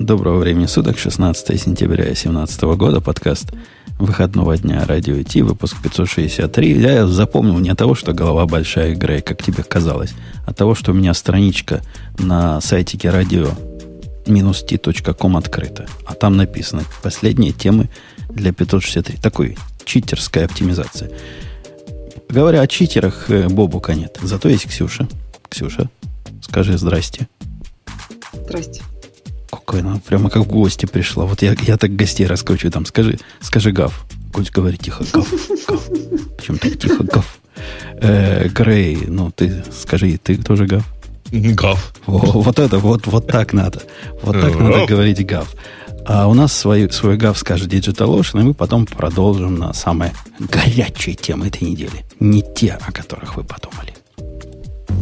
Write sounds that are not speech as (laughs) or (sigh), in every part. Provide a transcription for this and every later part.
Доброго времени суток, 16 сентября 2017 года, подкаст выходного дня радио Ти, выпуск 563. Я запомнил не от того, что голова большая, Грей, как тебе казалось, а от того, что у меня страничка на сайтике радио t.com открыта. А там написано последние темы для 563. Такой читерская оптимизация. Говоря о читерах, э, Бобука нет. Зато есть Ксюша. Ксюша, скажи здрасте. Здрасте. Какой она прямо как в гости пришла. Вот я, я так гостей раскручиваю там. Скажи, скажи гав. Пусть говорит тихо, гав, гав. Почему так тихо, гав? Э, Грей, ну ты скажи, ты тоже гав? Гав. О, вот это, вот, вот так надо. Вот так надо говорить гав. А у нас свой, свой гав скажет Digital Ocean, и мы потом продолжим на самые горячие темы этой недели. Не те, о которых вы подумали.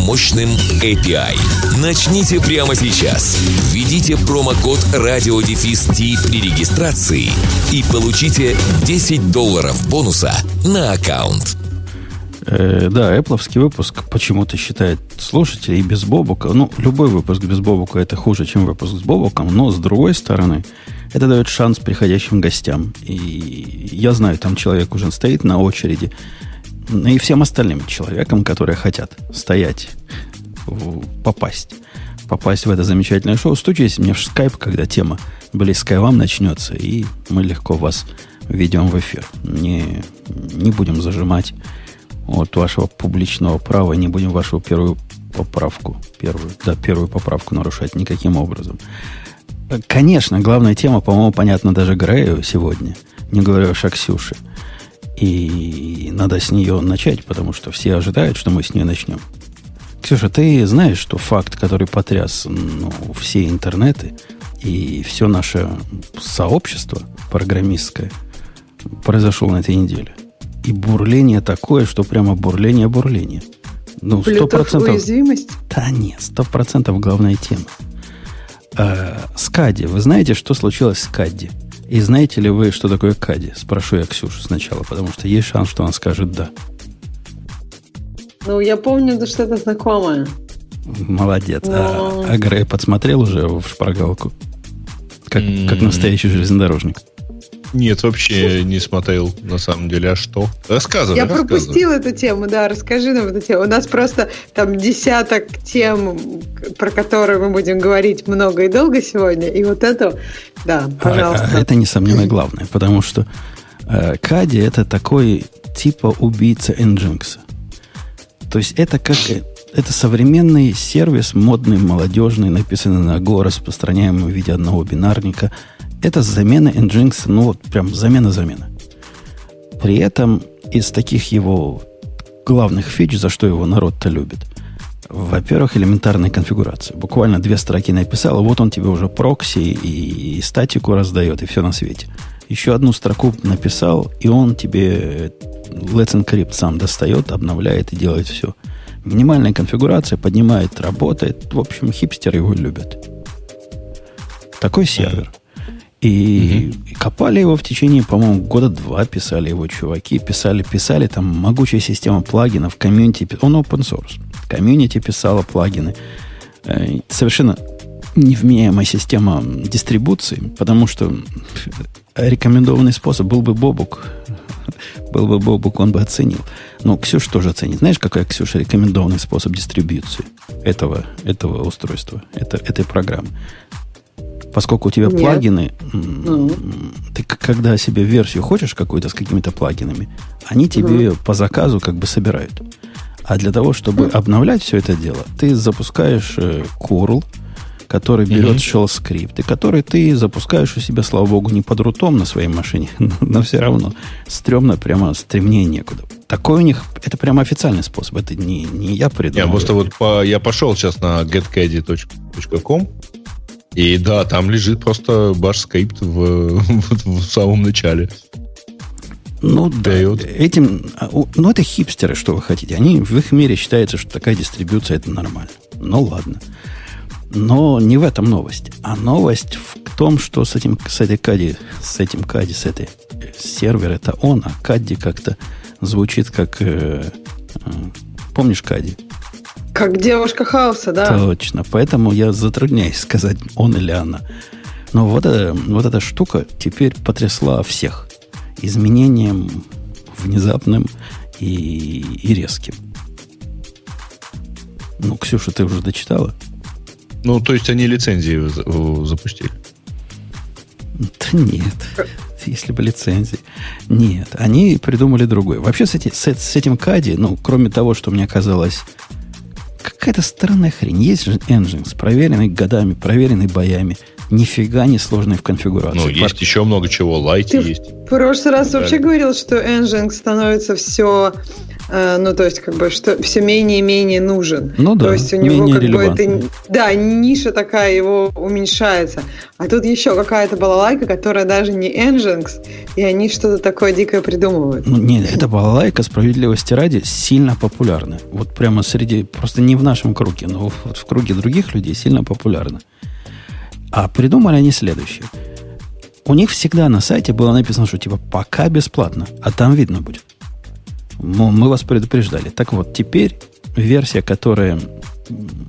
мощным API. Начните прямо сейчас. Введите промокод радиодефис при регистрации и получите 10 долларов бонуса на аккаунт. Э, да, Apple выпуск почему-то считает слушателей без Бобука. Ну, любой выпуск без Бобука это хуже, чем выпуск с Бобуком, но с другой стороны, это дает шанс приходящим гостям. И я знаю, там человек уже стоит на очереди, и всем остальным человекам, которые хотят стоять, попасть, попасть в это замечательное шоу, стучись мне в скайп, когда тема близкая вам начнется, и мы легко вас ведем в эфир. Не, не будем зажимать от вашего публичного права, не будем вашу первую поправку, первую, да, первую поправку нарушать никаким образом. Конечно, главная тема, по-моему, понятна даже Грею сегодня, не говоря о Ксюше – и надо с нее начать, потому что все ожидают, что мы с нее начнем. Ксюша, ты знаешь, что факт, который потряс ну, все интернеты и все наше сообщество программистское, произошел на этой неделе. И бурление такое, что прямо бурление-бурление. Ну, сто процентов. уязвимость? Да нет, сто процентов главная тема. Э, Скади. Вы знаете, что случилось с Кадди? И знаете ли вы, что такое Кади? Спрошу я Ксюшу сначала, потому что есть шанс, что она скажет «да». Ну, я помню, да что-то знакомое. Молодец. Но... А, а Грей подсмотрел уже в шпаргалку? Как, mm-hmm. как настоящий железнодорожник. Нет, вообще не смотрел, на самом деле. А что? Рассказывай. Я рассказывай. пропустила эту тему, да, расскажи нам эту тему. У нас просто там десяток тем, про которые мы будем говорить много и долго сегодня. И вот это, да, пожалуйста. А, а это, несомненно, главное, потому что э, Кади это такой типа убийца Nginx. То есть это как это современный сервис, модный, молодежный, написанный на Go, распространяемый в виде одного бинарника – это замена Nginx, ну вот прям замена-замена. При этом из таких его главных фич, за что его народ-то любит, во-первых, элементарная конфигурация. Буквально две строки написал, вот он тебе уже прокси и, и статику раздает, и все на свете. Еще одну строку написал, и он тебе Let's Encrypt сам достает, обновляет и делает все. Минимальная конфигурация, поднимает, работает. В общем, хипстеры его любят. Такой сервер. И, угу. копали его в течение, по-моему, года два писали его чуваки. Писали, писали, там могучая система плагинов, комьюнити, он open source. Комьюнити писала плагины. Э, совершенно невменяемая система дистрибуции, потому что рекомендованный способ был бы Бобук. Был бы Бобук, он бы оценил. Но Ксюша тоже оценит. Знаешь, какой, Ксюша, рекомендованный способ дистрибуции этого, этого устройства, это, этой программы? Поскольку у тебя Нет. плагины, mm. ты когда себе версию хочешь какую-то с какими-то плагинами, они тебе mm. по заказу как бы собирают. А для того, чтобы обновлять все это дело, ты запускаешь э, curl, который берет mm-hmm. shell скрипт, и который ты запускаешь у себя, слава богу, не под рутом на своей машине, (laughs) но все равно стрёмно, прямо стремнее некуда. Такой у них, это прямо официальный способ, это не, не я придумал. Я просто вот по, я пошел сейчас на getcaddy.com, И да, там лежит просто Bash Script в, (laughs) в, в самом начале. Ну да, Дает. этим, а, ну это хипстеры, что вы хотите. Они в их мире считается, что такая дистрибьюция это нормально. Ну ладно. Но не в этом новость. А новость в том, что с этим, с этой кади, с этим кади, с этой э, сервер это он, а кади как-то звучит как... э, э, помнишь кади? Как девушка хаоса, да? Точно. Поэтому я затрудняюсь сказать, он или она. Но вот, эта- вот эта штука теперь потрясла всех изменением внезапным и, и резким. Ну, Ксюша, ты уже дочитала? Ну, то есть они лицензии запустили. Да нет. Если бы лицензии. Нет, они придумали другое. Вообще с, эти- с, с этим кади, ну, кроме того, что мне казалось какая-то странная хрень. Есть же Nginx, проверенный годами, проверенный боями. Нифига не сложный в конфигурации. Ну, Пар- есть еще много чего. Лайти Ты есть. В прошлый раз Да. вообще говорил, что Nginx становится все, ну то есть как бы что все менее и менее нужен. Ну да, то есть у него как бы это, да, ниша такая его уменьшается. А тут еще какая-то балалайка, которая даже не Nginx, и они что-то такое дикое придумывают. Ну, нет, эта балалайка, справедливости ради, сильно популярна. Вот прямо среди, просто не в нашем круге, но вот в круге других людей сильно популярна. А придумали они следующее. У них всегда на сайте было написано, что типа пока бесплатно, а там видно будет. Мол, мы вас предупреждали. Так вот, теперь версия, которая...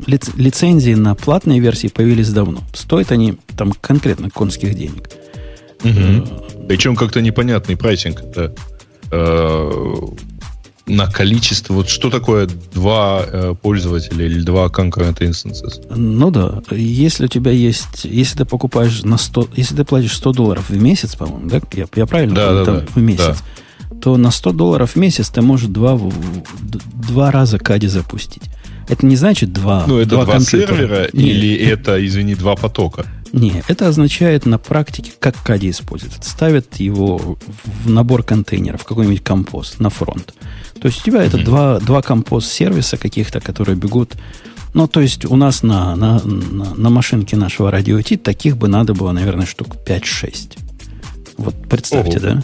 лиц- лицензии на платные версии появились давно. Стоят они там конкретно конских денег. Мгм. Причем как-то непонятный прайсинг. Это, э, на количество. Вот что такое два э, пользователя или два concurrent instances? Ну да, если у тебя есть, если ты покупаешь на 100, если ты платишь 100 долларов в месяц, по-моему, да, я, я правильно Да, да, там да, в месяц, то на 100 долларов в месяц ты можешь два, два раза кади запустить. Это не значит два, Ну, это два, компьютера. сервера Нет, или это, извини, два потока? Не, это означает на практике, как кади используют. Ставят его в набор контейнеров, какой-нибудь компост на фронт. То есть у тебя это два, два компост-сервиса каких-то, которые бегут. Ну, то есть у нас на, на, на, на машинке нашего радио таких бы надо было, наверное, штук 5-6. Вот представьте, Ого. да?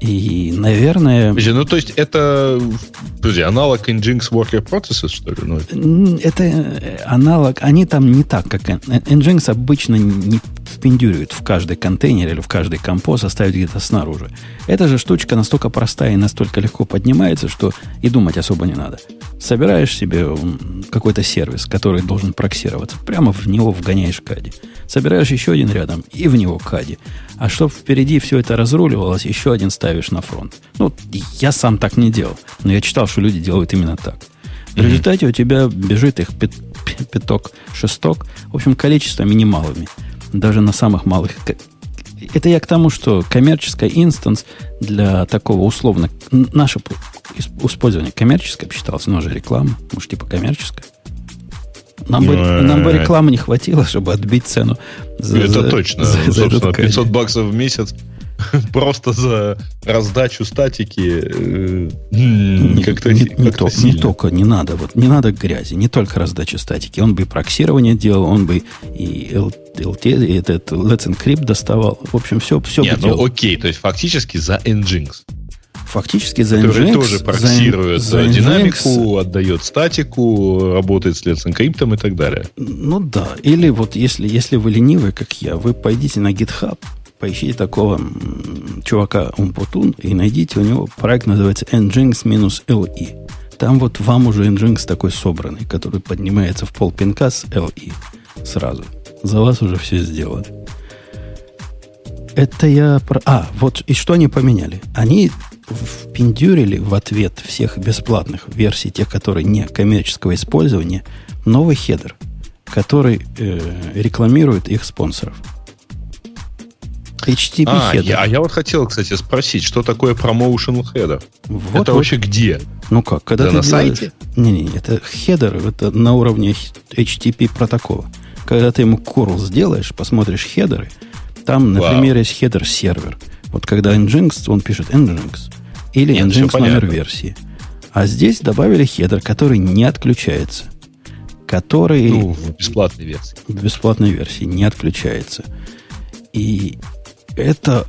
И, наверное, Подожди, Ну, то есть это, подожди, аналог Nginx Worker Processes, что ли? Ну, это- Это э, аналог, они там не так, как Nginx обычно не впендюривают в каждый контейнер или в каждый компост, оставить где-то снаружи. Эта же штучка настолько простая и настолько легко поднимается, что и думать особо не надо. Собираешь себе какой-то сервис, который должен проксироваться, прямо в него вгоняешь кади. Собираешь еще один рядом и в него кади. А чтобы впереди все это разруливалось, еще один ставишь на фронт. Ну, я сам так не делал, но я читал, что люди делают именно так. В результате у тебя бежит их пяток, шесток, в общем, количествами немалыми. Даже на самых малых. Это я к тому, что коммерческая инстанс для такого условно... Наше использование коммерческое считалось, но же реклама, может, типа коммерческая. Нам бы, Ну, нам бы э. рекламы не хватило, чтобы отбить цену. за- это за- точно. за- за Собственно, этот кади. 500 баксов в месяц (laughs) просто за раздачу статики э, Не- как-то не, не не только, не надо, вот, не надо грязи, не только раздача статики. Он бы и проксирование делал, он бы и LT, и этот Let's Encrypt доставал. В общем, все, все Не, бы ну делал. окей, то есть фактически за Nginx, Фактически за который Nginx, тоже проксирует за э, Nginx, динамику, отдает статику, работает с Let's Encrypt и так далее. Ну да. Или вот если, если вы ленивый, как я, вы пойдите на GitHub, поищите такого чувака Умпутун и найдите у него проект называется Nginx-LE. Там вот вам уже Nginx такой собранный, который поднимается в пол пинка с LE сразу. За вас уже все сделано. Это я про... А, вот и что они поменяли? Они впендюрили в ответ всех бесплатных версий, тех, которые не коммерческого использования, новый header, который э, рекламирует их спонсоров. HTTP А header. я, а я вот хотел, кстати, спросить, что такое promotional header? Вот, это вот. вообще где? Ну как, когда Это ты на делаешь- сайте? Не-не, это header, это на уровне HTTP протокола. Когда ты ему curl сделаешь, посмотришь header ы, там, Вау. например, есть header server. Вот когда Nginx, он пишет Nginx. Или Нет, Nginx номер версии. А здесь добавили хедер, который не отключается. который... Ну, в бесплатной версии. В бесплатной версии не отключается. И это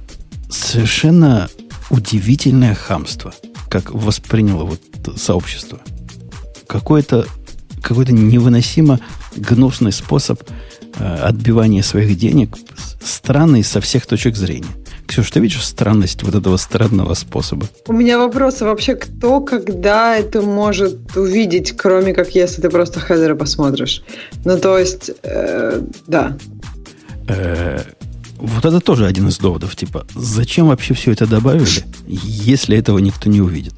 совершенно удивительное хамство, как восприняло вот сообщество. Какой-то какой-то невыносимо гнусный способ э, отбивания своих денег, странный со всех точек зрения. Ксюша, ты видишь странность вот этого странного способа? У меня вопрос, вообще кто, когда это может увидеть, кроме как если ты просто хедеры посмотришь? Ну, то есть, э, да. Э, вот это тоже один из доводов. Типа, зачем вообще все это добавили, если этого никто не увидит?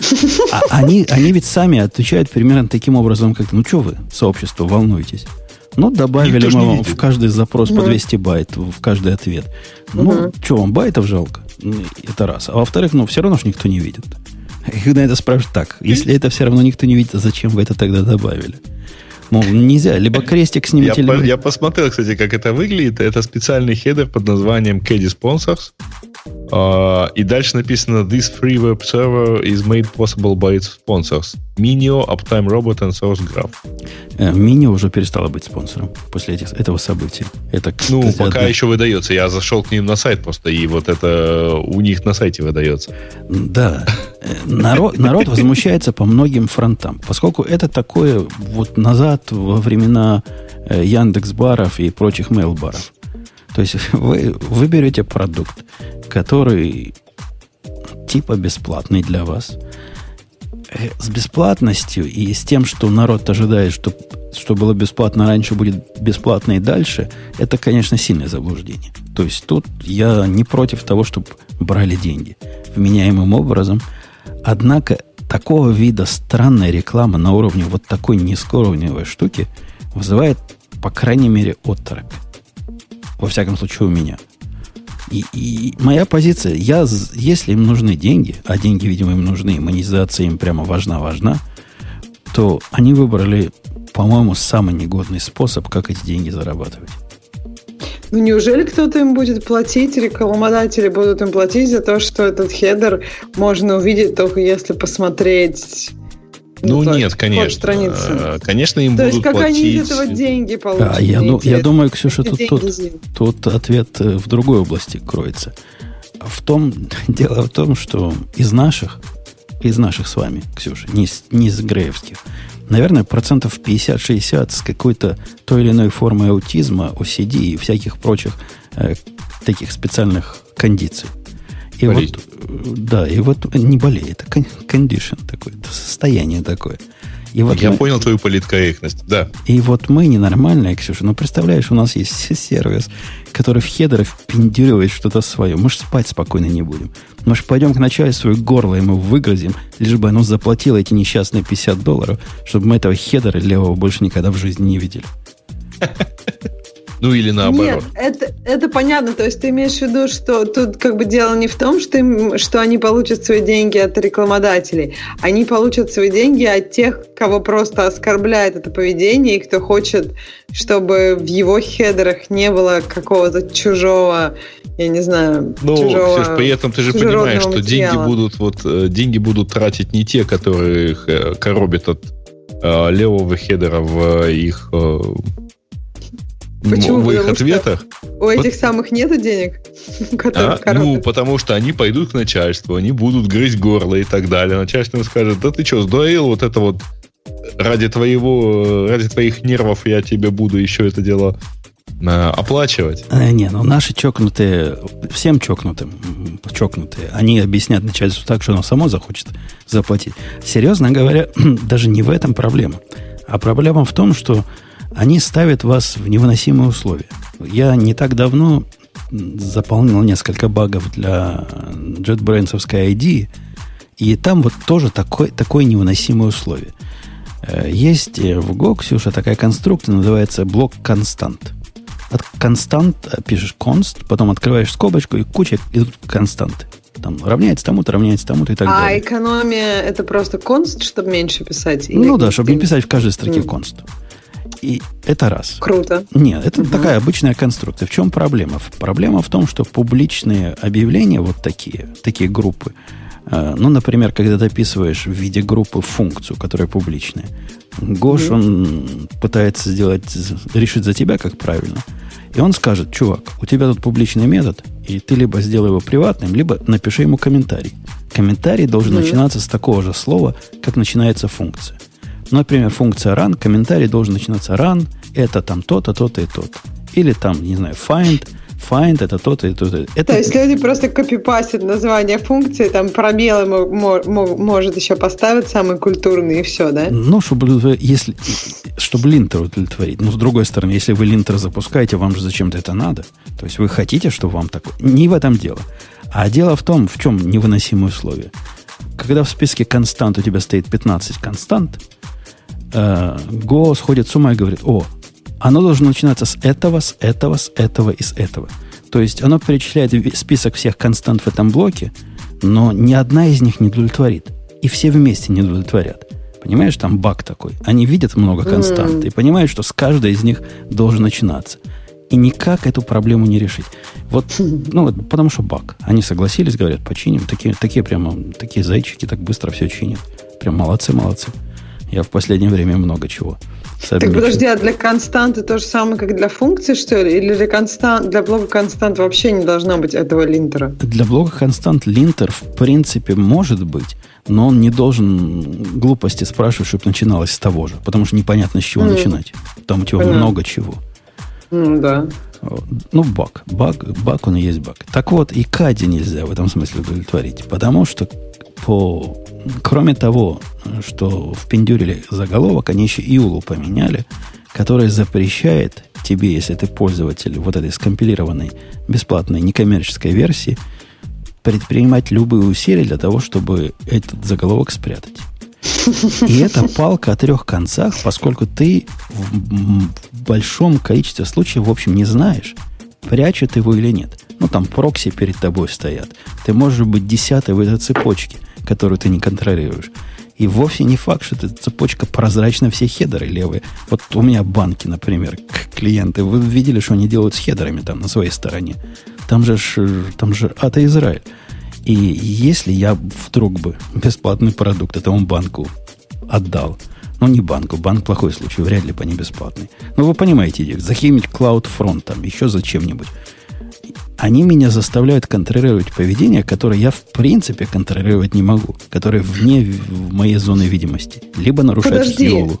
(laughs) А они, они ведь сами отвечают примерно таким образом, как, ну что вы, сообщество, волнуетесь? Ну, добавили мы вам в каждый запрос по 200 байт, в каждый ответ. Ну, что, вам байтов жалко? Ну, это раз. А во-вторых, ну, все равно ж никто не видит. (laughs) Их на это спрашивают так. Если это все равно никто не видит, зачем вы это тогда добавили? Мол, нельзя, либо крестик снимите, я, либо... я посмотрел, кстати, как это выглядит. Это специальный header под названием Caddy Sponsors. Uh, и дальше написано This free web server is made possible by its sponsors. Minio, Uptime Robot and Sourcegraph. Minio уже перестала быть спонсором после этих, этого события. Это, ну, кстати, пока одна... еще выдается. Я зашел к ним на сайт просто, и вот это у них на сайте выдается. Да. Народ, народ возмущается по многим фронтам, поскольку это такое вот назад во времена Яндекс баров и прочих мейл баров. То есть (laughs) вы, вы берете продукт, который типа бесплатный для вас. Э, с бесплатностью и с тем, что народ ожидает, что, что было бесплатно раньше, будет бесплатно и дальше, это, конечно, сильное заблуждение. То есть тут я не против того, чтобы брали деньги вменяемым образом. Однако такого вида странная реклама на уровне вот такой низкоуровневой штуки вызывает, по крайней мере, отторопь. Во всяком случае, у меня – и, и моя позиция, я, если им нужны деньги, а деньги, видимо, им нужны, монетизация им прямо важна-важна, то они выбрали, по-моему, самый негодный способ, как эти деньги зарабатывать. Ну, неужели кто-то им будет платить, рекламодатели будут им платить за то, что этот хедер можно увидеть только если посмотреть ну, ну нет, конечно. Страницы. А, конечно, им То будут есть, как платить... они из этого деньги получат? А, я, ну, я думаю, Ксюша, тут, тут, тут ответ э, в другой области кроется. В том, (laughs) дело в том, что из наших, из наших с вами, Ксюша, не, не из греевских, наверное, процентов 50-60 с какой-то той или иной формой аутизма, OCD и всяких прочих э, таких специальных кондиций. И болезнь. вот, да, и вот не болеет, это кондишн такой, состояние такое. И вот Я мы, понял твою политкорректность, да. И вот мы ненормальные, Ксюша, ну, представляешь, у нас есть (laughs) сервис, который в хедеры впендюривает что-то свое. Мы же спать спокойно не будем. Мы же пойдем к начальству и горло ему выгрызем, лишь бы оно заплатило эти несчастные 50 долларов, чтобы мы этого хедера левого больше никогда в жизни не видели. (laughs) Ну или наоборот. Нет, это, это понятно. То есть ты имеешь в виду, что тут как бы дело не в том, что, им, что они получат свои деньги от рекламодателей. Они получат свои деньги от тех, кого просто оскорбляет это поведение и кто хочет, чтобы в его хедерах не было какого-то чужого, я не знаю, ну, чужого Ксюш, при этом ты же понимаешь, что деньги будут, вот, э, деньги будут тратить не те, которые их э, коробят от э, левого хедера в э, их э, Почему? в их ответах. У этих самых нету денег? (laughs) А? Ну, потому что они пойдут к начальству, они будут грызть горло и так далее. Начальство скажет, да ты что, сдурел вот это вот ради твоего, ради твоих нервов я тебе буду еще это дело а, оплачивать. А, не, ну наши чокнутые, всем чокнутым, чокнутые, они объяснят начальству так, что оно само захочет заплатить. Серьезно говоря, (clears throat) даже не в этом проблема. А проблема в том, что они ставят вас в невыносимые условия. Я не так давно заполнил несколько багов для JetBrains ID, и там вот тоже такое, такое невыносимое условие. Э, есть в Go, Ксюша, такая конструкция, называется блок констант. От констант пишешь const, потом открываешь скобочку, и куча идут константы. Там равняется тому-то, равняется тому-то и так а далее. А экономия это просто const, чтобы меньше писать? Ну да, чтобы не писать в каждой строке const. И это раз. Круто. Нет, это угу. такая обычная конструкция. В чем проблема? Проблема в том, что публичные объявления, вот такие, такие группы, э, ну, например, когда ты описываешь в виде группы функцию, которая публичная, Гош, mm-hmm. он пытается сделать, решить за тебя, как правильно. И он скажет, чувак, у тебя тут публичный метод, и ты либо сделай его приватным, либо напиши ему комментарий. Комментарий должен mm-hmm. начинаться с такого же слова, как начинается функция. Например, функция run, комментарий должен начинаться run, это там то-то, то-то и то-то. Или там, не знаю, find, find это то-то и то-то. Это... То есть люди просто копипастят название функции, там пробелы может еще поставить самый культурный и все, да? Ну, чтобы, если, чтобы линтер удовлетворить. Но с другой стороны, если вы линтер запускаете, вам же зачем-то это надо. То есть вы хотите, чтобы вам такое... Не в этом дело. А дело в том, в чем невыносимые условия. Когда в списке констант у тебя стоит 15 констант, э, Go сходит с ума и говорит, о, оно должно начинаться с этого, с этого, с этого и с этого. То есть оно перечисляет список всех констант в этом блоке, но ни одна из них не удовлетворит. И все вместе не удовлетворят. Понимаешь, там баг такой. Они видят много констант mm. и понимают, что с каждой из них должен начинаться. И никак эту проблему не решить. Вот, ну, потому что баг. Они согласились, говорят, починим. Такие, такие прямо, такие зайчики так быстро все чинят. Прям молодцы, молодцы. Я в последнее время много чего. Так подожди, а для константы то же самое, как для функции, что ли? Или для, констант, для блока констант вообще не должно быть этого линтера? Для блока констант линтер в принципе может быть, но он не должен глупости спрашивать, чтобы начиналось с того же, потому что непонятно, с чего mm. начинать. Там у тебя Понятно. много чего. Ну, да. Ну, баг. Баг, баг, он и есть баг. Так вот, и Кади нельзя в этом смысле удовлетворить, потому что по Кроме того, что в пиндюрили заголовок, они еще Иулу поменяли, который запрещает тебе, если ты пользователь вот этой скомпилированной бесплатной некоммерческой версии, предпринимать любые усилия для того, чтобы этот заголовок спрятать. И это палка о трех концах, поскольку ты в большом количестве случаев, в общем, не знаешь, прячет его или нет. Ну, там прокси перед тобой стоят. Ты можешь быть десятой в этой цепочке которую ты не контролируешь. И вовсе не факт, что эта цепочка прозрачна, все хедеры левые. Вот у меня банки, например, клиенты, вы видели, что они делают с хедерами там на своей стороне. Там же, там же ата Израиль. И если я вдруг бы бесплатный продукт этому банку отдал, ну, не банку, банк плохой случай, вряд ли бы они бесплатный. Но вы понимаете, захимить CloudFront там, еще зачем-нибудь они меня заставляют контролировать поведение, которое я в принципе контролировать не могу, которое вне моей зоны видимости, либо нарушает Подожди.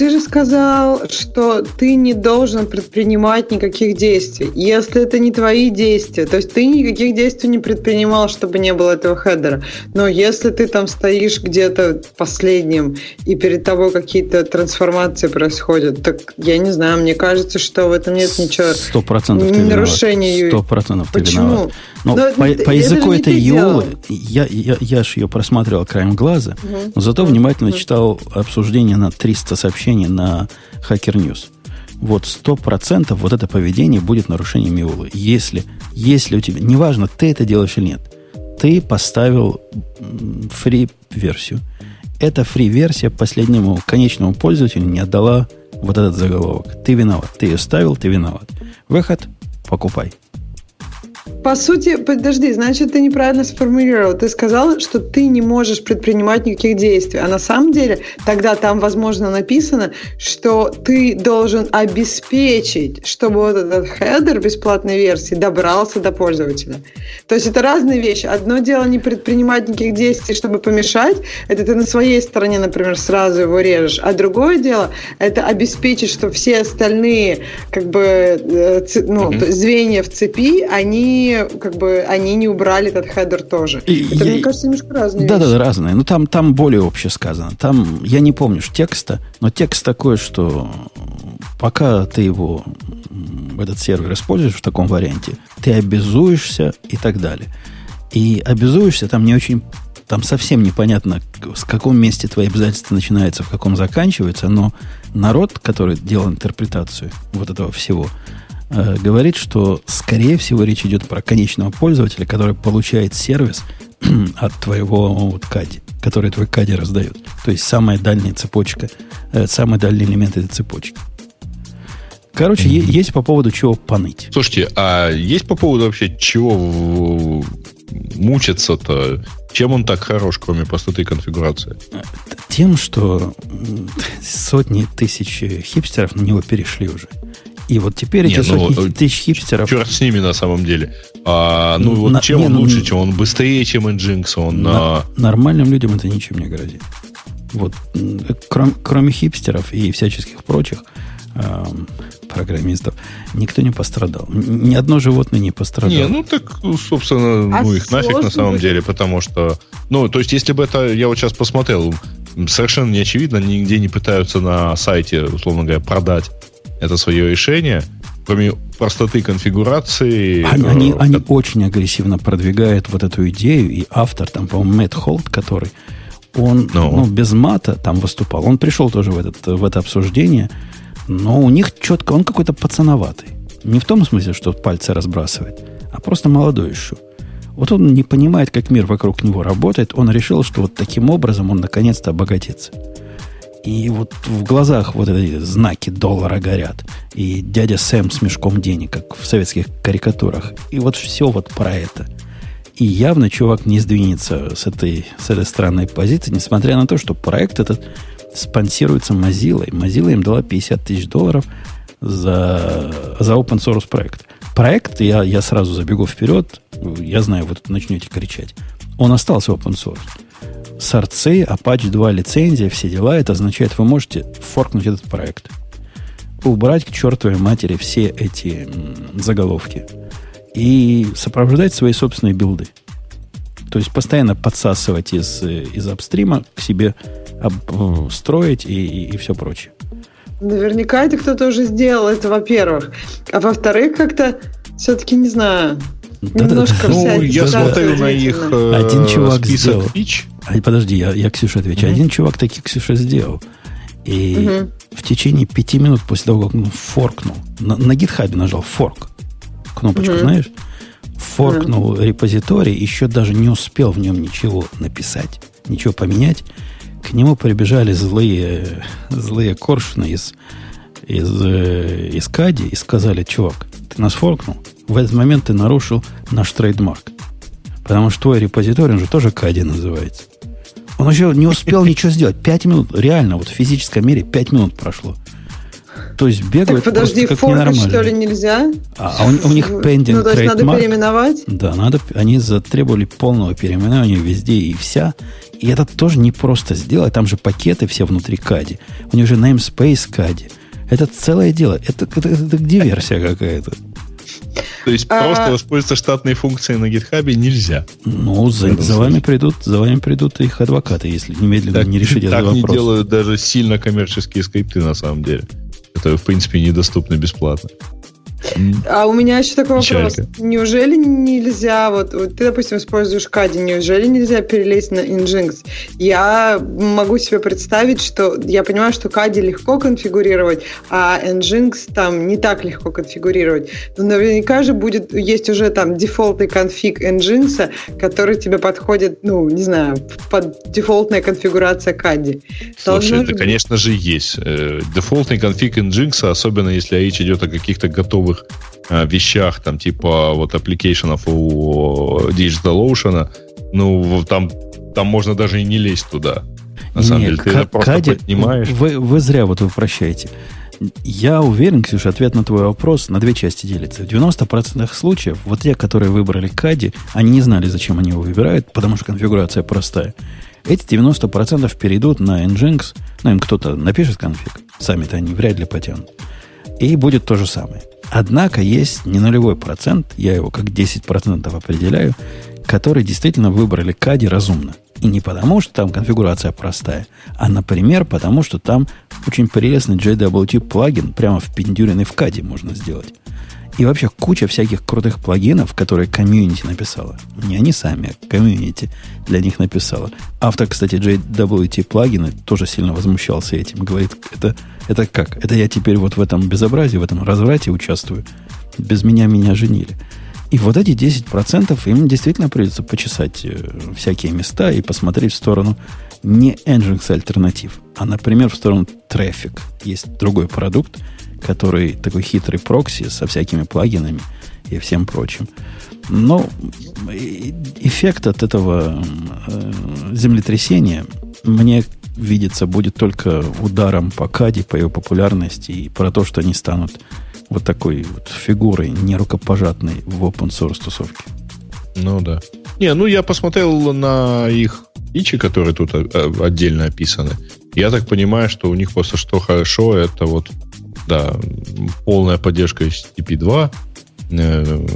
Ты же сказал, что ты не должен предпринимать никаких действий. Если это не твои действия, то есть ты никаких действий не предпринимал, чтобы не было этого хедера. Но если ты там стоишь где-то последним, и перед тобой какие-то трансформации происходят, так я не знаю, мне кажется, что в этом нет ничего Сто процентов нарушения. Сто процентов ты Почему? виноват. Но, но по, по языку этой Йолы, я, я, я же ее просматривал краем глаза, угу. но зато угу. внимательно угу. читал обсуждение на 300 сообщений на Hacker News. Вот сто процентов вот это поведение будет нарушением Йолы. Если, если у тебя, неважно, ты это делаешь или нет, ты поставил фри-версию. Эта фри-версия последнему конечному пользователю не отдала вот этот заголовок. Ты виноват. Ты ее ставил, ты виноват. Выход – покупай. По сути, подожди, значит, ты неправильно сформулировал. Ты сказал, что ты не можешь предпринимать никаких действий. А на самом деле тогда там, возможно, написано, что ты должен обеспечить, чтобы вот этот хедер бесплатной версии добрался до пользователя. То есть это разные вещи. Одно дело не предпринимать никаких действий, чтобы помешать. Это ты на своей стороне, например, сразу его режешь. А другое дело – это обеспечить, что все остальные как бы, э, ну, mm-hmm. звенья в цепи, они как бы, они не убрали этот хедер тоже. И, Это, я, мне кажется, немножко разные Да, вещи. да, разные. Но ну, там, там более общее сказано. Там, я не помню текста, но текст такой, что пока ты его, этот сервер используешь в таком варианте, ты обязуешься и так далее. И обязуешься там не очень там совсем непонятно, с каком месте твои обязательства начинаются, в каком заканчиваются, но народ, который делал интерпретацию вот этого всего, э, говорит, что, скорее всего, речь идет про конечного пользователя, который получает сервис (clears throat) от твоего вот, кади, который твой кади раздает. То есть самая дальняя цепочка, э, самый дальний элемент этой цепочки. Короче, mm-hmm. есть по поводу чего поныть. Слушайте, а есть по поводу вообще чего мучиться-то? Чем он так хорош, кроме простоты конфигурации? Тем, что (laughs) сотни тысяч хипстеров на него перешли уже. И вот теперь не, эти ну, сотни тысяч хипстеров... Черт с ними на самом деле. А, ну, вот на, чем не, он ну, лучше, чем он быстрее, чем Nginx? Он, на, а... Нормальным людям это ничем не грозит. Вот, кроме, кроме хипстеров и всяческих прочих, эм, программистов, никто не пострадал. Ни одно животное не пострадало. Не, ну так, собственно, а ну их нафиг на самом деле, потому что, ну, то есть, если бы это, я вот сейчас посмотрел, совершенно не очевидно, нигде не пытаются на сайте, условно говоря, продать это свое решение, кроме простоты конфигурации. Они, э, они, они очень агрессивно продвигают вот эту идею, и автор, там, по-моему, Мэтт Холт, который, он no. Ну. ну, без мата там выступал, он пришел тоже в, этот, в это обсуждение, но у них четко, он какой-то пацановатый. Не в том смысле, что пальцы разбрасывает, а просто молодой еще. Вот он не понимает, как мир вокруг него работает. Он решил, что вот таким образом он наконец-то обогатится. И вот в глазах вот эти знаки доллара горят. И дядя Сэм с мешком денег, как в советских карикатурах. И вот все вот про это. И явно чувак не сдвинется с этой, с этой странной позиции, несмотря на то, что проект этот спонсируется Mozilla. И Mozilla им дала 50 тысяч долларов за, за open source проект. Проект, я, я сразу забегу вперед, я знаю, вы тут начнете кричать. Он остался open source. Сорцы, Apache 2 лицензия, все дела, это означает, вы можете форкнуть этот проект. Убрать к чертовой матери все эти заголовки. И сопровождать свои собственные билды. То есть постоянно подсасывать из, из апстрима к себе об, строить и, и, и все прочее. Наверняка это кто-то уже сделал, это во-первых. А во-вторых, как-то все-таки не знаю. Да, немножко да, ну, я смотрю на их э, Один чувак сделал. Фич. А, подожди, я, я Ксюше отвечу. Угу. Один чувак таки Ксюша сделал. И угу. в течение пяти минут после того, как он форкнул, на, на гитхабе нажал форк, кнопочку, угу. знаешь, форкнул угу. репозиторий, еще даже не успел в нем ничего написать, ничего поменять, к нему прибежали злые, злые коршуны из, из, э, из Кади и сказали, чувак, ты нас форкнул, в этот момент ты нарушил наш трейдмарк. Потому что твой репозиторий, он же тоже Кади называется. Он еще не успел ничего сделать. Пять минут, реально, вот в физическом мире пять минут прошло. То есть бегают так, подожди, ненормально. что ли, нельзя? А, а у, у них пендинг Ну, то есть надо переименовать? Да, надо, они затребовали полного переименования везде и вся. И это тоже не просто сделать. Там же пакеты все внутри Кади. У них же namespace Кади. Это целое дело. Это, это, это диверсия какая-то. То есть а... просто воспользоваться штатной функцией на GitHub нельзя. Ну, за, за вами придут, за вами придут их адвокаты, если немедленно так, не решите этот вопрос. Так не делают даже сильно коммерческие скрипты на самом деле. Это, в принципе, недоступно бесплатно. А у меня еще такой вопрос. Неужели нельзя, вот, вот ты, допустим, используешь Кади, неужели нельзя перелезть на Nginx? Я могу себе представить, что я понимаю, что Caddy легко конфигурировать, а Nginx там не так легко конфигурировать. Но наверняка же будет, есть уже там дефолтный конфиг Nginx, который тебе подходит, ну, не знаю, под дефолтная конфигурация Caddy. Слушай, это, конечно же, есть. Э, дефолтный конфиг Nginx, особенно если речь идет о каких-то готовых новых э, вещах, там, типа вот аппликейшенов у DigitalOcean, ну, там, там можно даже и не лезть туда. На самом Нет, деле, ты это просто Кади, поднимаешь. Вы, вы зря вот вы прощаете. Я уверен, Ксюша, ответ на твой вопрос на две части делится. В 90% случаев, вот те, которые выбрали Кади, они не знали, зачем они его выбирают, потому что конфигурация простая. Эти 90% перейдут на Nginx, ну, им кто-то напишет конфиг, сами-то они вряд ли потянут. И будет то же самое. Однако есть не нулевой процент, я его как 10% определяю, которые действительно выбрали кади разумно. И не потому, что там конфигурация простая, а, например, потому, что там очень прелестный JWT плагин прямо впендюренный в каде можно сделать. И вообще куча всяких крутых плагинов, которые комьюнити написала. Не они сами, а комьюнити для них написала. Автор, кстати, JWT плагины тоже сильно возмущался этим. Говорит, это, это как? Это я теперь вот в этом безобразии, в этом разврате участвую. Без меня меня женили. И вот эти 10% им действительно придется почесать э, всякие места и посмотреть в сторону не Nginx альтернатив, а, например, в сторону Traffic. Есть другой продукт, который такой хитрый прокси со всякими плагинами и всем прочим. Но эффект от этого э, землетрясения мне видится будет только ударом по Каде, по его популярности и про то, что они станут вот такой вот фигурой нерукопожатной в open source тусовке. Ну да. Не, ну я посмотрел на их ичи, которые тут э, отдельно описаны. Я так понимаю, что у них просто что хорошо, это вот, да, полная поддержка HTTP2, э,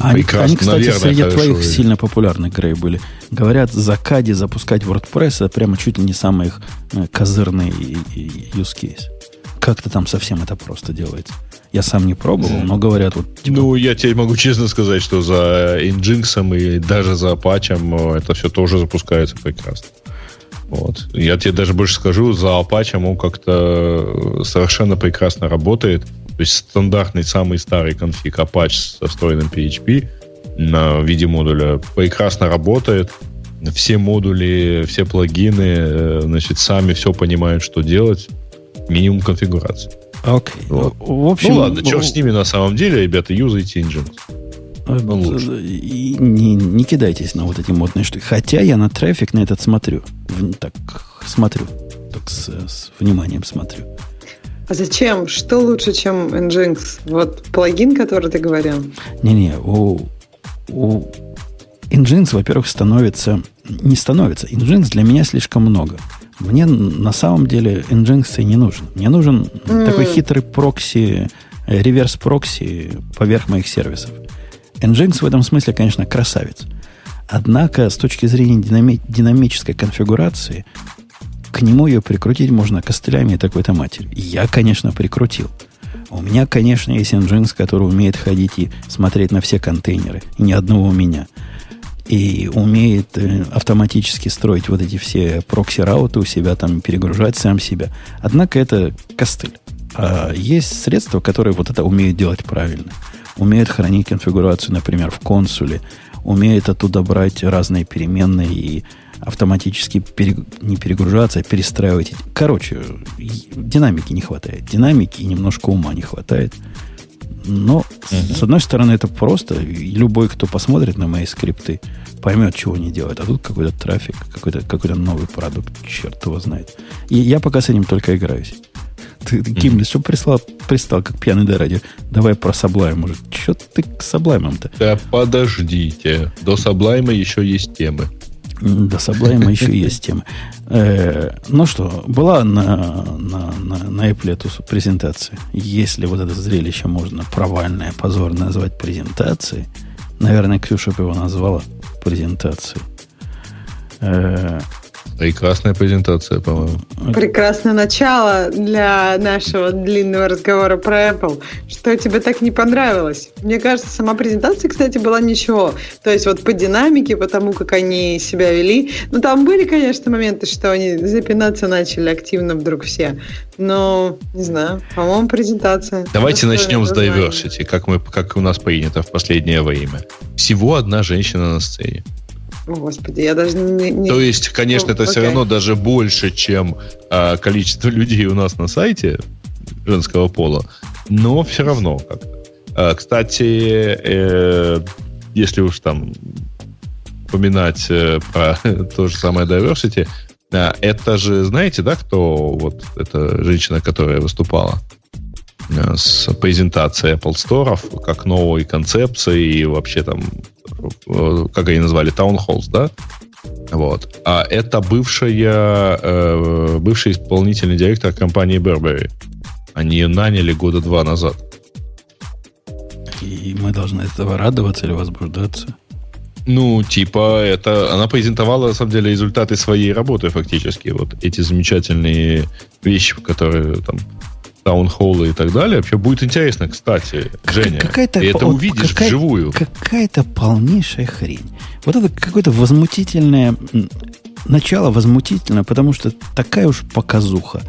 они, они, кстати, наверное, среди хорошо. твоих сильно популярных, Грей, были. Говорят, за Кади запускать WordPress это прямо чуть ли не самый их э, козырный use case. Как-то там совсем это просто делается. Я сам не пробовал, но говорят вот... Типа... Ну, я тебе могу честно сказать, что за Nginx и даже за Apache это все тоже запускается прекрасно. Вот. Я тебе даже больше скажу, за Apache он как-то совершенно прекрасно работает. То есть стандартный самый старый конфиг Apache со встроенным PHP на виде модуля прекрасно работает. Все модули, все плагины, э, значит, сами все понимают, что делать. Минимум конфигурации. Окей. Вот. В общем, ну ладно, что с ними на самом деле, ребята, юзайте Nginx. Э, ну, и не, не кидайтесь на вот эти модные штуки. Хотя я на трафик на этот смотрю. Так, смотрю. Так с, с вниманием смотрю. А зачем? Что лучше, чем Nginx? Вот плагин, который ты говорил? Не-не, у, у Nginx, во-первых, становится... Не становится. Nginx для меня слишком много. Мне на самом деле Nginx не нужен. Мне нужен mm. такой хитрый прокси, э, реверс прокси поверх моих сервисов. Nginx в этом смысле, конечно, красавец. Однако, с точки зрения динами- динамической конфигурации, к нему ее прикрутить можно костылями и такой-то матери. Я, конечно, прикрутил. У меня, конечно, есть Nginx, который умеет ходить и смотреть на все контейнеры. Ни одного у меня и умеет э, автоматически строить вот эти все прокси-рауты у себя, там перегружать сам себя. Однако это костыль. А есть средства, которые вот это умеют делать правильно. Умеют хранить конфигурацию, например, в консуле, умеют оттуда брать разные переменные и автоматически пере, не перегружаться, а перестраивать. Короче, динамики не хватает. Динамики и немножко ума не хватает. Но, угу. с одной стороны, это просто. любой, кто посмотрит на мои скрипты, поймет, чего они делают. А тут какой-то трафик, какой-то какой новый продукт, черт его знает. И я пока с этим только играюсь. Ты, ты Гимли, что прислал, пристал, как пьяный до радио? Давай про Sublime, может. Что ты к Sublime-то? Да подождите. До Sublime еще есть темы. До Sublime еще (laughs) есть темы. Э, ну что, была на, на, на, на Apple эту презентация. Если вот это зрелище можно провальное, позорное назвать презентацией, наверное, Ксюша бы его назвала презентацией. Прекрасная презентация, по-моему. Прекрасное начало для нашего длинного разговора про Apple. Что тебе так не понравилось? Мне кажется, сама презентация, кстати, была ничего. То есть вот по динамике, по тому, как они себя вели. Ну, там были, конечно, моменты, что они запинаться начали активно вдруг все. Но, не знаю, по-моему, презентация. Давайте начнем с diversity, как, мы, как у нас принято в последнее время. Всего одна женщина на сцене. Господи, я даже не... не... То есть, конечно, это okay. все равно даже больше, чем а, количество людей у нас на сайте женского пола, но все равно как-то. А, кстати, э, если уж там упоминать э, про (laughs) то же самое diversity, э, это же, знаете, да, кто вот эта женщина, которая выступала? Э, с презентацией Apple Store как новой концепции и вообще там, как они назвали, Halls, да? Вот. А это бывшая, э, бывший исполнительный директор компании Burberry. Они ее наняли года два назад. И мы должны этого радоваться или возбуждаться? Ну, типа, это она презентовала, на самом деле, результаты своей работы фактически. Вот эти замечательные вещи, которые там таунхоллы и так далее. Вообще будет интересно, кстати, Женя. Какая-то, ты это вот, увидишь какая, вживую. Какая-то полнейшая хрень. Вот это какое-то возмутительное начало возмутительно, потому что такая уж показуха.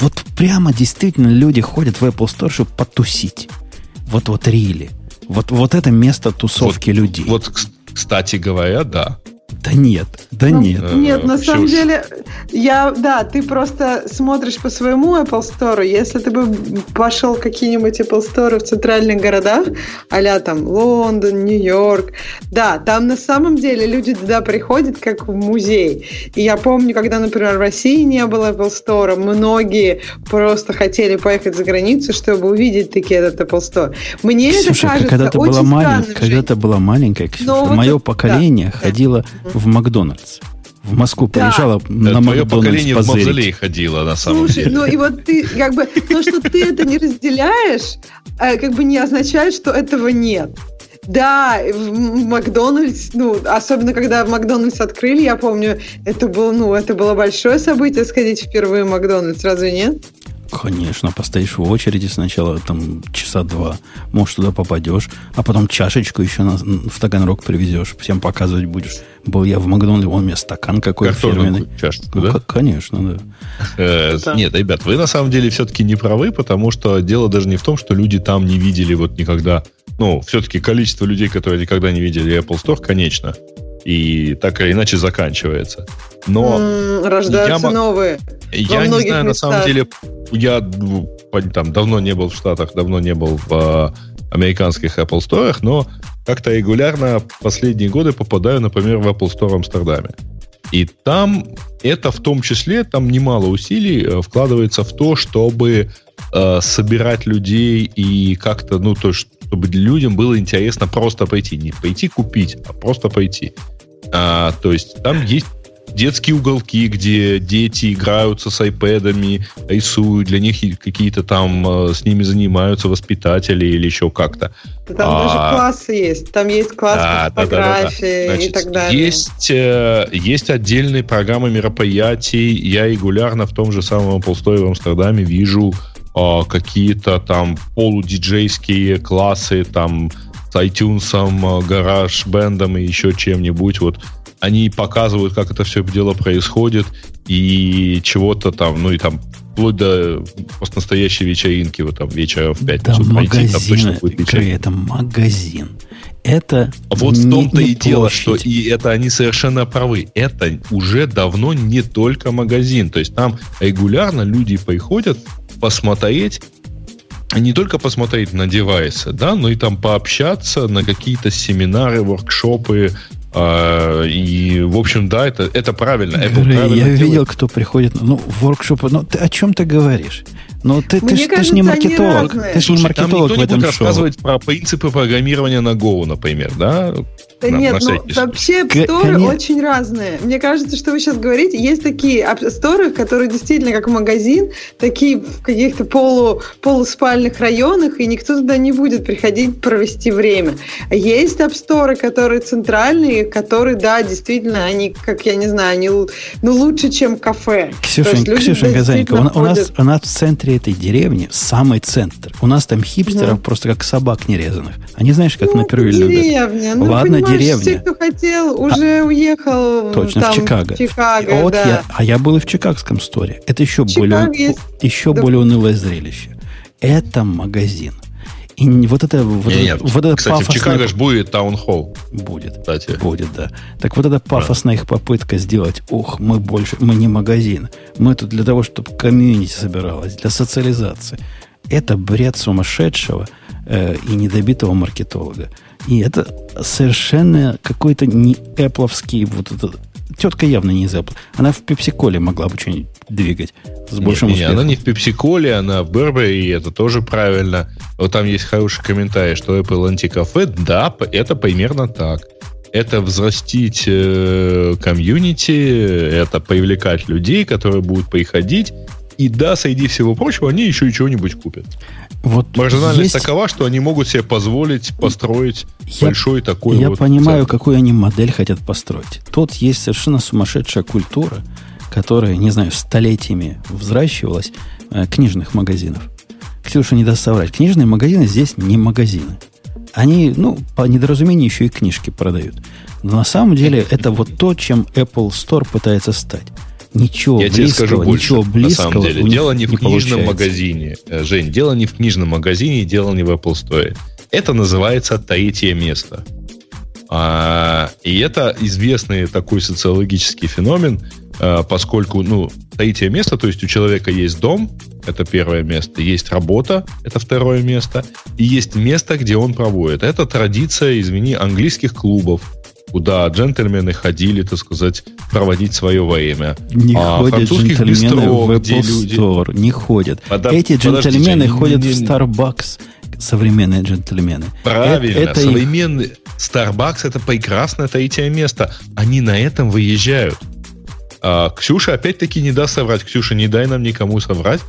Вот прямо действительно люди ходят в Apple Store, чтобы потусить. Вот вот рили. Вот, вот это место тусовки вот, людей. Вот, кстати говоря, да. Да нет, да ну, нет. Нет, на самом деле, я, да, ты просто смотришь по своему Apple Store. Если ты бы пошел в какие-нибудь Apple Store в центральных городах, а там Лондон, Нью-Йорк, да, там на самом деле люди туда приходят как в музей. И я помню, когда, например, в России не было Apple Store, многие просто хотели поехать за границу, чтобы увидеть таки этот Apple Store. Мне Ксюша, это кажется когда ты очень была маленькая, когда ты была маленькая, Ксюша, мое вот, поколение да, ходило да в Макдональдс. В Москву да. приезжала на да, Макдональдс поколение позырить. в мавзолей ходило, на самом Слушай, деле. ну и вот ты, как бы, то, что ты это не разделяешь, э, как бы не означает, что этого нет. Да, в Макдональдс, ну, особенно когда в Макдональдс открыли, я помню, это было, ну, это было большое событие сходить впервые в Макдональдс, разве нет? Конечно, постоишь в очереди сначала там часа два, может, туда попадешь, а потом чашечку еще на, в Таганрог привезешь, всем показывать будешь. Был я в Макдональдсе, он у меня стакан какой-то фирменный. чашечку, ну, да? Конечно, да. (laughs) Э, нет, ребят, вы на самом деле все-таки не правы, потому что дело даже не в том, что люди там не видели вот никогда. Ну, все-таки количество людей, которые никогда не видели Apple Store, конечно. И так или иначе заканчивается. Но рождаются я, новые. Я не знаю, местах. на самом деле, я там давно не был в Штатах, давно не был в а, американских Apple Store, но как-то регулярно последние годы попадаю, например, в Apple Store в Амстердаме. И там это в том числе, там немало усилий э, вкладывается в то, чтобы э, собирать людей и как-то, ну, то, чтобы людям было интересно просто пойти. Не пойти купить, а просто пойти. А, то есть там есть детские уголки, где дети играются с айпэдами, рисуют, для них какие-то там э, с ними занимаются воспитатели или еще как-то. Там а, даже классы есть. Там есть класс да, по фотографии да, да, да. Значит, и так далее. Есть, э, есть отдельные программы мероприятий. Я регулярно в том же самом Store в Амстердаме вижу э, какие-то там полудиджейские классы, там с iTunes, гараж бендом и еще чем-нибудь. Вот они показывают, как это все дело происходит, и чего-то там, ну и там вплоть до просто настоящей вечеринки, вот там вечера в пятницу да, магазин, там точно будет вечеринка. Это магазин. Это а вот в том-то и дело, что и это они совершенно правы. Это уже давно не только магазин. То есть там регулярно люди приходят посмотреть не только посмотреть на девайсы, да, но и там пообщаться на какие-то семинары, воркшопы, а, и, в общем, да, это, это правильно. Apple Говорю, правильно я делает. видел, кто приходит, ну, воркшопы. Ну, ты о чем ты говоришь? Ну, ты, ты, кажется, ты же не маркетолог. Ты же не маркетолог там никто в этом не будет шоу. рассказывать про принципы программирования на Go, например, да? Да на, нет, на ну вообще App Store очень разные. Мне кажется, что вы сейчас говорите, есть такие App Store, которые действительно как магазин, такие в каких-то полу, полуспальных районах, и никто туда не будет приходить провести время. Есть App Store, которые центральные, которые, да, действительно, они, как я не знаю, они ну, лучше, чем кафе. Ксюшенька, Ксюшенька Занька, у, у, нас, у нас в центре этой деревни самый центр. У нас там хипстеров да. просто как собак нерезанных. Они знаешь, как ну, на первой любят. Ну, Ладно, деревня. Все, кто хотел, уже а, уехал. Точно, там, в Чикаго. В Чикаго вот да. я, а я был и в Чикагском сторе. Это еще, более, есть. еще да. более унылое зрелище. Это магазин. И вот это, вот не, это, нет, вот это кстати, пафосное... в Чикаго же будет таунхолл. Будет. Кстати. Будет, да. Так вот эта пафосная их попытка сделать, ух, мы больше, мы не магазин. Мы тут для того, чтобы комьюнити собиралось, для социализации. Это бред сумасшедшего э, и недобитого маркетолога. И это совершенно какой-то не эпловский вот этот тетка явно не из Apple. Она в пепси-коле могла бы что-нибудь двигать с большим нет, успехом. Нет, она не в пепси-коле, она в Burberry, и это тоже правильно. Вот там есть хороший комментарий, что Apple антикафе, да, это примерно так. Это взрастить э, комьюнити, это привлекать людей, которые будут приходить, и да, среди всего прочего, они еще и чего-нибудь купят. Вот Маржинальность есть... такова, что они могут себе позволить построить я, большой такой Я вот понимаю, центр. какую они модель хотят построить. Тут есть совершенно сумасшедшая культура, которая, не знаю, столетиями взращивалась э, книжных магазинов. Ксюша не даст соврать. Книжные магазины здесь не магазины. Они, ну, по недоразумению еще и книжки продают. Но на самом деле это вот то, чем Apple Store пытается стать. Ничего Я близкого, тебе скажу больше, ничего близкого. На самом деле, дело не в не книжном получается. магазине. Э, Жень, дело не в книжном магазине, дело не в Apple Store. Это называется третье место. А, и это известный такой социологический феномен, а, поскольку, ну, третье место, то есть у человека есть дом, это первое место, есть работа, это второе место, и есть место, где он проводит. Это традиция, извини, английских клубов, куда джентльмены ходили, так сказать, проводить свое время. Не а ходят джентльмены бистро, в Apple люди... Store, не ходят. Под... Эти джентльмены Подождите, ходят не, не, в Starbucks, современные джентльмены. Правильно, это, это современный их... Starbucks это прекрасное третье место. Они на этом выезжают. А, Ксюша опять-таки не даст соврать. Ксюша, не дай нам никому соврать.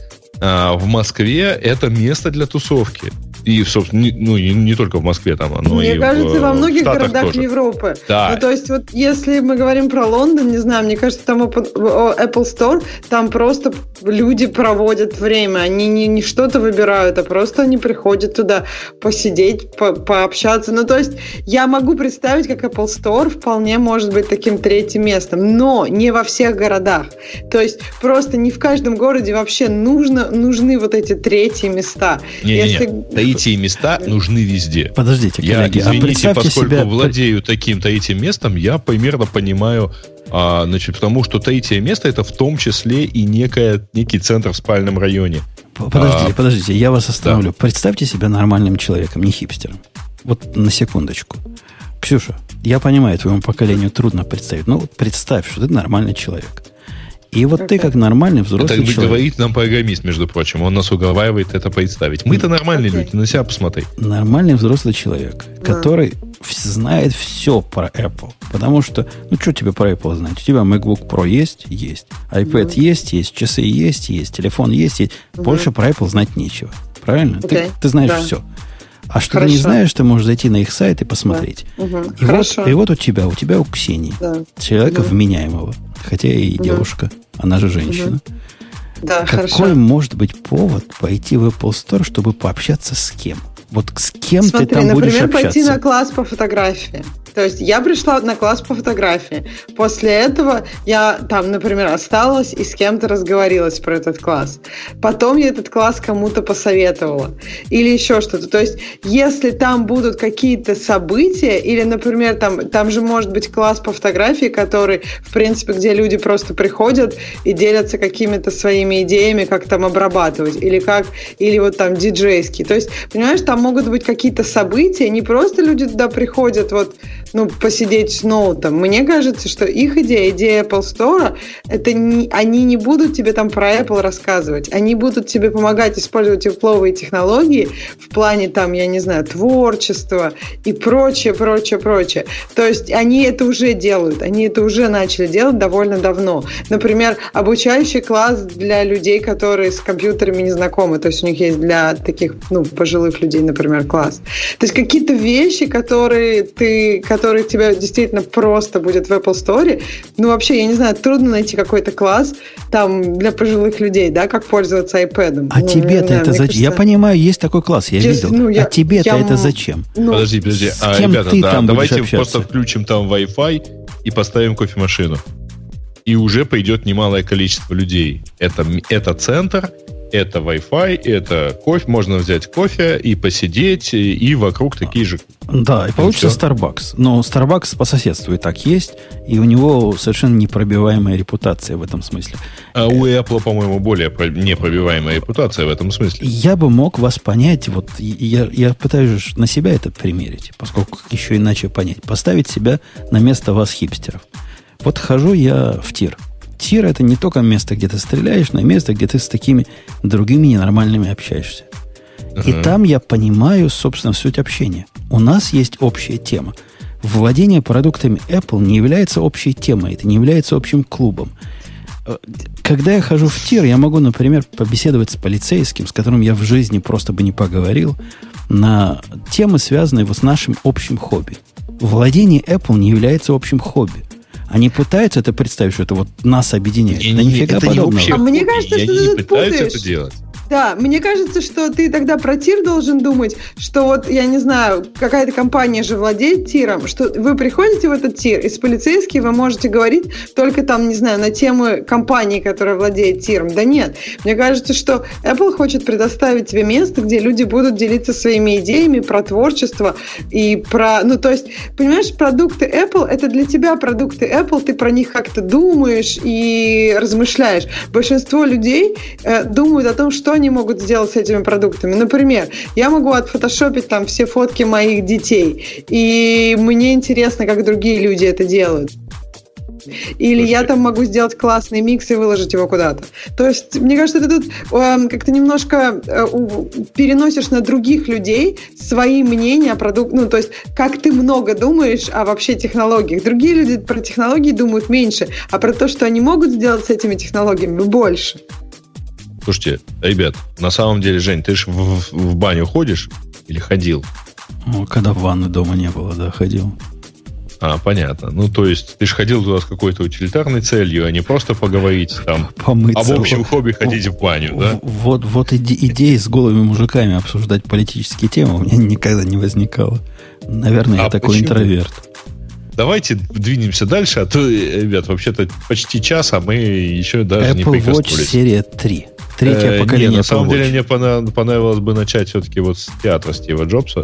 А, в Москве это место для тусовки. И, собственно, не, ну, не, не только в Москве там, но Мне и кажется, в, во многих городах тоже. Европы. Да. Ну, то есть, вот если мы говорим про Лондон, не знаю, мне кажется, там Apple Store, там просто люди проводят время. Они не, не что-то выбирают, а просто они приходят туда посидеть, по, пообщаться. Ну, то есть, я могу представить, как Apple Store вполне может быть таким третьим местом, но не во всех городах. То есть, просто не в каждом городе вообще нужно, нужны вот эти третьи места. Не, Если... не, не третьи места нужны везде. Подождите, коллеги, я, а извините, а поскольку себя... владею таким третьим местом, я примерно понимаю, а, значит, потому что третье место это в том числе и некая, некий центр в спальном районе. Подождите, а, подождите, я вас остановлю. Да. Представьте себя нормальным человеком, не хипстером. Вот на секундочку. Ксюша, я понимаю, твоему поколению трудно представить, но вот представь, что ты нормальный человек. И вот ты, как нормальный взрослый это человек... говорит нам программист, между прочим. Он нас уговаривает это представить. Мы-то нормальные okay. люди, на себя посмотри. Нормальный взрослый человек, да. который знает все про Apple. Потому что, ну, что тебе про Apple знать? У тебя MacBook Pro есть? Есть. iPad да. есть? Есть. Часы есть? Есть. Телефон есть? Есть. Да. Больше про Apple знать нечего. Правильно? Okay. Ты, ты знаешь да. все. А что Хорошо. ты не знаешь, ты можешь зайти на их сайт и посмотреть. Да. Угу. И, вот, и вот у тебя, у тебя у Ксении, да. человека угу. вменяемого, хотя и угу. девушка, она же женщина. Угу. Да, Какой хорошо. может быть повод пойти в Apple Store, чтобы пообщаться с кем? Вот с кем Смотри, ты там например, будешь общаться? пойти на класс по фотографии. То есть я пришла на класс по фотографии. После этого я там, например, осталась и с кем-то разговорилась про этот класс. Потом я этот класс кому-то посоветовала. Или еще что-то. То есть если там будут какие-то события, или, например, там, там же может быть класс по фотографии, который, в принципе, где люди просто приходят и делятся какими-то своими идеями, как там обрабатывать, или как, или вот там диджейский. То есть, понимаешь, там могут быть какие-то события, не просто люди туда приходят вот ну, посидеть с ноутом. Мне кажется, что их идея, идея Apple Store, это не, они не будут тебе там про Apple рассказывать. Они будут тебе помогать использовать тепловые технологии в плане там, я не знаю, творчества и прочее, прочее, прочее. То есть они это уже делают. Они это уже начали делать довольно давно. Например, обучающий класс для людей, которые с компьютерами не знакомы. То есть у них есть для таких, ну, пожилых людей, например, класс. То есть какие-то вещи, которые ты, который тебя действительно просто будет в Apple Store. Ну, вообще, я не знаю, трудно найти какой-то класс там для пожилых людей, да, как пользоваться iPad. А ну, тебе-то это зачем? Кажется... Я понимаю, есть такой класс, я Если, видел. Ну, я, а тебе-то я... это зачем? Ну, подожди, подожди. А, кем ребята, ты да, там давайте просто включим там Wi-Fi и поставим кофемашину. И уже пойдет немалое количество людей. Это, это центр, это Wi-Fi, это кофе, можно взять кофе и посидеть, и вокруг такие же. Да, и получится и Starbucks. Но Starbucks по соседству и так есть, и у него совершенно непробиваемая репутация в этом смысле. А у Apple, по-моему, более непробиваемая репутация в этом смысле. Я бы мог вас понять, вот я, я пытаюсь на себя это примерить, поскольку еще иначе понять. Поставить себя на место вас, хипстеров. Вот хожу я в тир – Тир это не только место, где ты стреляешь, но и место, где ты с такими другими ненормальными общаешься. Uh-huh. И там я понимаю, собственно, суть общения. У нас есть общая тема. Владение продуктами Apple не является общей темой, это не является общим клубом. Э, когда я хожу в тир, я могу, например, побеседовать с полицейским, с которым я в жизни просто бы не поговорил, на темы, связанные вот с нашим общим хобби. Владение Apple не является общим хобби. Они пытаются это представить, что это вот нас объединяет. Не, да нифига это подобного. Не а мне кажется, что они не пытаются это делать. Да, мне кажется, что ты тогда про тир должен думать, что вот, я не знаю, какая-то компания же владеет тиром, что вы приходите в этот тир, и с полицейским вы можете говорить только там, не знаю, на темы компании, которая владеет тиром. Да нет, мне кажется, что Apple хочет предоставить тебе место, где люди будут делиться своими идеями про творчество и про... Ну, то есть, понимаешь, продукты Apple — это для тебя продукты Apple, ты про них как-то думаешь и размышляешь. Большинство людей э, думают о том, что они могут сделать с этими продуктами. Например, я могу отфотошопить там все фотки моих детей, и мне интересно, как другие люди это делают. Или я там могу сделать классный микс и выложить его куда-то. То есть, мне кажется, ты тут э, как-то немножко э, переносишь на других людей свои мнения о продукте. Ну, то есть, как ты много думаешь о вообще технологиях. Другие люди про технологии думают меньше, а про то, что они могут сделать с этими технологиями, больше. Слушайте, ребят, на самом деле, Жень, ты же в, в баню ходишь или ходил? Ну, когда ванны дома не было, да, ходил. А, понятно. Ну, то есть, ты же ходил туда с какой-то утилитарной целью, а не просто поговорить там. Помыться. А в общем хобби ходить в баню, да? Вот, вот иде, идеи с голыми мужиками обсуждать политические темы у меня (laughs) никогда не возникало. Наверное, а я такой почему? интроверт. Давайте двинемся дальше, а то, ребят, вообще-то почти час, а мы еще даже Apple не. Watch серия 3. Третье э, поколение. Нет, на самом деле мне понравилось бы начать все-таки вот с театра Стива Джобса.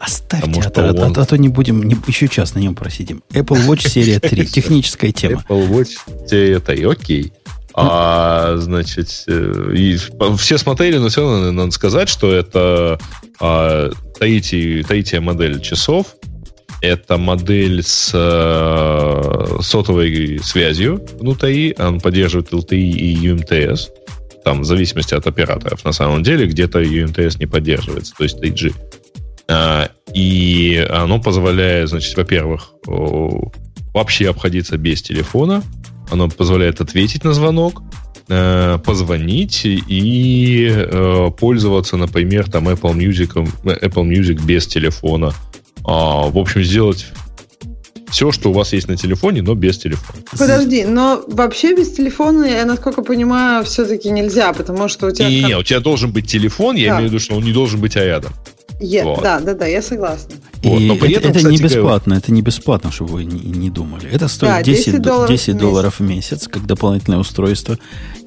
Оставь театр, он... а, а то не будем не, еще час на нем просидим. Apple Watch серия 3. (laughs) Техническая тема. Apple Watch серия 3, окей. А, значит, э, и все смотрели, но все равно надо сказать, что это а, третий, третья модель часов. Это модель с э, сотовой связью внутри. Он поддерживает LTE и UMTS там в зависимости от операторов на самом деле, где-то UMTS не поддерживается, то есть 3G. А, и оно позволяет, значит, во-первых, вообще обходиться без телефона, оно позволяет ответить на звонок, э, позвонить и э, пользоваться, например, там Apple Music, Apple Music без телефона. А, в общем, сделать все, что у вас есть на телефоне, но без телефона. Подожди, но вообще без телефона, я насколько понимаю, все-таки нельзя, потому что у тебя... Не, не, у тебя должен быть телефон, я да. имею в виду, что он не должен быть рядом. Yeah, вот. Да, да, да, я согласна. Вот, но при это, этом, это кстати, не бесплатно, это не бесплатно, чтобы вы не, не думали. Это стоит да, 10, 10, долларов, 10 долларов в месяц, как дополнительное устройство.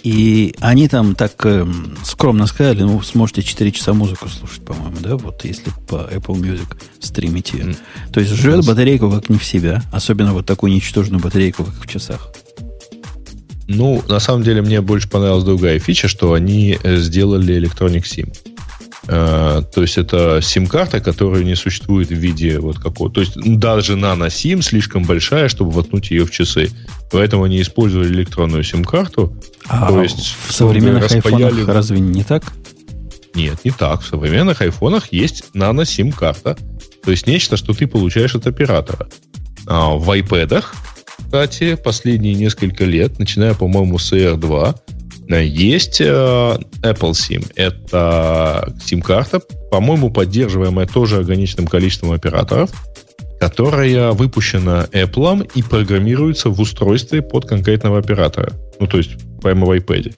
И они там так э, скромно сказали, ну, сможете 4 часа музыку слушать, по-моему, да, вот если по Apple Music стримите. Mm. То есть жрет батарейку как не в себя, особенно вот такую ничтожную батарейку, как в часах. Ну, на самом деле, мне больше понравилась другая фича, что они э, сделали Electronic SIM. Э, то есть это сим-карта, которая не существует в виде вот какого. То есть даже нано-сим слишком большая, чтобы воткнуть ее в часы. Поэтому они использовали электронную сим-карту. А то есть в современных распаяли... айфонах разве не так? Нет, не так. В современных айфонах есть нано-сим-карта. То есть нечто, что ты получаешь от оператора. А в iPad, кстати, последние несколько лет, начиная, по-моему, с Air 2, есть э, Apple SIM. Это SIM-карта, по-моему, поддерживаемая тоже ограниченным количеством операторов, которая выпущена Apple и программируется в устройстве под конкретного оператора. Ну, то есть прямо в iPad.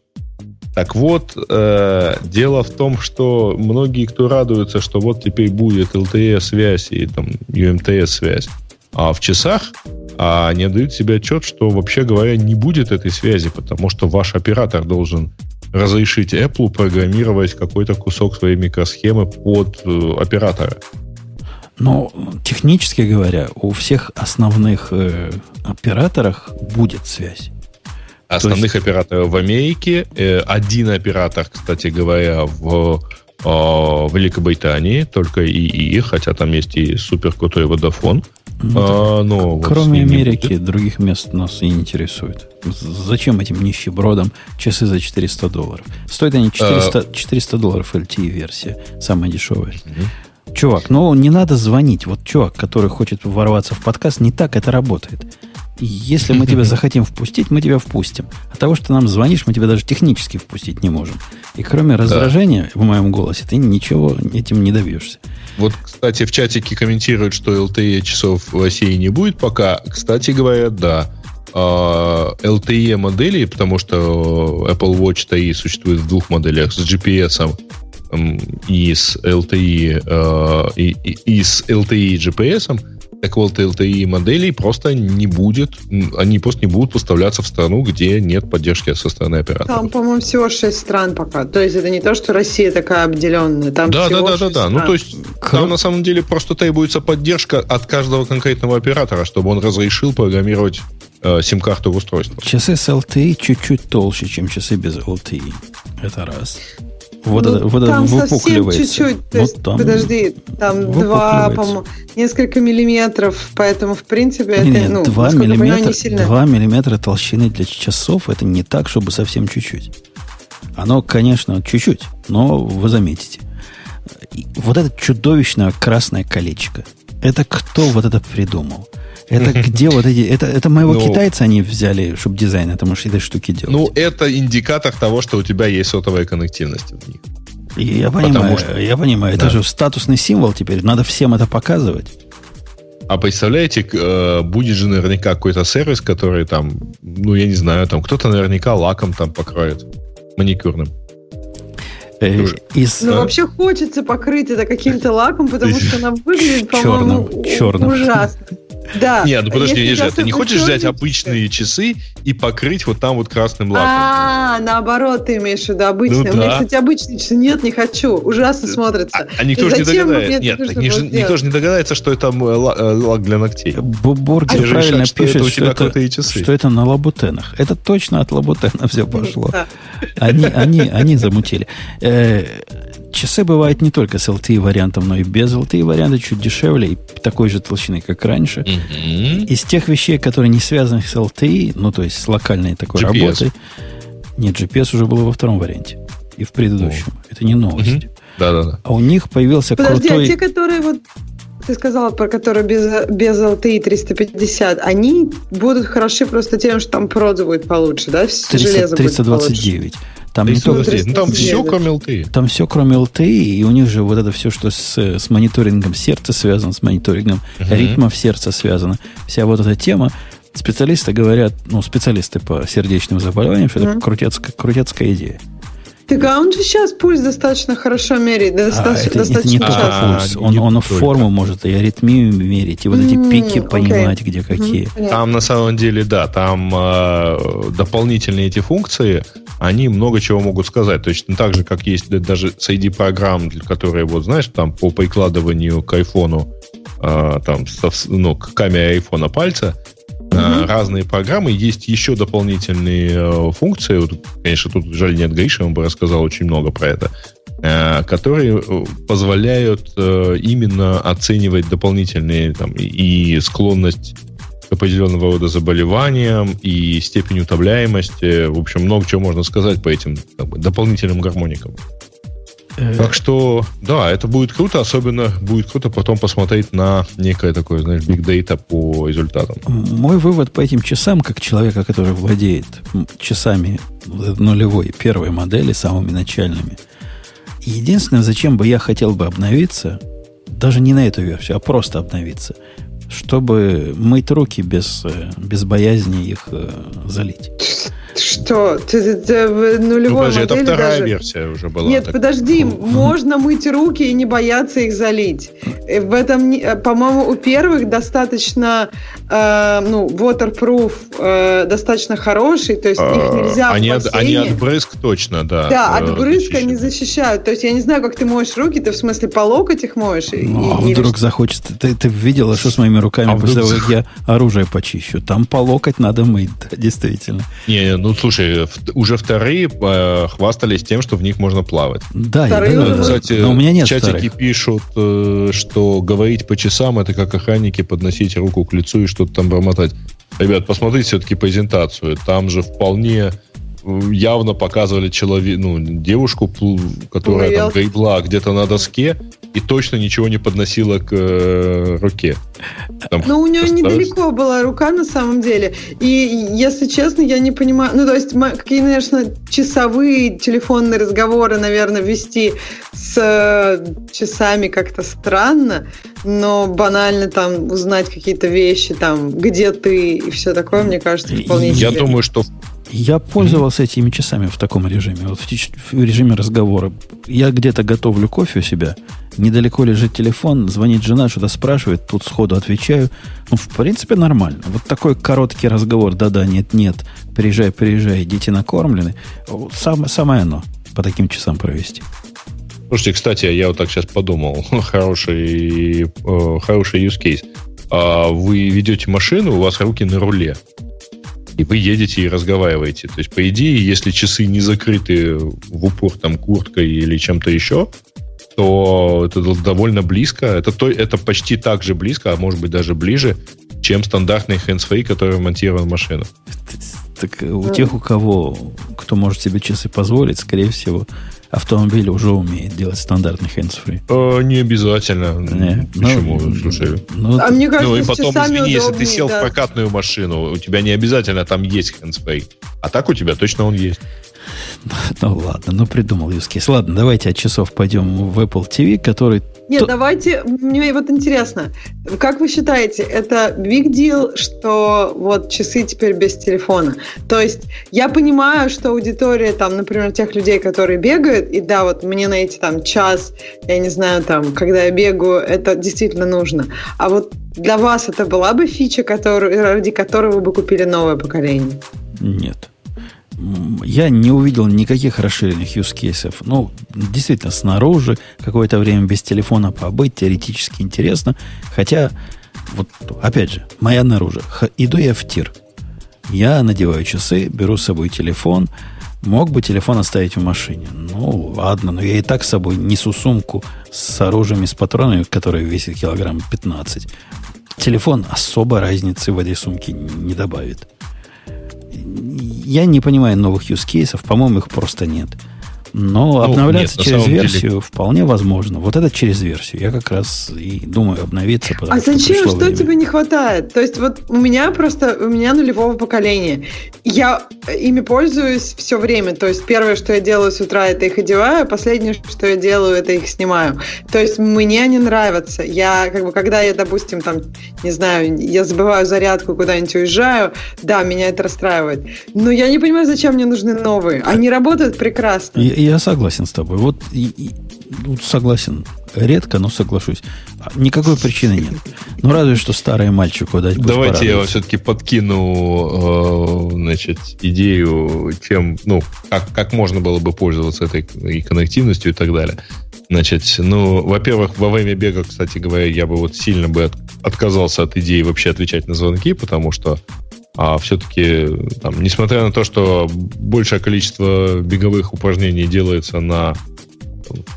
Так вот, э, дело в том, что многие, кто радуются, что вот теперь будет LTE-связь и там UMTS-связь, а в часах а они отдают себе отчет, что, вообще говоря, не будет этой связи, потому что ваш оператор должен разрешить Apple программировать какой-то кусок своей микросхемы под э, оператора. Но технически говоря, у всех основных э, операторах будет связь. Основных есть... операторов в Америке. Э, один оператор, кстати говоря, в э, Великобритании, только ИИ, хотя там есть и супер крутой водофон. Ну, а, ну, Кроме Америки, других мест нас и не интересует. Зачем этим нищебродам часы за 400 долларов? Стоят они 400, а... 400 долларов LTE-версия, самая дешевая. Угу. Чувак, ну не надо звонить. Вот чувак, который хочет ворваться в подкаст, не так это работает. Если мы тебя (laughs) захотим впустить, мы тебя впустим. А того, что нам звонишь, мы тебя даже технически впустить не можем. И кроме раздражения да. в моем голосе, ты ничего этим не добьешься. Вот, кстати, в чатике комментируют, что LTE часов в России не будет пока. Кстати говоря, да. LTE модели, потому что Apple Watch TI существует в двух моделях с GPS и с LTE и, и, и с LTE и GPS, так вот, LTE моделей просто не будет, они просто не будут поставляться в страну, где нет поддержки со стороны оператора. Там, по-моему, всего 6 стран пока. То есть это не то, что Россия такая обделенная. Там да, всего да, да, да, да. Ну, то есть там на самом деле просто требуется поддержка от каждого конкретного оператора, чтобы он разрешил программировать э, сим-карту в устройство. Часы с LTE чуть-чуть толще, чем часы без LTE. Это раз. Вот ну, это, вот там совсем чуть-чуть. То есть, там подожди, там два, по несколько миллиметров, поэтому, в принципе, это, нет, ну, 2 миллиметра, понимаю, сильно... 2 миллиметра толщины для часов, это не так, чтобы совсем чуть-чуть. Оно, конечно, чуть-чуть, но вы заметите. Вот это чудовищное красное колечко. Это кто вот это придумал? Это (laughs) где вот эти... Это, это моего ну, китайца они взяли, чтобы дизайн этому этой штуки делать. Ну, это индикатор того, что у тебя есть сотовая коннективность в них. Я понимаю, что, я понимаю. Да. Это же статусный символ теперь. Надо всем это показывать. А представляете, э, будет же наверняка какой-то сервис, который там, ну, я не знаю, там кто-то наверняка лаком там покроет маникюрным. Э, из, ну, а? вообще хочется покрыть это каким-то лаком, потому что она выглядит, по-моему, ужасно. Да. Нет, ну подожди, Если же, ты не хочешь взять обычные часы и покрыть вот там вот красным лаком? А, наоборот, ты имеешь в виду обычные. Ну, У меня, кстати, обычные часы нет, не хочу. Ужасно э, смотрится. А, а никто же не догадается. Нет, никто же не догадается, что это э, лак для ногтей. Борги правильно пишет, что это, что это на лабутенах. Это точно от лабутена все пошло. Они, они, они замутили. Часы бывают не только с LTE вариантом, но и без LTE варианта, чуть дешевле и такой же толщины, как раньше. Mm-hmm. Из тех вещей, которые не связаны с LTE, ну, то есть с локальной такой GPS. работой, нет, GPS уже было во втором варианте и в предыдущем. Oh. Это не новость. Mm-hmm. Да-да-да. А у них появился Подожди, крутой... а те, которые вот ты сказала, про которые без, без LTE 350, они будут хороши просто тем, что там прода будет получше, да? 300, Железо 329. Будет получше. Там не только... Ну, там все, кроме LTE. Там все, кроме LTE, и у них же вот это все, что с, с мониторингом сердца связано, с мониторингом uh-huh. ритмов сердца связано. Вся вот эта тема. Специалисты говорят, ну, специалисты по сердечным заболеваниям, что uh-huh. это крутецкая, крутецкая идея. Так а он же сейчас пульс достаточно хорошо меряет, достаточно, а, это, достаточно это не только пульс, он, он в форму может и аритмию мерить, и вот эти пики mm, понимать, okay. где какие. Mm, там на самом деле, да, там э, дополнительные эти функции, они много чего могут сказать. Точно так же, как есть даже среди программ, которые, вот знаешь, там по прикладыванию к айфону, э, там, со, ну, к камере айфона пальца, mm-hmm. разные программы. Есть еще дополнительные э, функции. Вот, конечно, тут жаль нет Гриша, он бы рассказал очень много про это э, которые позволяют именно оценивать дополнительные там, и склонность к определенного рода заболеваниям и степень утомляемости. В общем, много чего можно сказать по этим как бы, дополнительным гармоникам. Э, так что, да, это будет круто, особенно будет круто потом посмотреть на некое такое, знаешь, big data по результатам. Мой вывод по этим часам, как человека, который владеет часами нулевой первой модели, самыми начальными, единственное, зачем бы я хотел бы обновиться, даже не на эту версию, а просто обновиться, чтобы мыть руки без, э, без боязни их э, залить. Что? Ты, ты, ты в нулевой ну, подожди, это вторая даже... версия уже была. Нет, так... подожди, можно мыть руки и не бояться их залить. Э, в этом, по-моему, у первых достаточно, э, ну, waterproof э, достаточно хороший, то есть их а, нельзя они от, они от брызг точно, да. Да, от брызг они защищают. То есть я не знаю, как ты моешь руки, ты в смысле по локоть их моешь? Ну, а вдруг или... захочется. Ты, ты видела, что с моими руками а после того, как я оружие почищу? Там по локоть надо мыть, да, действительно. Не, ну слушай, уже вторые э, хвастались тем, что в них можно плавать. Да, вторые я, да, Кстати, но у меня нет чатики вторых. пишут, э, что говорить по часам это как охранники подносить руку к лицу и что-то там бормотать. Ребят, посмотрите все-таки презентацию. Там же вполне э, явно показывали человек, ну, девушку, которая Ой, там гребла где-то на доске, и точно ничего не подносила к э, руке. Там, Но у нее осталось... недалеко была рука на самом деле. И если честно, я не понимаю. Ну, то есть, какие, конечно, часовые телефонные разговоры, наверное, вести с э, часами как-то странно, но банально там узнать какие-то вещи, там, где ты и все такое, мне кажется, вполне Я думаю, что я пользовался mm-hmm. этими часами в таком режиме, вот в, в режиме разговора. Я где-то готовлю кофе у себя, недалеко лежит телефон, звонит жена, что-то спрашивает, тут сходу отвечаю. Ну, в принципе, нормально. Вот такой короткий разговор, да-да, нет-нет, приезжай, приезжай, дети накормлены. Сам, самое оно по таким часам провести. Слушайте, кстати, я вот так сейчас подумал, (laughs) хороший, э, хороший use case. А вы ведете машину, у вас руки на руле и вы едете и разговариваете. То есть, по идее, если часы не закрыты в упор там курткой или чем-то еще, то это довольно близко. Это, то, это почти так же близко, а может быть даже ближе, чем стандартный hands-free, который вмонтирован в машину. Так у тех, у кого, кто может себе часы позволить, скорее всего, автомобиль уже умеет делать стандартный hands-free. Э, не обязательно. Не. Почему? Ну, Слушай. Ну, а мне кажется, ну и потом, извини, удобнее, если ты сел да. в прокатную машину, у тебя не обязательно там есть hands-free. А так у тебя точно он есть. (laughs) Ну ладно, ну придумал case. Ладно, давайте от часов пойдем в Apple TV, который... Нет, то... давайте, мне вот интересно, как вы считаете, это big deal, что вот часы теперь без телефона? То есть я понимаю, что аудитория там, например, тех людей, которые бегают, и да, вот мне на эти там час, я не знаю, там, когда я бегаю, это действительно нужно. А вот для вас это была бы фича, который, ради которой вы бы купили новое поколение? Нет я не увидел никаких расширенных cases. Ну, действительно, снаружи какое-то время без телефона побыть теоретически интересно. Хотя, вот опять же, моя наружу. Иду я в тир. Я надеваю часы, беру с собой телефон. Мог бы телефон оставить в машине. Ну, ладно, но я и так с собой несу сумку с оружием и с патронами, которые весит килограмм 15. Телефон особо разницы в этой сумке не добавит я не понимаю новых use cases, по-моему, их просто нет. Но ну, обновляться нет, через версию деле... вполне возможно. Вот это через версию. Я как раз и думаю обновиться. А зачем? Что, что тебе не хватает? То есть вот у меня просто, у меня нулевого поколения. Я ими пользуюсь все время. То есть первое, что я делаю с утра, это их одеваю. Последнее, что я делаю, это их снимаю. То есть мне они нравятся. Я, как бы, когда я, допустим, там, не знаю, я забываю зарядку, куда-нибудь уезжаю, да, меня это расстраивает. Но я не понимаю, зачем мне нужны новые. Они работают прекрасно. Я согласен с тобой. Вот и, и, согласен. Редко, но соглашусь. Никакой причины нет. Ну, разве что старый мальчику дать Давайте я все-таки подкину э, значит, идею, чем, ну, как, как можно было бы пользоваться этой и коннективностью и так далее. Значит, ну, во-первых, во время бега, кстати говоря, я бы вот сильно бы от, отказался от идеи вообще отвечать на звонки, потому что а все-таки, там, несмотря на то, что большее количество беговых упражнений делается на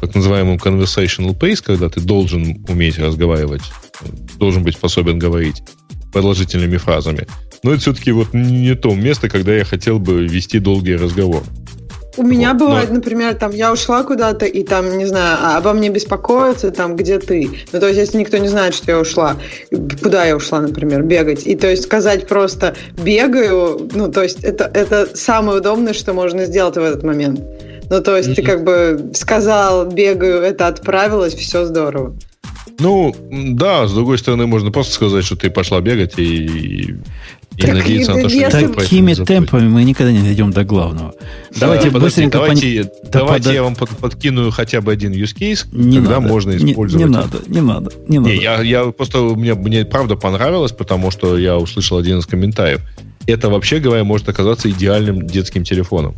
так называемом conversational pace, когда ты должен уметь разговаривать, должен быть способен говорить продолжительными фразами. Но это все-таки вот не то место, когда я хотел бы вести долгий разговор. У меня вот, бывает, но... например, там я ушла куда-то, и там, не знаю, а обо мне беспокоятся, там, где ты. Ну, то есть, если никто не знает, что я ушла, куда я ушла, например, бегать. И то есть сказать просто бегаю, ну, то есть это, это самое удобное, что можно сделать в этот момент. Ну, то есть mm-hmm. ты как бы сказал, бегаю, это отправилось, все здорово. Ну, да, с другой стороны, можно просто сказать, что ты пошла бегать и и так, надеяться на то, что Такими темпами мы никогда не дойдем до главного. Давайте да, быстренько... Давайте, пон... давайте да, я вам подкину хотя бы один use case, не когда надо, можно использовать. Не, не надо, не надо, не надо. Не, я, я просто, мне, мне правда понравилось, потому что я услышал один из комментариев. Это, вообще говоря, может оказаться идеальным детским телефоном.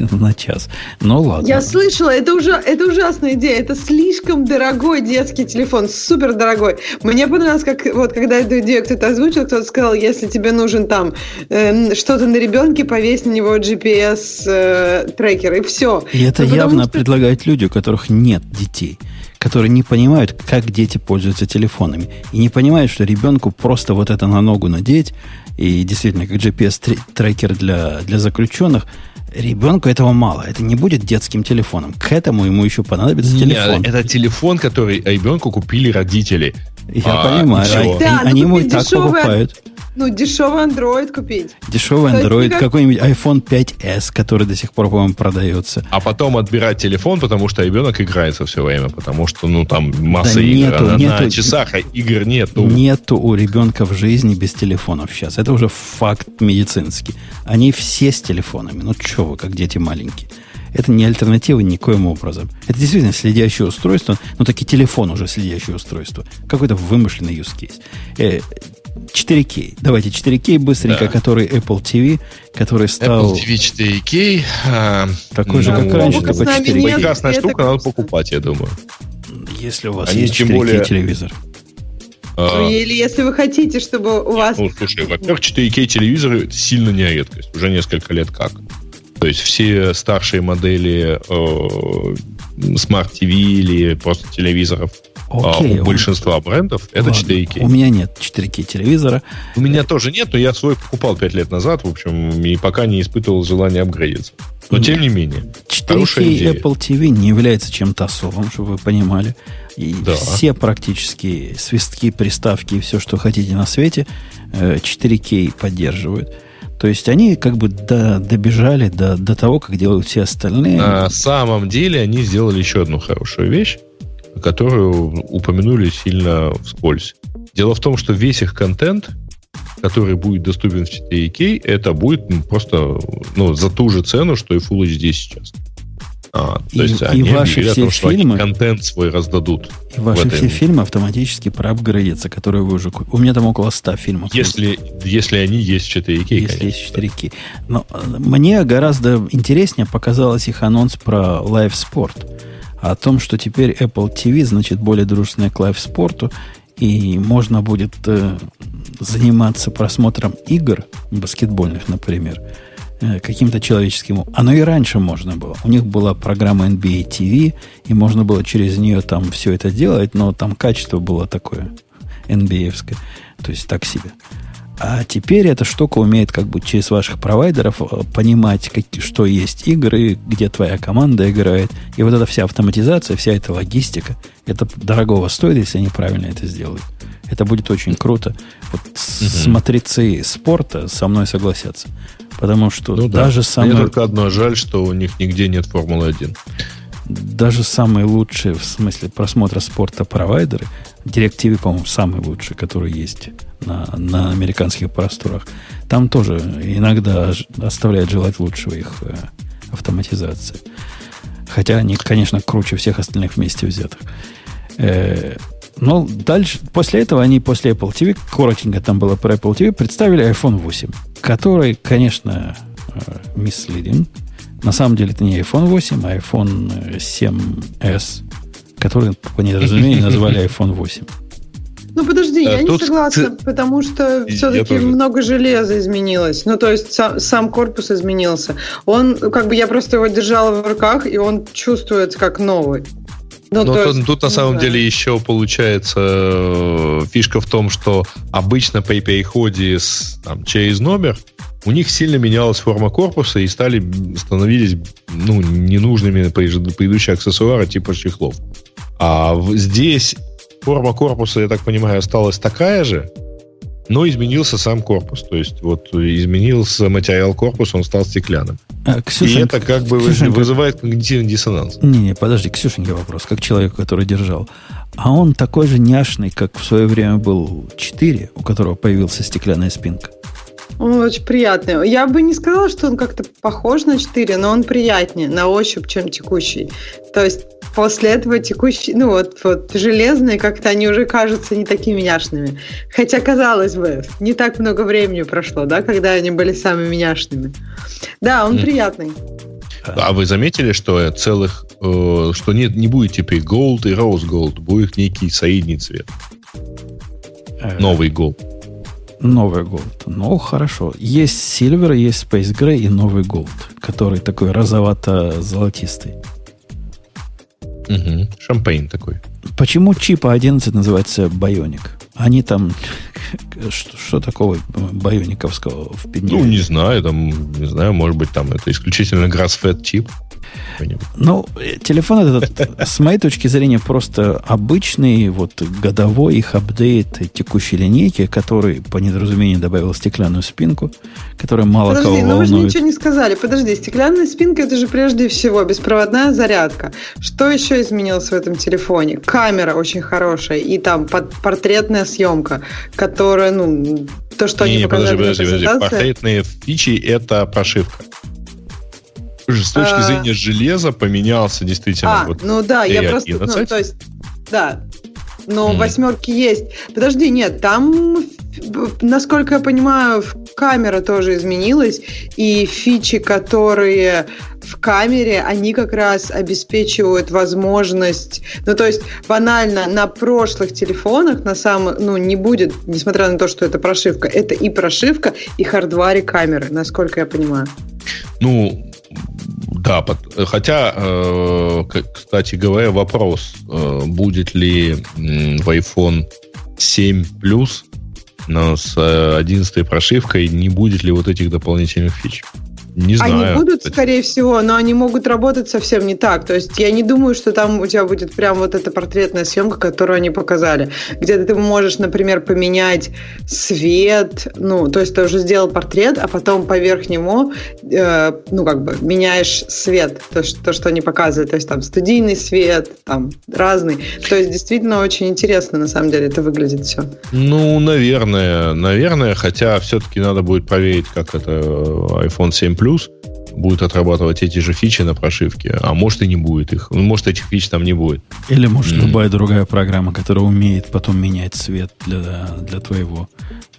(laughs) на час. Ну ладно. Я слышала, это, уже, это ужасная идея. Это слишком дорогой детский телефон, супер дорогой. Мне понравилось, как вот когда эту идею кто-то озвучил, кто-то сказал, если тебе нужен там э, что-то на ребенке, повесь на него GPS-трекер, э, и все. И это ну, явно что... предлагают люди, у которых нет детей которые не понимают, как дети пользуются телефонами. И не понимают, что ребенку просто вот это на ногу надеть, и действительно, как GPS-трекер для, для заключенных – Ребенку этого мало. Это не будет детским телефоном. К этому ему еще понадобится Нет, телефон. Это телефон, который ребенку купили родители. Я а, понимаю. А, да, они ему и так покупают. Ну, дешевый Android купить. Дешевый Android, как... какой-нибудь iPhone 5s, который до сих пор, по-моему, продается. А потом отбирать телефон, потому что ребенок играется все время, потому что, ну, там масса да игр. Нету, а нету, на часах а игр нету. Нету у ребенка в жизни без телефонов сейчас. Это уже факт медицинский. Они все с телефонами. Ну, что вы, как дети маленькие. Это не альтернатива никоим образом. Это действительно следящее устройство, но таки телефон уже следящее устройство. Какой-то вымышленный use case. Э, 4K. Давайте 4K быстренько, да. который Apple TV, который стал... Apple TV 4K. А, такой ну, же, как раньше, только 4K. Прекрасная штука, надо покупать, я думаю. Если у вас Они есть 4K более... телевизор. А, ну, или если вы хотите, чтобы у вас... Ну, слушай, во-первых, 4К телевизоры сильно не редкость. Уже несколько лет как. То есть все старшие модели э, Smart TV или просто телевизоров Окей, а у большинства брендов это Ладно, 4К. У меня нет 4К телевизора. У меня тоже нет, но я свой покупал 5 лет назад, в общем, и пока не испытывал желания апгрейдиться. Но тем не менее. 4K Apple TV не является чем-то особым, чтобы вы понимали. И да. все практически свистки, приставки и все, что хотите на свете, 4К э, поддерживают. То есть они как бы до, добежали до, до того, как делают все остальные. На самом деле они сделали еще одну хорошую вещь которую упомянули сильно вскользь. Дело в том, что весь их контент, который будет доступен в 4K, это будет просто ну, за ту же цену, что и Full HD сейчас. А, то и, есть и они ваши все том, что фильмы, они контент свой раздадут. И ваши все фильмы автоматически проапгрейдятся, которые вы уже купили. У меня там около 100 фильмов. Если, если они есть 4K, Если конечно. есть 4K. Но э, мне гораздо интереснее показалось их анонс про Live Sport о том, что теперь Apple TV, значит, более дружественная к лайв-спорту, и можно будет э, заниматься просмотром игр, баскетбольных, например, каким-то человеческим... Оно и раньше можно было. У них была программа NBA TV, и можно было через нее там все это делать, но там качество было такое NBA-евское. То есть так себе. А теперь эта штука умеет как бы через ваших провайдеров э, понимать, как, что есть игры, где твоя команда играет. И вот эта вся автоматизация, вся эта логистика, это дорогого стоит, если они правильно это сделают. Это будет очень круто. Вот угу. смотрецы спорта со мной согласятся. Потому что ну, даже да. самые... Мне только одно жаль, что у них нигде нет Формулы-1 даже самые лучшие в смысле просмотра спорта провайдеры, DirecTV, по-моему, самый лучший, который есть на, на американских просторах, там тоже иногда оставляет желать лучшего их э, автоматизация. Хотя они, конечно, круче всех остальных вместе взятых. Э, но дальше, после этого они после Apple TV, коротенько там было про Apple TV, представили iPhone 8, который, конечно, э, misleading, на самом деле это не iPhone 8, а iPhone 7s, который по недоразумению назвали (laughs) iPhone 8. Ну подожди, а я тут не согласна, ты... потому что все-таки много железа изменилось. Ну то есть сам, сам корпус изменился. Он, как бы я просто его держала в руках, и он чувствуется как новый. Ну, Но тут, есть, тут на самом знаю. деле еще получается э, фишка в том, что обычно при переходе с, там, через номер у них сильно менялась форма корпуса и стали становились ну, ненужными предыдущие аксессуары типа чехлов. А здесь форма корпуса, я так понимаю, осталась такая же, но изменился сам корпус. То есть вот изменился материал корпуса, он стал стеклянным. А, Ксюшенька, и это как бы Ксюшенька, вызывает когнитивный диссонанс. Не-не, подожди, Ксюшенька вопрос, как человек, который держал. А он такой же няшный, как в свое время был 4, у которого появился стеклянная спинка. Он очень приятный. Я бы не сказала, что он как-то похож на 4, но он приятнее на ощупь, чем текущий. То есть после этого текущий, ну вот, вот железные как-то они уже кажутся не такими няшными. Хотя, казалось бы, не так много времени прошло, да, когда они были самыми няшными. Да, он mm. приятный. А вы заметили, что целых, э, что нет, не будет теперь Gold и Rose Gold, будет некий средний цвет. Э. Новый Gold. Новый Gold. Ну, хорошо. Есть Silver, есть Space Gray и новый Gold, который такой розовато-золотистый. Угу. Шампейн такой. Почему чипа 11 называется Bionic? Они там Что, что такого байониковского в пидне? Ну, не знаю, там, не знаю, может быть, там это исключительно grass-fed чип. Ну, телефон этот, (laughs) с моей точки зрения, просто обычный вот годовой их апдейт текущей линейки, который по недоразумению добавил стеклянную спинку, которая мало Подожди, кого но волнует. вы же ничего не сказали. Подожди, стеклянная спинка это же прежде всего беспроводная зарядка. Что еще изменилось в этом телефоне? Камера очень хорошая и там портретная съемка, которая, ну, то, что не, они показали подожди, подожди, подожди. Портретные фичи это прошивка с точки а... зрения железа поменялся действительно. А, вот ну да, я просто, ну, то есть, да, но mm. восьмерки есть. Подожди, нет, там, насколько я понимаю, камера тоже изменилась, и фичи, которые в камере, они как раз обеспечивают возможность, ну то есть банально на прошлых телефонах на самом, ну не будет, несмотря на то, что это прошивка, это и прошивка, и хардваре камеры, насколько я понимаю. Ну, да, хотя, э, кстати говоря, вопрос, э, будет ли в iPhone 7 Plus с 11 прошивкой, не будет ли вот этих дополнительных фич? Не знаю. Они будут, кстати. скорее всего, но они могут работать совсем не так. То есть я не думаю, что там у тебя будет прям вот эта портретная съемка, которую они показали. Где ты можешь, например, поменять свет, ну, то есть ты уже сделал портрет, а потом поверх него, э, ну, как бы меняешь свет, то, что, то, что они показывают. То есть там студийный свет, там разный. То есть действительно очень интересно, на самом деле, это выглядит все. Ну, наверное, наверное, хотя все-таки надо будет проверить, как это э, iPhone 7 Plus будет отрабатывать эти же фичи на прошивке, а может и не будет их. Ну, может, этих фич там не будет. Или, может, mm. любая другая программа, которая умеет потом менять цвет для, для твоего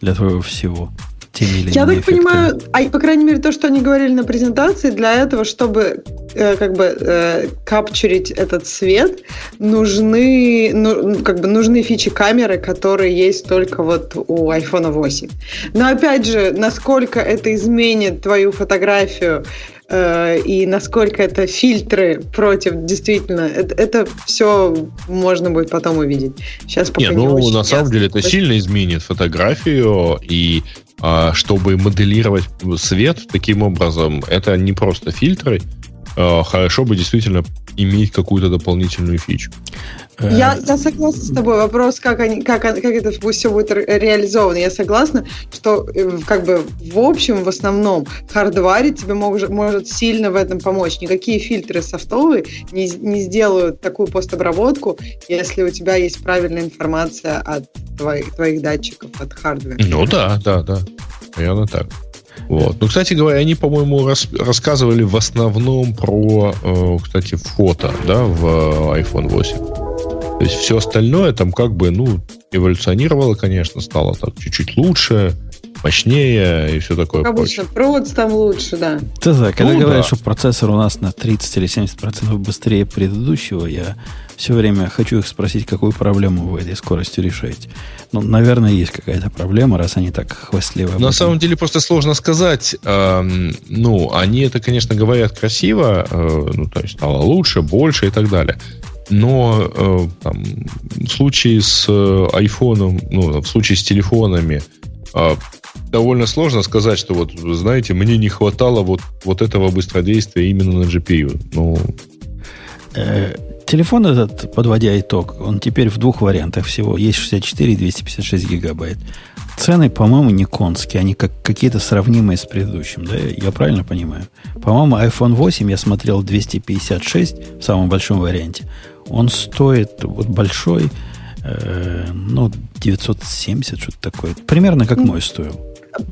для твоего всего теми или Я так эффектами. понимаю, а, по крайней мере, то, что они говорили на презентации, для этого, чтобы э, как бы э, капчурить этот свет, нужны, ну, как бы нужны фичи камеры, которые есть только вот у iPhone 8. Но опять же, насколько это изменит твою фотографию Э, и насколько это фильтры против действительно это, это все можно будет потом увидеть. Сейчас пока не, не ну на самом деле это сильно изменит фотографию и а, чтобы моделировать свет таким образом это не просто фильтры хорошо бы действительно иметь какую-то дополнительную фичу я, я согласна с тобой. Вопрос, как, они, как, как это все будет реализовано. Я согласна, что э, как бы в общем, в основном, хардваре тебе может, может сильно в этом помочь. Никакие фильтры софтовые не, не сделают такую постобработку, если у тебя есть правильная информация от твоих, твоих датчиков, от хардвера. Ну да, да, да. Примерно так. Вот. Ну, кстати говоря, они, по-моему, рас, рассказывали в основном про, э, кстати, фото, да, в э, iPhone 8. То есть все остальное там как бы, ну, эволюционировало, конечно, стало так чуть-чуть лучше, мощнее и все такое как прочее. Обычно провод там лучше, да. Да, да, когда ну, говорят, да. что процессор у нас на 30 или 70 процентов быстрее предыдущего, я все время хочу их спросить, какую проблему вы этой скоростью решаете. Ну, наверное, есть какая-то проблема, раз они так хвастливы. На самом деле просто сложно сказать. Э, ну, они это, конечно, говорят красиво, э, ну, то есть стало лучше, больше и так далее. Но э, там, в случае с э, айфоном, ну, в случае с телефонами, э, довольно сложно сказать, что вот, знаете, мне не хватало вот, вот этого быстродействия именно на GPU. Ну, э, телефон этот, подводя итог, он теперь в двух вариантах всего. Есть 64 и 256 гигабайт. Цены, по-моему, не конские, они как какие-то сравнимые с предыдущим, да? Я правильно понимаю? По-моему, iPhone 8 я смотрел 256 в самом большом варианте. Он стоит вот большой, э, ну, 970, что-то такое. Примерно как мой стоил.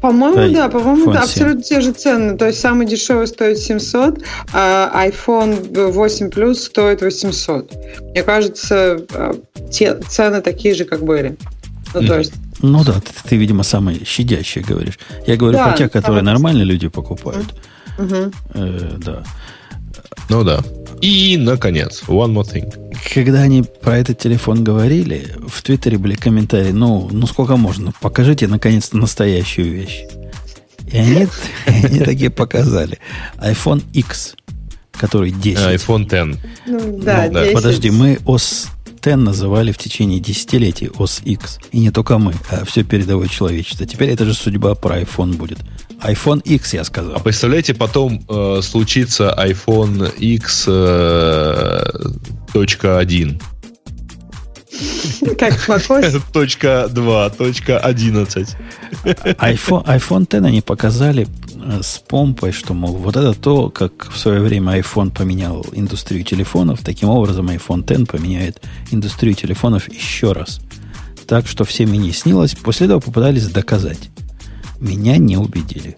По-моему, да, да по-моему, да, абсолютно те же цены. То есть самый дешевый стоит 700, а iPhone 8 Plus стоит 800. Мне кажется, э, те цены такие же, как были. Ну, то есть... Ну да, ты, ты, видимо, самый щадящий говоришь. Я говорю да, про те, которые нормальные люди покупают. Угу. Э, да. Ну да. И, наконец, one more thing. Когда они про этот телефон говорили, в Твиттере были комментарии, ну, ну сколько можно, покажите, наконец-то, настоящую вещь. И они, (laughs) они такие показали. iPhone X, который 10. iPhone X. Ну, да, ну, 10. Подожди, мы о X называли в течение десятилетий OS X. И не только мы, а все передовое человечество. Теперь это же судьба про iPhone будет. iPhone X, я сказал. А представляете, потом э, случится iPhone X э, точка 1. Как? (laughs) Точка 2, точка 11. iPhone, iPhone X они показали э, с помпой, что, мол, вот это то, как в свое время iPhone поменял индустрию телефонов, таким образом iPhone X поменяет индустрию телефонов еще раз. Так что всем и не снилось. После этого попытались доказать. Меня не убедили.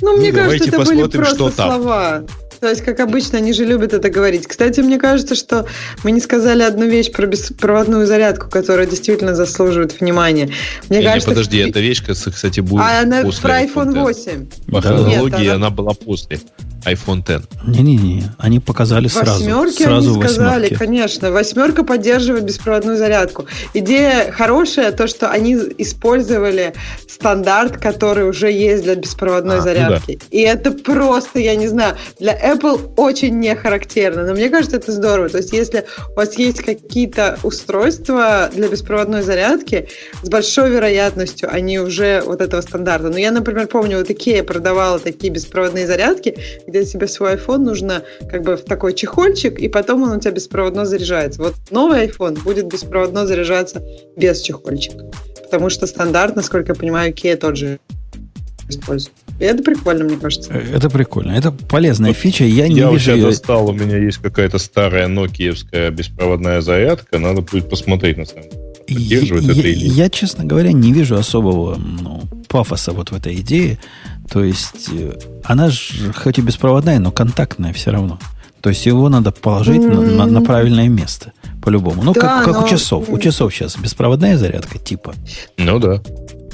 Ну, мне ну, кажется, это были просто слова. То есть, как обычно, они же любят это говорить. Кстати, мне кажется, что мы не сказали одну вещь про беспроводную зарядку, которая действительно заслуживает внимания. Мне не, кажется, подожди, что... эта вещь, кстати, будет а она после про iPhone 8. По хронологии она... она была после iPhone X. Не-не-не, они показали сразу. Восьмерки сразу они сказали, восьмерки. конечно. Восьмерка поддерживает беспроводную зарядку. Идея хорошая, то, что они использовали стандарт, который уже есть для беспроводной а, зарядки. Ну да. И это просто, я не знаю, для Apple очень не характерно. Но мне кажется, это здорово. То есть, если у вас есть какие-то устройства для беспроводной зарядки, с большой вероятностью они уже вот этого стандарта. Но я, например, помню, вот Ikea продавала такие беспроводные зарядки, где тебе свой iPhone нужно как бы в такой чехольчик, и потом он у тебя беспроводно заряжается. Вот новый iPhone будет беспроводно заряжаться без чехольчика. Потому что стандарт, насколько я понимаю, Kia тот же использует. И это прикольно, мне кажется. Э, это прикольно. Это полезная вот фича. Я, не я вижу ее... достал, у меня есть какая-то старая нокиевская беспроводная зарядка. Надо будет посмотреть, на самом деле. Поддерживает я, это или Я, честно говоря, не вижу особого ну, пафоса вот в этой идее. То есть э, она же хоть и беспроводная, но контактная все равно. То есть его надо положить mm-hmm. на, на, на правильное место по-любому. Ну, да, как, как но... у часов. У часов сейчас беспроводная зарядка типа. Ну да.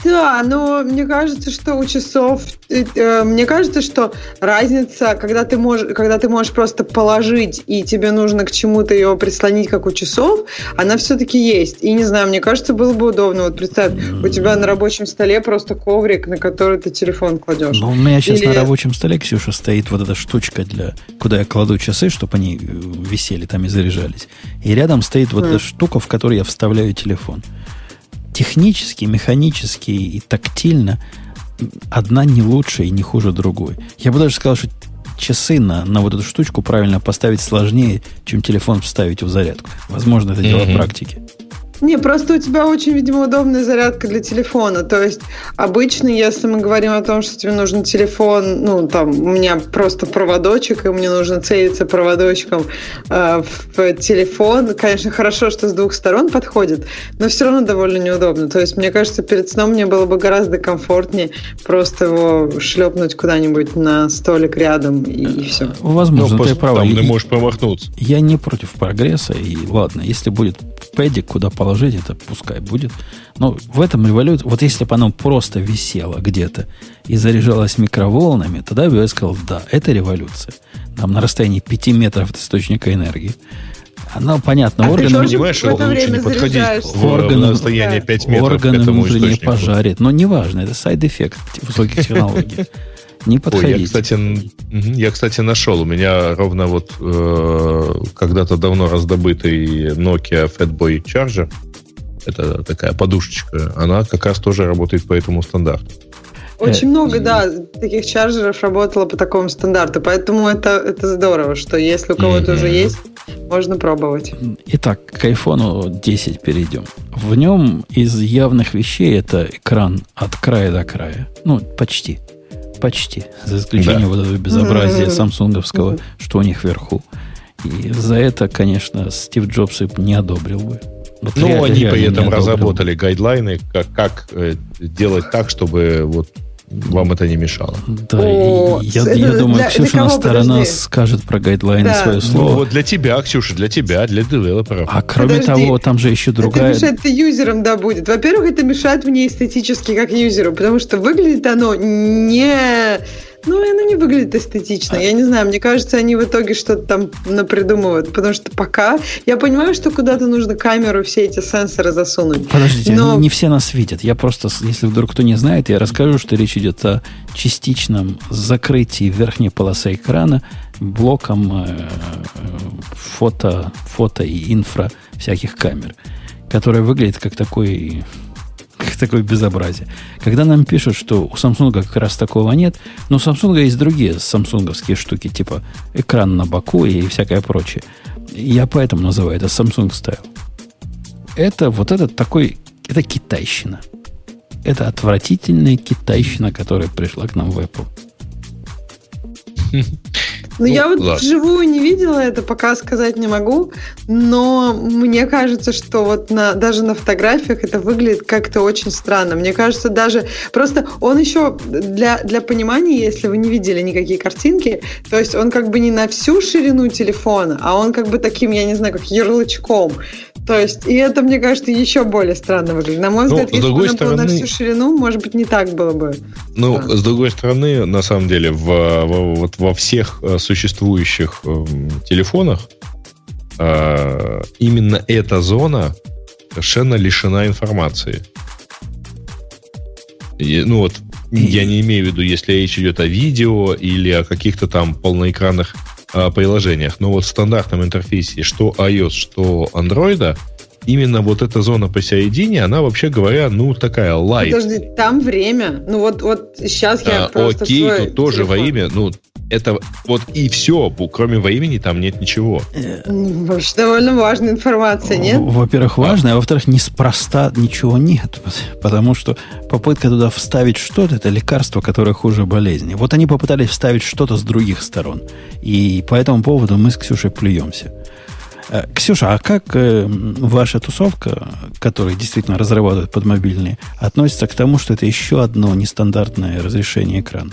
Да, но мне кажется, что у часов, э, э, мне кажется, что разница, когда ты можешь, когда ты можешь просто положить и тебе нужно к чему-то его прислонить, как у часов, она все-таки есть. И не знаю, мне кажется, было бы удобно. Вот представь, у тебя на рабочем столе просто коврик, на который ты телефон кладешь. Ну, у меня сейчас Или... на рабочем столе, Ксюша, стоит вот эта штучка для, куда я кладу часы, чтобы они э, висели там и заряжались. И рядом стоит вот эта штука, в которую я вставляю телефон технически, механически и тактильно одна не лучше и не хуже другой. Я бы даже сказал, что часы на, на вот эту штучку правильно поставить сложнее, чем телефон вставить в зарядку. Возможно, это дело mm-hmm. практики. Не, просто у тебя очень, видимо, удобная зарядка для телефона. То есть обычно, если мы говорим о том, что тебе нужен телефон, ну, там, у меня просто проводочек, и мне нужно целиться проводочком э, в телефон. Конечно, хорошо, что с двух сторон подходит, но все равно довольно неудобно. То есть, мне кажется, перед сном мне было бы гораздо комфортнее просто его шлепнуть куда-нибудь на столик рядом, и, и все. Возможно, ну, ты права. Там ты можешь промахнуться. Я не против прогресса, и ладно, если будет пэдик, куда положить положить, это пускай будет. Но в этом революции, вот если бы оно просто висело где-то и заряжалось микроволнами, тогда бы я сказал, да, это революция. Там на расстоянии 5 метров от источника энергии. Оно, понятно, а органы... Ты понимаешь, что лучше не подходить в, органы, в расстояние 5 метров органы к этому внутренне пожарит. Но неважно, это side effect высоких технологий. (laughs) Не подходите. Ой, я, кстати, я, кстати, нашел. У меня ровно вот э, когда-то давно раздобытый Nokia Fatboy Charger, это такая подушечка, она как раз тоже работает по этому стандарту. Очень э, много, да, таких чарджеров работало по такому стандарту, поэтому это, это здорово, что если у кого-то mm-hmm. уже есть, можно пробовать. Итак, к iPhone 10 перейдем. В нем из явных вещей это экран от края до края. Ну, почти. Почти. За исключением да. вот этого безобразия самсунговского, что у них вверху. И за это, конечно, Стив Джобс не одобрил бы. Вот ну, реально, они при этом разработали гайдлайны, как, как э, делать так, чтобы вот вам это не мешало. Да, О, я, это, я (laughs) думаю, для, Ксюшина для сторона подожди? скажет про гайдлайны да. свое слово. Ну, вот для тебя, Ксюша, для тебя, для девелоперов. А кроме подожди, того, там же еще другая... Это мешает юзерам, да, будет. Во-первых, это мешает мне эстетически как юзеру, потому что выглядит оно не ну, оно не выглядит эстетично. Я не знаю, мне кажется, они в итоге что-то там напридумывают. Потому что пока я понимаю, что куда-то нужно камеру, все эти сенсоры засунуть. Подождите, но... не все нас видят. Я просто, если вдруг кто не знает, я расскажу, что речь идет о частичном закрытии верхней полосы экрана блоком э, фото, фото и инфра всяких камер, которая выглядит как такой (laughs) такое безобразие. Когда нам пишут, что у Samsung как раз такого нет, но у Samsung есть другие самсунговские штуки, типа экран на боку и всякое прочее. Я поэтому называю это Samsung Style. Это вот этот такой, это китайщина. Это отвратительная китайщина, которая пришла к нам в Apple. (laughs) Ну, я вот ладно. вживую не видела это, пока сказать не могу, но мне кажется, что вот на, даже на фотографиях это выглядит как-то очень странно. Мне кажется, даже просто он еще для, для понимания, если вы не видели никакие картинки, то есть он как бы не на всю ширину телефона, а он как бы таким, я не знаю, как ярлычком. То есть, и это, мне кажется, еще более странно выглядит. На мой ну, взгляд, если бы он стороны... на всю ширину, может быть, не так было бы. Ну, да. с другой стороны, на самом деле, в, в, вот во всех э, существующих э, телефонах э, именно эта зона совершенно лишена информации. И, ну вот, я не имею в виду, если речь идет о видео или о каких-то там полноэкранных а, приложениях. Но вот в стандартном интерфейсе, что iOS, что Android, именно вот эта зона посередине, она, вообще говоря, ну, такая лайт. Подожди, там время. Ну, вот, вот сейчас я а, просто Окей, свой тут тоже телефон. во имя, ну, это вот и все, кроме во имени там нет ничего. Ну, вообще довольно важная информация, нет? Во-первых, важная, а во-вторых, неспроста ничего нет, (laughs) потому что попытка туда вставить что-то, это лекарство, которое хуже болезни. Вот они попытались вставить что-то с других сторон. И по этому поводу мы с Ксюшей плюемся. Э, Ксюша, а как э, ваша тусовка, которая действительно разрабатывает под мобильные, относится к тому, что это еще одно нестандартное разрешение экрана?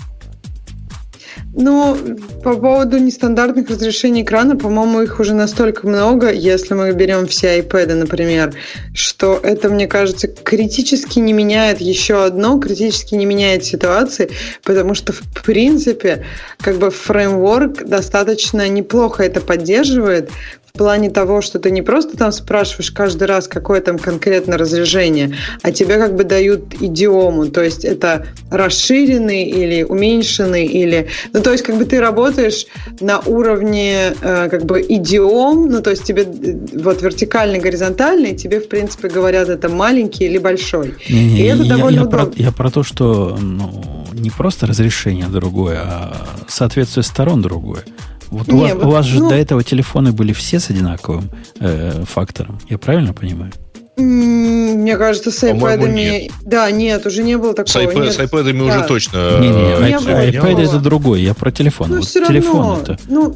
Ну, по поводу нестандартных разрешений экрана, по-моему, их уже настолько много, если мы берем все iPad, например, что это, мне кажется, критически не меняет еще одно, критически не меняет ситуации, потому что, в принципе, как бы фреймворк достаточно неплохо это поддерживает, плане того, что ты не просто там спрашиваешь каждый раз, какое там конкретно разряжение, а тебе как бы дают идиому, то есть это расширенный или уменьшенный, или... Ну, то есть как бы ты работаешь на уровне э, как бы идиом, ну, то есть тебе э, вот вертикальный, горизонтальный, тебе, в принципе, говорят, это маленький или большой. Не, не, И это я, довольно я, удобно. Про, я про то, что ну, не просто разрешение другое, а соответствие сторон другое. Вот не, у, вас, вот, у вас же ну, до этого телефоны были все с одинаковым э, фактором. Я правильно понимаю? Мне кажется, с iPad... Нет. Да, нет, уже не было такого. С, iPad, нет. с iPad да. уже точно... Не, не, не iPad, iPad это другой, я про телефон. Ну, вот все телефон это... Ну,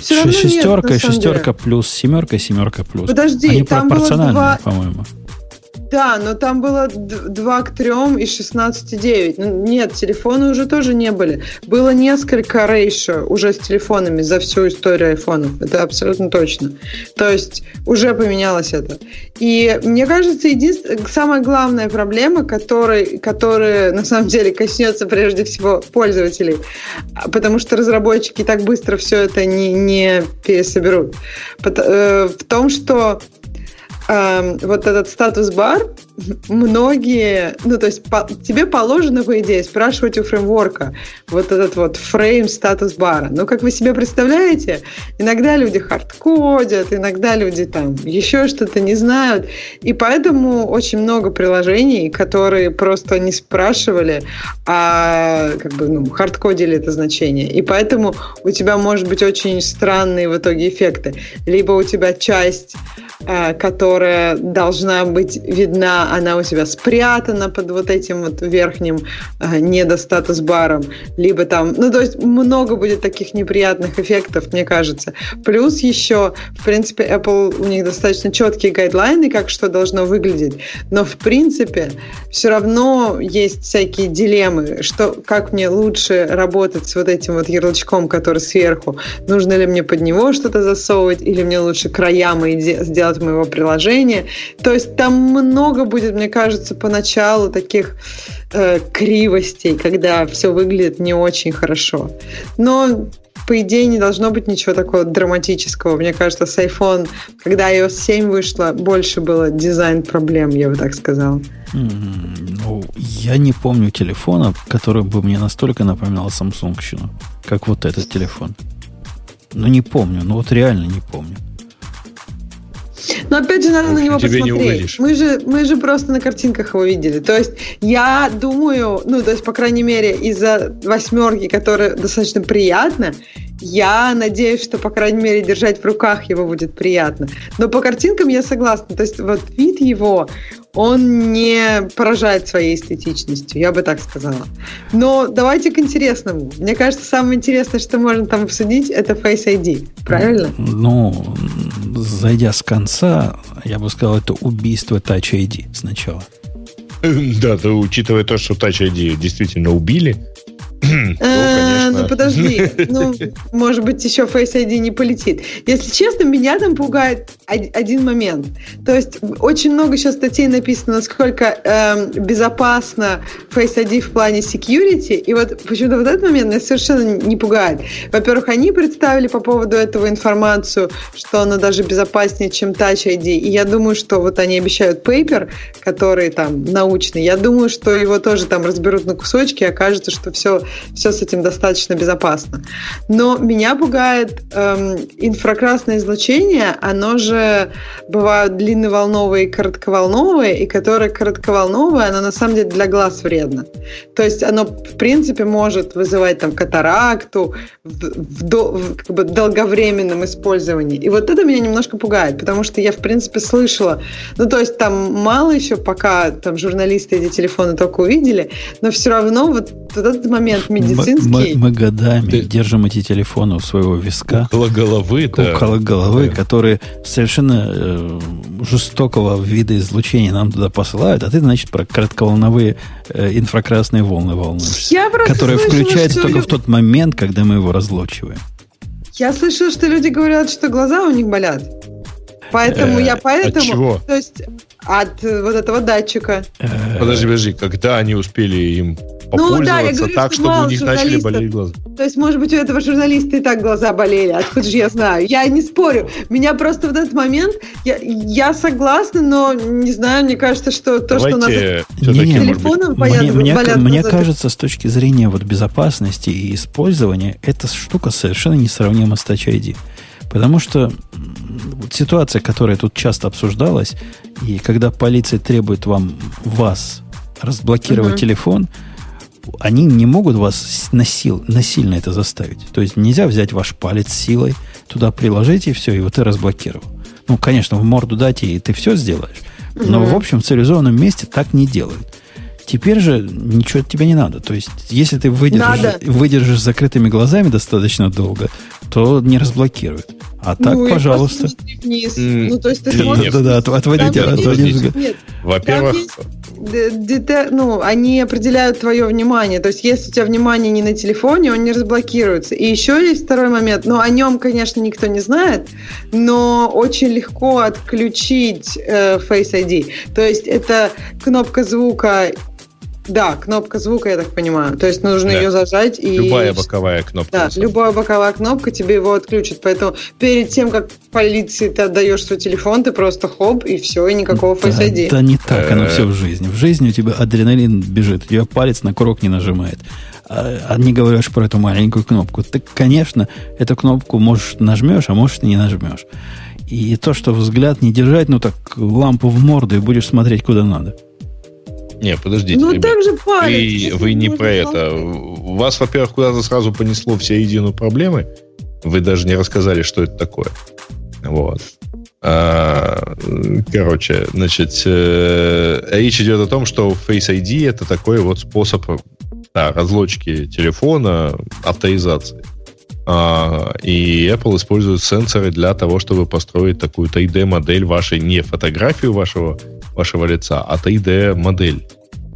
все равно шестерка, нет, шестерка плюс семерка, семерка плюс. Подожди, Они там пропорциональные, два... по-моему. Да, но там было 2 к 3 и 16,9. Ну, нет, телефоны уже тоже не были. Было несколько рейшо уже с телефонами за всю историю айфонов. Это абсолютно точно. То есть уже поменялось это. И мне кажется, единственная, самая главная проблема, которой, которая на самом деле коснется прежде всего пользователей, потому что разработчики так быстро все это не, не пересоберут, э, в том, что э, вот этот статус-бар, многие, ну, то есть по, тебе положено, по идее, спрашивать у фреймворка вот этот вот фрейм статус-бара. Но, как вы себе представляете, иногда люди хардкодят, иногда люди там еще что-то не знают, и поэтому очень много приложений, которые просто не спрашивали, а как бы, ну, хардкодили это значение. И поэтому у тебя может быть очень странные в итоге эффекты. Либо у тебя часть, э, которая должна быть видна она у тебя спрятана под вот этим вот верхним э, недостатус-баром, либо там, ну, то есть много будет таких неприятных эффектов, мне кажется. Плюс еще, в принципе, Apple, у них достаточно четкие гайдлайны, как что должно выглядеть, но, в принципе, все равно есть всякие дилеммы, что, как мне лучше работать с вот этим вот ярлычком, который сверху, нужно ли мне под него что-то засовывать, или мне лучше края мои сделать моего приложения. То есть там много будет, мне кажется, поначалу таких э, кривостей, когда все выглядит не очень хорошо. Но по идее, не должно быть ничего такого драматического. Мне кажется, с iPhone, когда iOS 7 вышла, больше было дизайн-проблем, я бы так сказал. Mm, ну, я не помню телефона, который бы мне настолько напоминал Samsung, как вот этот телефон. Ну, не помню. Ну, вот реально не помню. Но опять же, надо на него посмотреть. Мы же, мы же просто на картинках его видели. То есть я думаю, ну, то есть, по крайней мере, из-за восьмерки, которая достаточно приятна, я надеюсь, что, по крайней мере, держать в руках его будет приятно. Но по картинкам я согласна. То есть вот вид его, он не поражает своей эстетичностью, я бы так сказала. Но давайте к интересному. Мне кажется, самое интересное, что можно там обсудить, это Face ID. Правильно? Ну, зайдя с конца, я бы сказал, это убийство Touch ID сначала. Да, да, учитывая то, что Touch ID действительно убили, ну, подожди. Ну, может быть, еще Face ID не полетит. Если честно, меня там пугает один момент. То есть, очень много сейчас статей написано, насколько эм, безопасно Face ID в плане security. И вот почему-то вот этот момент меня совершенно не пугает. Во-первых, они представили по поводу этого информацию, что оно даже безопаснее, чем Touch ID. И я думаю, что вот они обещают пейпер, который там научный. Я думаю, что его тоже там разберут на кусочки, и окажется, что все все с этим достаточно безопасно. Но меня пугает эм, инфракрасное излучение, оно же бывают длинноволновые и коротковолновые, и которое коротковолновое, оно на самом деле для глаз вредно. То есть оно, в принципе, может вызывать там катаракту в, в, в как бы, долговременном использовании. И вот это меня немножко пугает, потому что я, в принципе, слышала, ну, то есть там мало еще пока там журналисты эти телефоны только увидели, но все равно вот, вот этот момент медицинский. Мы, мы, мы годами Ты... держим эти телефоны у своего виска. Около головы, да. Около головы, да. которые совершенно э, жестокого вида излучения нам туда посылают, а ты, значит, про коротковолновые э, инфракрасные волны волнуешься. Я которые слышала, включаются только в тот момент, когда мы его разлочиваем. Я слышала, что люди говорят, что глаза у них болят. Поэтому я э, поэтому... От чего? То есть от вот этого датчика. Подожди, подожди, когда они успели им попользоваться ну, да, я говорю, так, чтобы у них начали болеть глаза. То есть, может быть, у этого журналиста и так глаза болели, откуда же я знаю? Я не спорю. Меня просто в этот момент, я, я согласна, но не знаю, мне кажется, что то, Давайте что у нас телефоном мне, мне, мне кажется, с точки зрения вот безопасности и использования, эта штука совершенно несравнима с Touch ID. Потому что вот ситуация, которая тут часто обсуждалась, и когда полиция требует вам вас разблокировать uh-huh. телефон, они не могут вас насил, насильно это заставить. То есть нельзя взять ваш палец силой, туда приложить и все, и вот ты разблокировал. Ну, конечно, в морду дать, и ты все сделаешь. Но, uh-huh. в общем, в цивилизованном месте так не делают. Теперь же ничего от тебя не надо. То есть, если ты выдержишь, выдержишь закрытыми глазами достаточно долго, то не разблокирует. А так, ну, пожалуйста. Вниз. Mm. Ну, то есть ты смотришь... Да-да, отводите, отводите. Нет, Во-первых... ну, они определяют твое внимание. То есть, если у тебя внимание не на телефоне, он не разблокируется. И еще есть второй момент. Ну, о нем, конечно, никто не знает, но очень легко отключить э, Face ID. То есть, это кнопка звука да, кнопка звука, я так понимаю. То есть нужно да. ее зажать и... Любая боковая кнопка. Да, любая боковая кнопка тебе его отключит. Поэтому перед тем, как полиции ты отдаешь свой телефон, ты просто хоп, и все, и никакого Face ID. Да, не так оно все в жизни. В жизни у тебя адреналин бежит, у тебя палец на курок не нажимает. А, а не говоришь про эту маленькую кнопку. Ты, конечно, эту кнопку можешь нажмешь, а можешь и не нажмешь. И то, что взгляд не держать, ну так лампу в морду и будешь смотреть куда надо. Не, подождите. Ну, ребят. так же палец. Вы, вы не про это. У вас, во-первых, куда-то сразу понесло все единую проблемы. Вы даже не рассказали, что это такое. Вот. А, короче, значит, э, речь идет о том, что Face ID это такой вот способ да, разлочки телефона, авторизации. А, и Apple использует сенсоры для того, чтобы построить такую 3D-модель вашей, не фотографию вашего, вашего лица, а 3D-модель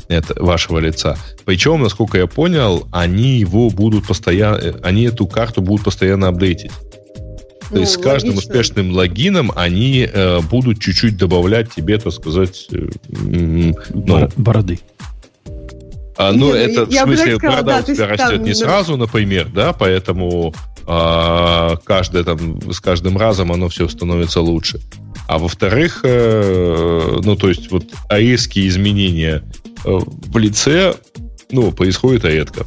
это, вашего лица. Причем, насколько я понял, они его будут постоянно, они эту карту будут постоянно апдейтить. То ну, есть с каждым логично. успешным логином они э, будут чуть-чуть добавлять тебе, так сказать, э, ну, бороды. А, ну, Нет, это, я, в смысле, сказала, борода да, у тебя растет там, не сразу, например, да, поэтому а, каждое, там, с каждым разом оно все становится лучше. А во-вторых, э, ну, то есть вот резкие изменения э, в лице, ну, происходят редко.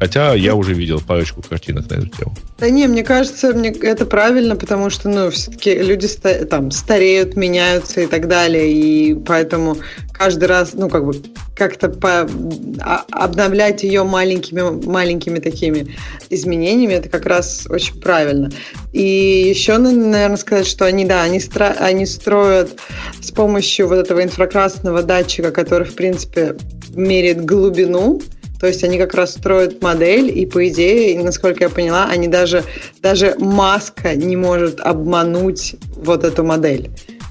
Хотя я уже видел парочку картинок на эту тему. Да не, мне кажется, мне это правильно, потому что, ну, все-таки люди там стареют, меняются и так далее, и поэтому каждый раз, ну, как бы, как-то по, а, обновлять ее маленькими, маленькими такими изменениями, это как раз очень правильно. И еще, наверное, сказать, что они, да, они, стро, они строят с помощью вот этого инфракрасного датчика, который, в принципе, меряет глубину, то есть они как раз строят модель, и по идее, насколько я поняла, они даже, даже маска не может обмануть вот эту модель.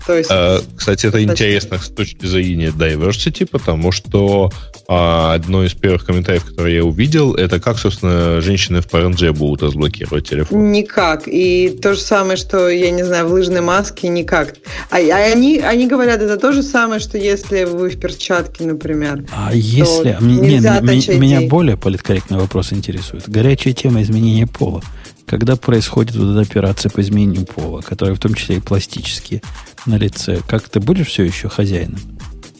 То есть, а, кстати, это интересно с точки зрения diversity, потому что а, одно из первых комментариев, которые я увидел, это как, собственно, женщины в ПРНЖ будут разблокировать телефон. Никак. И то же самое, что, я не знаю, в лыжной маске никак. А, а они, они говорят, это то же самое, что если вы в перчатке, например. А если... Не, меня, меня более политкорректный вопрос интересует. Горячая тема изменения пола когда происходит вот эта операция по изменению пола, которая в том числе и пластические на лице, как ты будешь все еще хозяином?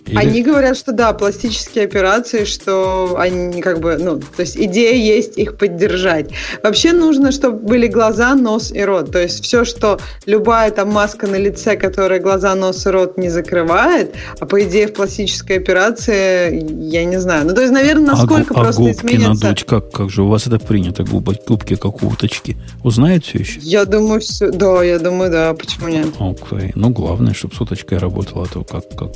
Или... Они говорят, что да, пластические операции, что они как бы, ну, то есть идея есть их поддержать. Вообще нужно, чтобы были глаза, нос и рот. То есть все, что любая там маска на лице, которая глаза, нос и рот не закрывает, а по идее в пластической операции, я не знаю. Ну, то есть, наверное, насколько а, просто а губки изменится... надуть, как, как же у вас это принято, губы, губки как уточки? Узнает все еще? Я думаю, все, да, я думаю, да, почему нет? Окей, okay. ну главное, чтобы с уточкой работала, а то как, как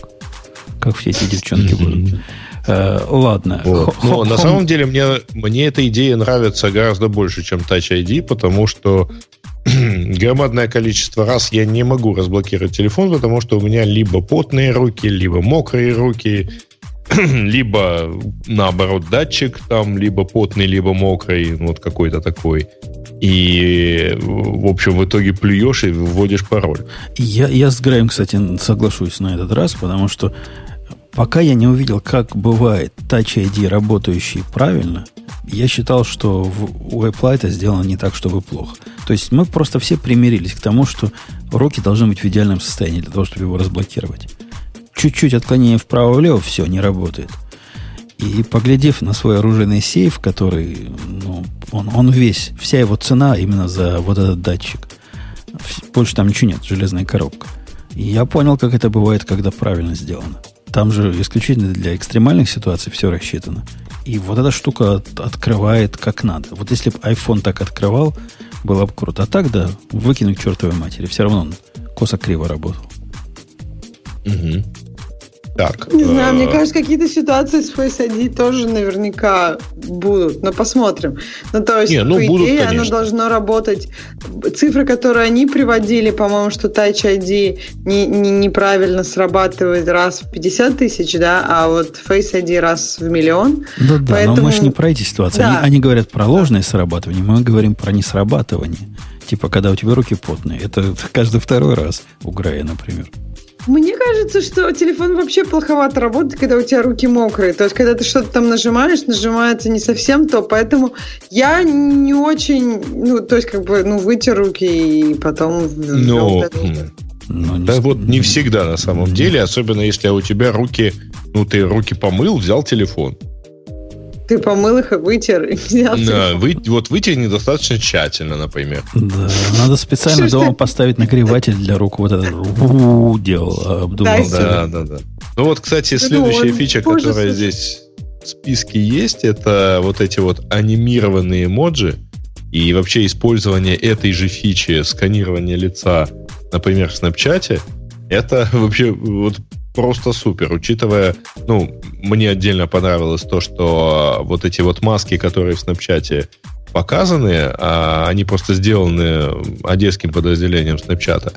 как все эти девчонки будут. Э, ладно. Вот. Но на самом деле мне, мне эта идея нравится гораздо больше, чем Touch ID, потому что (clears throat) громадное количество раз я не могу разблокировать телефон, потому что у меня либо потные руки, либо мокрые руки, (clears throat) либо наоборот датчик там, либо потный, либо мокрый, вот какой-то такой. И, в общем, в итоге плюешь и вводишь пароль. Я, я с Греем, кстати, соглашусь на этот раз, потому что Пока я не увидел, как бывает Touch ID, работающий правильно, я считал, что в, у Apple это сделано не так, чтобы плохо. То есть мы просто все примирились к тому, что руки должны быть в идеальном состоянии для того, чтобы его разблокировать. Чуть-чуть отклонение вправо-влево, все, не работает. И поглядев на свой оружейный сейф, который, ну, он, он весь, вся его цена именно за вот этот датчик. Больше там ничего нет, железная коробка. И я понял, как это бывает, когда правильно сделано. Там же исключительно для экстремальных ситуаций все рассчитано. И вот эта штука от, открывает как надо. Вот если бы iPhone так открывал, было бы круто. А так, да, выкину к чертовой матери. Все равно он косо-криво работал. Угу. Так. Не знаю, мне э, кажется, какие-то ситуации с Face ID тоже наверняка будут, но посмотрим. Ну, то есть, не, ну, по будут, идее, конечно. оно должно работать. Цифры, которые они приводили, по-моему, что Touch ID не, не, неправильно срабатывает раз в 50 тысяч, да, а вот Face ID раз в миллион. Да, да, Поэтому... но мы же не про эти ситуации. Да. Они, они говорят про ложное срабатывание, мы говорим про несрабатывание. Типа, когда у тебя руки потные. Это (laughs) каждый второй раз у Грея, например. Мне кажется, что телефон вообще плоховато работает, когда у тебя руки мокрые. То есть, когда ты что-то там нажимаешь, нажимается не совсем то. Поэтому я не очень, ну, то есть, как бы, ну, вытер руки и потом... Но, ну, да, вот не всегда на самом деле, особенно если у тебя руки, ну, ты руки помыл, взял телефон. Ты помыл их и вытер, и взял да, вы, Вот вытер недостаточно тщательно, например. Да, надо специально дома поставить нагреватель для рук. Вот это дело обдумал. Да, да, да. Ну вот, кстати, следующая ну, фича, которая здесь в списке есть, это вот эти вот анимированные эмоджи и вообще использование этой же фичи сканирования лица, например, в Snapchat, это (laughs) вообще вот просто супер, учитывая, ну, мне отдельно понравилось то, что вот эти вот маски, которые в Снапчате показаны, а они просто сделаны одесским подразделением Снапчата.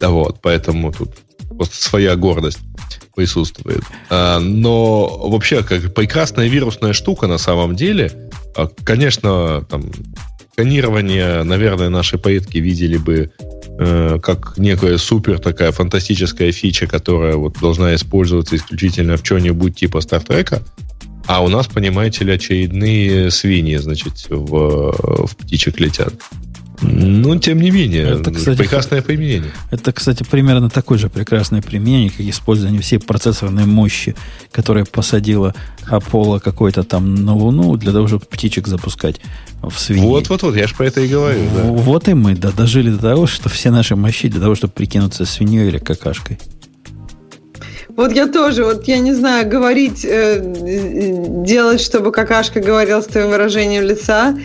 Да вот, поэтому тут просто своя гордость присутствует. А, но вообще, как прекрасная вирусная штука на самом деле. А, конечно, там, сканирование, наверное, наши поэтки видели бы Э, как некая супер такая фантастическая фича, которая вот должна использоваться исключительно в чем-нибудь типа Стартрека. А у нас, понимаете ли, очередные свиньи, значит, в, в птичек летят. Ну, тем не менее, это, кстати, прекрасное применение. Это, кстати, примерно такое же прекрасное применение, как использование всей процессорной мощи, которая посадила Аполло какой-то там на Луну для того, чтобы птичек запускать в свиньи. Вот-вот-вот, я же про это и говорю. Да. Вот и мы да, дожили до того, что все наши мощи для того, чтобы прикинуться свиньей или какашкой. Вот я тоже, вот я не знаю, говорить, э, делать, чтобы какашка говорил с твоим выражением лица,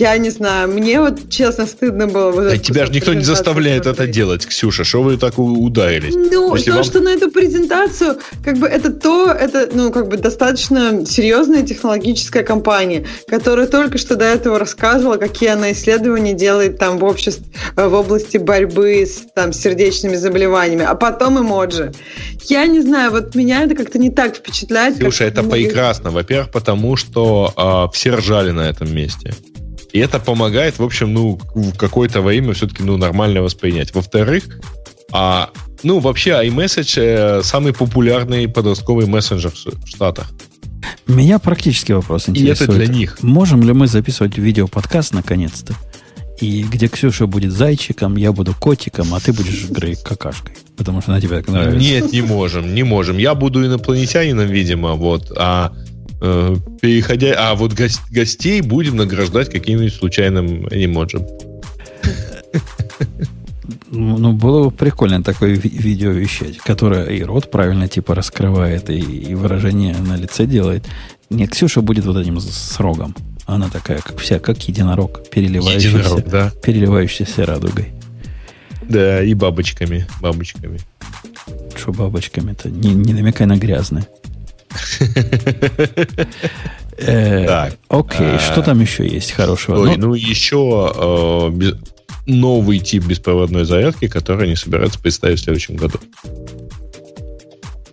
я не знаю, мне вот честно стыдно было. Вот а тебя же никто не заставляет смотреть. это делать, Ксюша. Что вы так ударились? Ну, Если то, вам... что на эту презентацию, как бы это то, это, ну, как бы достаточно серьезная технологическая компания, которая только что до этого рассказывала, какие она исследования делает там в обществе, в области борьбы с там сердечными заболеваниями, а потом эмоджи. Я не знаю, вот меня это как-то не так впечатляет. Слушай, это многих... прекрасно. Во-первых, потому что э, все ржали на этом месте. И это помогает, в общем, ну, в какое-то время все-таки, ну, нормально воспринять. Во-вторых, а, ну, вообще, iMessage э, самый популярный подростковый мессенджер в Штатах. Меня практически вопрос интересует. И это для них. Можем ли мы записывать видеоподкаст наконец-то? И где Ксюша будет зайчиком, я буду котиком, а ты будешь Грей какашкой. Потому что она тебе так нравится. Нет, не можем, не можем. Я буду инопланетянином, видимо, вот, а переходя... А вот гость, гостей будем награждать каким-нибудь случайным эмоджем. Ну, ну, было бы прикольно такое ви- видео вещать, которое и рот правильно типа раскрывает, и, и выражение на лице делает. Нет, Ксюша будет вот этим с рогом. Она такая, как вся, как единорог, переливающийся, единорог, да. переливающийся радугой. Да, и бабочками, бабочками. Что бабочками-то? Не, не намекай на грязное. Э, так. Окей, что там еще есть хорошего? Ой, ну, еще э, новый тип беспроводной зарядки, который они собираются представить в следующем году.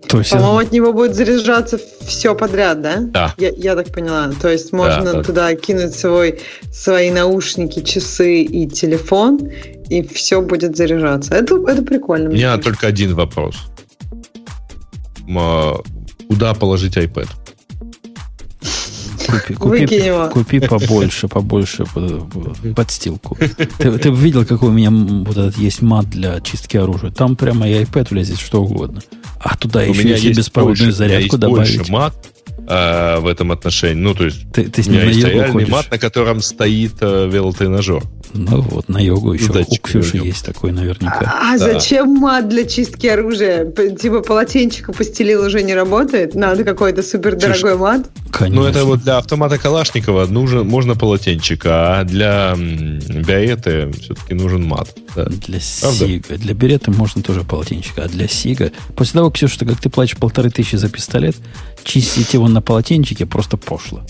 То есть По-моему, от него будет заряжаться все подряд, да? Да. Я, я так поняла. То есть можно да, туда кинуть свой, свои наушники, часы и телефон, и все будет заряжаться. Это, это прикольно. У меня только один вопрос куда положить iPad. Купи, купи, купи побольше, побольше подстилку. Ты, ты видел, какой у меня вот этот есть мат для чистки оружия? Там прямо и iPad влезет, что угодно. А туда у еще и беспроводную зарядку добавить. Больше мат, э, в этом отношении. Ну, то есть, ты, ты с ним у меня на есть реальный ходишь? мат, на котором стоит э, велотренажер. Ну вот, на йогу еще у Ксюши есть такой наверняка. А, а да. зачем мат для чистки оружия? Типа полотенчика постелил уже не работает? Надо какой-то супер дорогой мат? Конечно. Ну, это вот для автомата Калашникова нужен, можно полотенчик, а для береты все-таки нужен мат. Да. Для Правда? Сига. Для береты можно тоже полотенчик, а для Сига... После того, Ксюша, как ты платишь полторы тысячи за пистолет, чистить его на полотенчике просто пошло.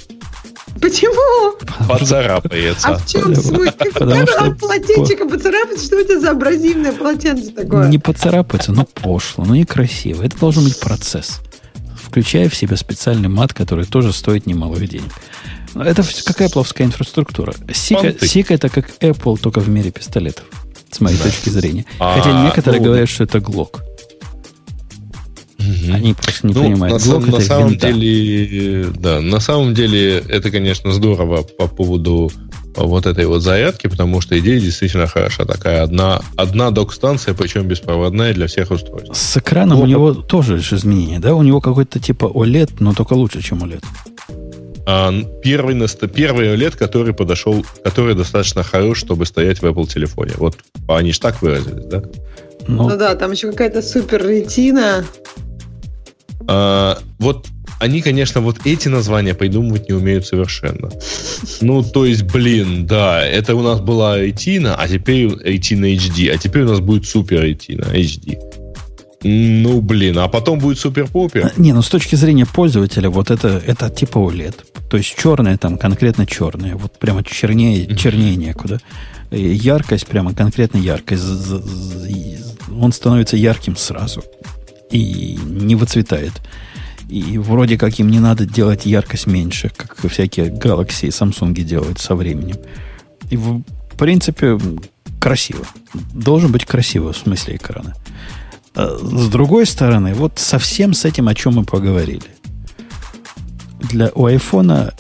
Почему? Поцарапается. А в чем смысл? Потому что (laughs) полотенчика поцарапается, что это за абразивное полотенце такое? Не поцарапается, но пошло, но некрасиво. Это должен быть процесс. Включая в себя специальный мат, который тоже стоит немалых денег. Это какая плоская инфраструктура? Сика, Сика это как Apple, только в мире пистолетов, с моей да. точки зрения. А, Хотя некоторые ну, говорят, что это Glock. Угу. Они просто не ну, понимают. На, на самом винта. деле, да, на самом деле это, конечно, здорово по поводу вот этой вот зарядки, потому что идея действительно хороша. Такая одна, одна док-станция, причем беспроводная для всех устройств. С экраном вот. у него тоже же изменения, да? У него какой-то типа OLED, но только лучше, чем OLED. А, первый, первый OLED, который подошел, который достаточно хорош, чтобы стоять в Apple телефоне. Вот они же так выразились, да? Ну, ну да, там еще какая-то супер ретина. А, вот они, конечно, вот эти названия придумывать не умеют совершенно. Ну, то есть, блин, да, это у нас была Retina, а теперь Retina HD, а теперь у нас будет Super Retina HD. Ну, блин, а потом будет супер-пупер. Не, ну с точки зрения пользователя, вот это, это типа OLED. То есть черное там конкретно черное. Вот прямо чернее, чернее некуда. И яркость прямо конкретно яркость. Он становится ярким сразу и не выцветает. И вроде как им не надо делать яркость меньше, как всякие Galaxy и Samsung делают со временем. И в принципе красиво. Должен быть красиво в смысле экрана. А с другой стороны, вот совсем с этим, о чем мы поговорили. Для у айфона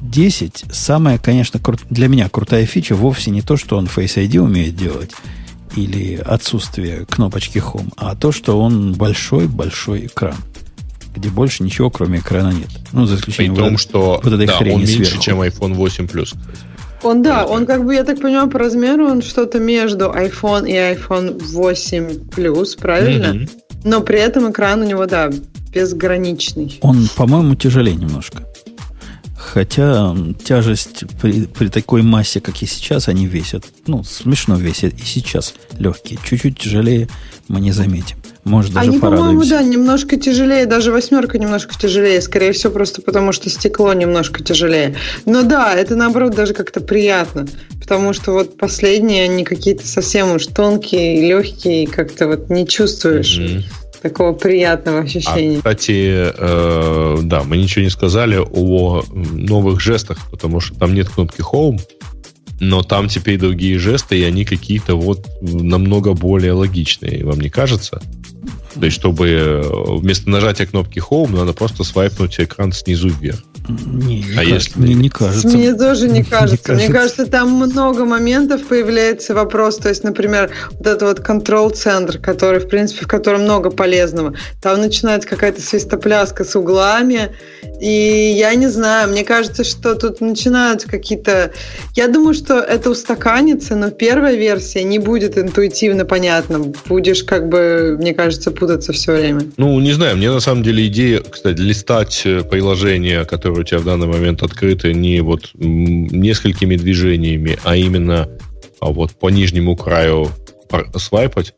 10 самая, конечно, для меня крутая фича вовсе не то, что он Face ID умеет делать, или отсутствие кнопочки Home, а то, что он большой-большой экран, где больше ничего, кроме экрана, нет. Ну, за исключением При том, вот, что вот этой да, он меньше, сверху. чем iPhone 8 Plus. Он, да, он как бы, я так понимаю, по размеру он что-то между iPhone и iPhone 8 Plus, правильно? Mm-hmm. Но при этом экран у него, да, безграничный. Он, по-моему, тяжелее немножко. Хотя тяжесть при, при такой массе, как и сейчас, они весят. Ну, смешно весят. И сейчас легкие. Чуть-чуть тяжелее мы не заметим. Может, даже Они, по-моему, да, немножко тяжелее. Даже восьмерка немножко тяжелее. Скорее всего, просто потому что стекло немножко тяжелее. Но да, это наоборот даже как-то приятно. Потому что вот последние, они какие-то совсем уж тонкие, легкие, как-то вот не чувствуешь. Mm-hmm такого приятного ощущения. А, кстати, э, да, мы ничего не сказали о новых жестах, потому что там нет кнопки Home, но там теперь другие жесты, и они какие-то вот намного более логичные, вам не кажется? То есть, чтобы вместо нажатия кнопки Home надо просто свайпнуть экран снизу вверх. Не, не, а кажется, если... не, не кажется. Мне тоже не кажется. не кажется. Мне кажется, там много моментов появляется вопрос. То есть, например, вот этот вот контрол-центр, который, в принципе, в котором много полезного. Там начинается какая-то свистопляска с углами. И я не знаю, мне кажется, что тут начинаются какие-то... Я думаю, что это устаканится, но первая версия не будет интуитивно понятна. Будешь, как бы, мне кажется, путаться все время. Ну, не знаю, мне на самом деле идея, кстати, листать э, приложения, которые у тебя в данный момент открыты не вот несколькими движениями, а именно а вот по нижнему краю свайпать,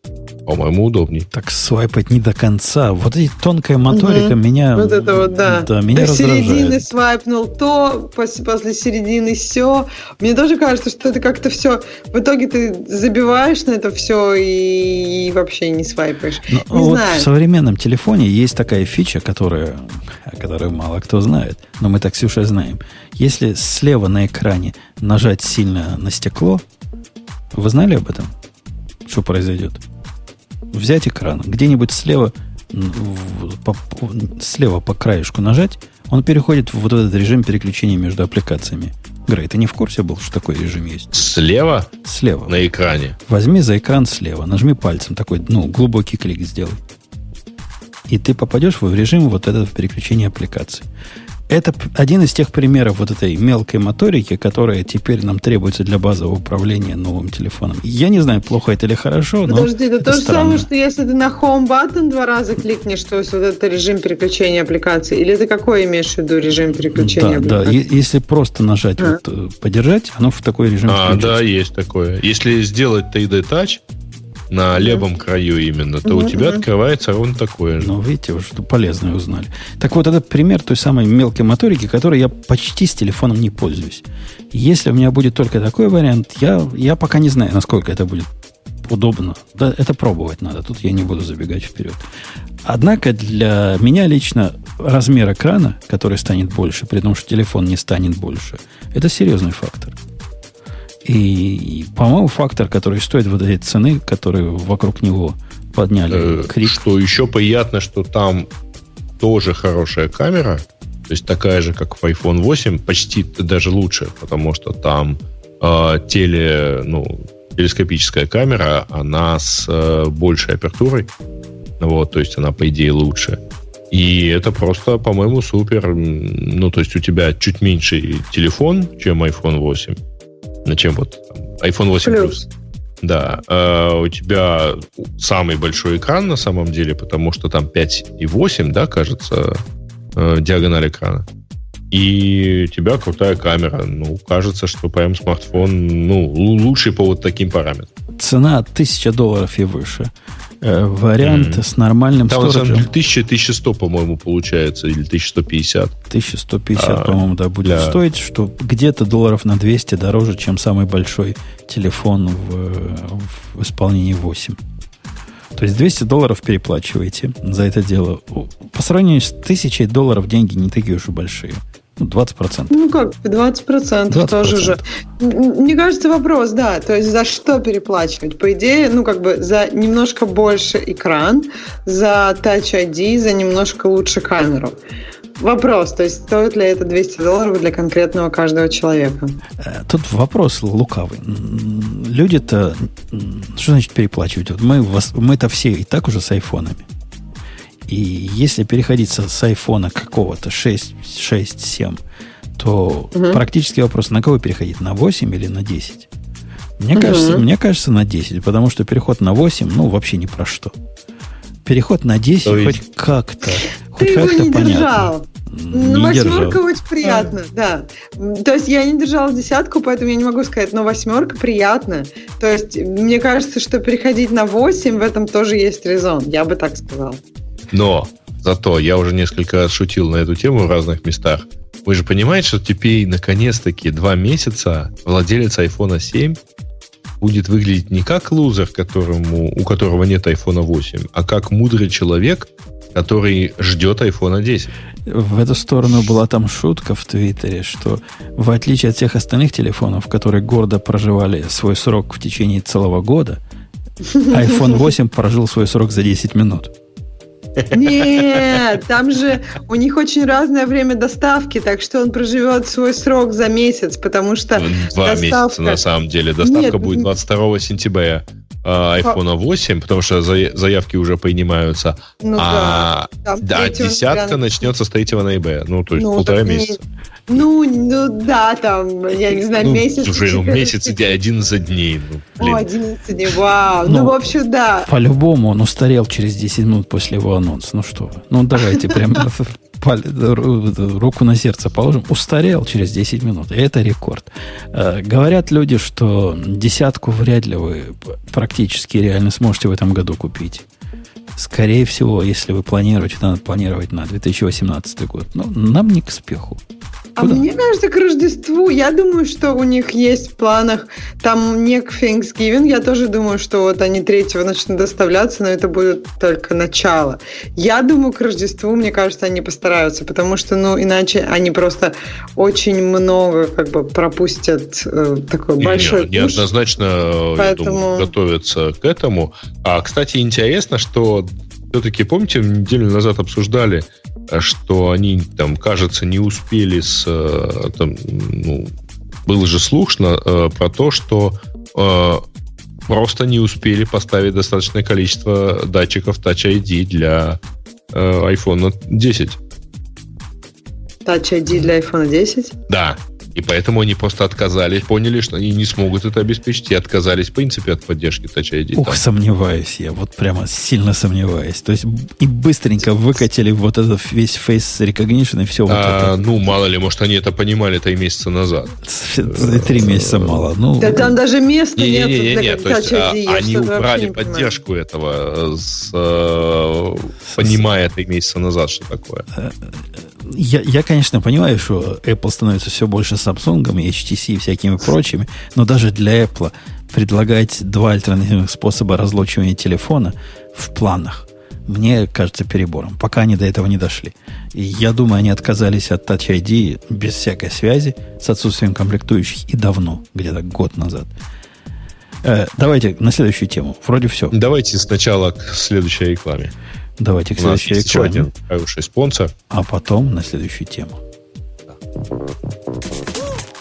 по-моему, удобней. Так свайпать не до конца. Вот эти тонкая моторика угу. меня... Вот это вот, да. Да, меня Ты середины свайпнул то, после, после середины все. Мне тоже кажется, что это как-то все... В итоге ты забиваешь на это все и, и вообще не свайпаешь. Но не вот знаю. В современном телефоне есть такая фича, которая, которую мало кто знает, но мы так, Ксюша, знаем. Если слева на экране нажать сильно на стекло, вы знали об этом? Что произойдет? взять экран, где-нибудь слева, по, слева по краешку нажать, он переходит в вот этот режим переключения между аппликациями. Грей, ты не в курсе был, что такой режим есть? Слева? Слева. На экране. Возьми за экран слева, нажми пальцем, такой, ну, глубокий клик сделай. И ты попадешь в режим вот этого переключения аппликаций. Это один из тех примеров вот этой мелкой моторики, которая теперь нам требуется для базового управления новым телефоном. Я не знаю, плохо это или хорошо, но Подожди, это, это то же странно. самое, что если ты на Home Button два раза кликнешь, то есть вот это режим переключения аппликации, или ты какой имеешь в виду режим переключения да, аппликации? Да, если просто нажать, а. вот, э, подержать, оно в такой режим А, да, есть такое. Если сделать 3D Touch, на левом краю именно, то у тебя открывается ровно такое же. Ну, видите, вы что полезное узнали. Так вот, это пример той самой мелкой моторики, которой я почти с телефоном не пользуюсь. Если у меня будет только такой вариант, я, я пока не знаю, насколько это будет удобно. Да, это пробовать надо. Тут я не буду забегать вперед. Однако для меня лично размер экрана, который станет больше, при том, что телефон не станет больше, это серьезный фактор. И, по-моему, фактор, который стоит вот этой цены, которые вокруг него подняли э, крик. Что еще приятно, что там тоже хорошая камера, то есть такая же, как в iPhone 8, почти даже лучше, потому что там э, теле, ну, телескопическая камера, она с э, большей апертурой, вот, то есть она, по идее, лучше. И это просто, по-моему, супер. Ну, то есть у тебя чуть меньше телефон, чем iPhone 8, на чем вот iPhone 8 Plus. Plus. Да, э, у тебя самый большой экран на самом деле, потому что там 5,8, да, кажется, э, диагональ экрана. И у тебя крутая камера. Ну, кажется, что прям смартфон, ну, лучший по вот таким параметрам. Цена 1000 долларов и выше. Э, вариант mm. с нормальным Там, сториджем. 1000-1100, по-моему, получается, или 1150. 1150, а, по-моему, да, будет для... стоить, что где-то долларов на 200 дороже, чем самый большой телефон в, в исполнении 8. То есть 200 долларов переплачиваете за это дело. По сравнению с 1000 долларов деньги не такие уж и большие. Ну, 20%. Ну как, 20%, 20%. тоже же. Мне кажется, вопрос, да, то есть за что переплачивать? По идее, ну как бы за немножко больше экран, за Touch ID, за немножко лучше камеру. вопрос, то есть стоит ли это 200 долларов для конкретного каждого человека? Э, тут вопрос лукавый. Люди-то, что значит переплачивать? Вот мы, мы-то все и так уже с айфонами. И если переходить с, с айфона какого-то 6, 6, 7, то угу. практически вопрос, на кого переходить? На 8 или на 10? Мне, угу. кажется, мне кажется, на 10, потому что переход на 8, ну, вообще ни про что. Переход на 10 То хоть есть... как-то, хоть как-то понятно. Держал. Ну, восьмерка очень приятно, а. да. То есть я не держала десятку, поэтому я не могу сказать, но восьмерка приятно. То есть мне кажется, что переходить на 8 в этом тоже есть резон, я бы так сказала. Но зато я уже несколько раз шутил на эту тему в разных местах. Вы же понимаете, что теперь наконец-таки два месяца владелец iPhone 7 будет выглядеть не как лузер, которому, у которого нет iPhone 8, а как мудрый человек, который ждет iPhone 10. В эту сторону была там шутка в Твиттере, что в отличие от всех остальных телефонов, которые гордо проживали свой срок в течение целого года, (laughs) iPhone 8 прожил свой срок за 10 минут. Нет, там же у них очень разное время доставки, так что он проживет свой срок за месяц, потому что Два доставка... месяца на самом деле. Доставка Нет, будет 22 сентября iPhone 8, потому что заявки уже принимаются. Ну, а да, да десятка начнется с 3 ноября. Ну, то есть ну, полтора месяца. Ну, ну да, там, я не знаю, ну, месяц. Слушай, ну месяц и 11 дней. Ну, О, 11 дней, вау. Ну, ну, в общем, да. По-любому он устарел через 10 минут после его анонса. Ну что вы. Ну, давайте прям (laughs) руку на сердце положим. Устарел через 10 минут. И это рекорд. Э, говорят люди, что десятку вряд ли вы практически реально сможете в этом году купить. Скорее всего, если вы планируете, надо планировать на 2018 год. Но нам не к спеху. А мне кажется, к Рождеству, я думаю, что у них есть в планах, там не к Thanksgiving, я тоже думаю, что вот они третьего начнут доставляться, но это будет только начало. Я думаю, к Рождеству, мне кажется, они постараются, потому что, ну, иначе они просто очень много как бы пропустят э, такой не, большой не, Неоднозначно, Поэтому... я думаю, готовятся к этому. А, кстати, интересно, что все-таки, помните, неделю назад обсуждали, что они там, кажется, не успели с... Э, там, ну, было же слушно э, про то, что э, просто не успели поставить достаточное количество датчиков Touch ID для э, iPhone 10. Touch ID для iPhone 10? Да. И поэтому они просто отказались, поняли, что они не смогут это обеспечить, и отказались, в принципе, от поддержки Touch ID. Ух, там. сомневаюсь я, вот прямо сильно сомневаюсь. То есть и быстренько выкатили вот этот весь Face Recognition и все вот а, это. Ну, мало ли, может, они это понимали три месяца назад. Три месяца мало. Ну, да там даже места не, нет не, не, для Touch ID. А, они убрали поддержку этого, с, э, понимая три месяца назад, что такое. Я, я, конечно, понимаю, что Apple становится все больше Samsung, и HTC и всякими прочими, но даже для Apple предлагать два альтернативных способа разлучивания телефона в планах мне кажется перебором, пока они до этого не дошли. И я думаю, они отказались от Touch ID без всякой связи, с отсутствием комплектующих и давно, где-то год назад. Э, давайте на следующую тему. Вроде все. Давайте сначала к следующей рекламе. Давайте к следующей рекламе. Еще один хороший спонсор. А потом на следующую тему.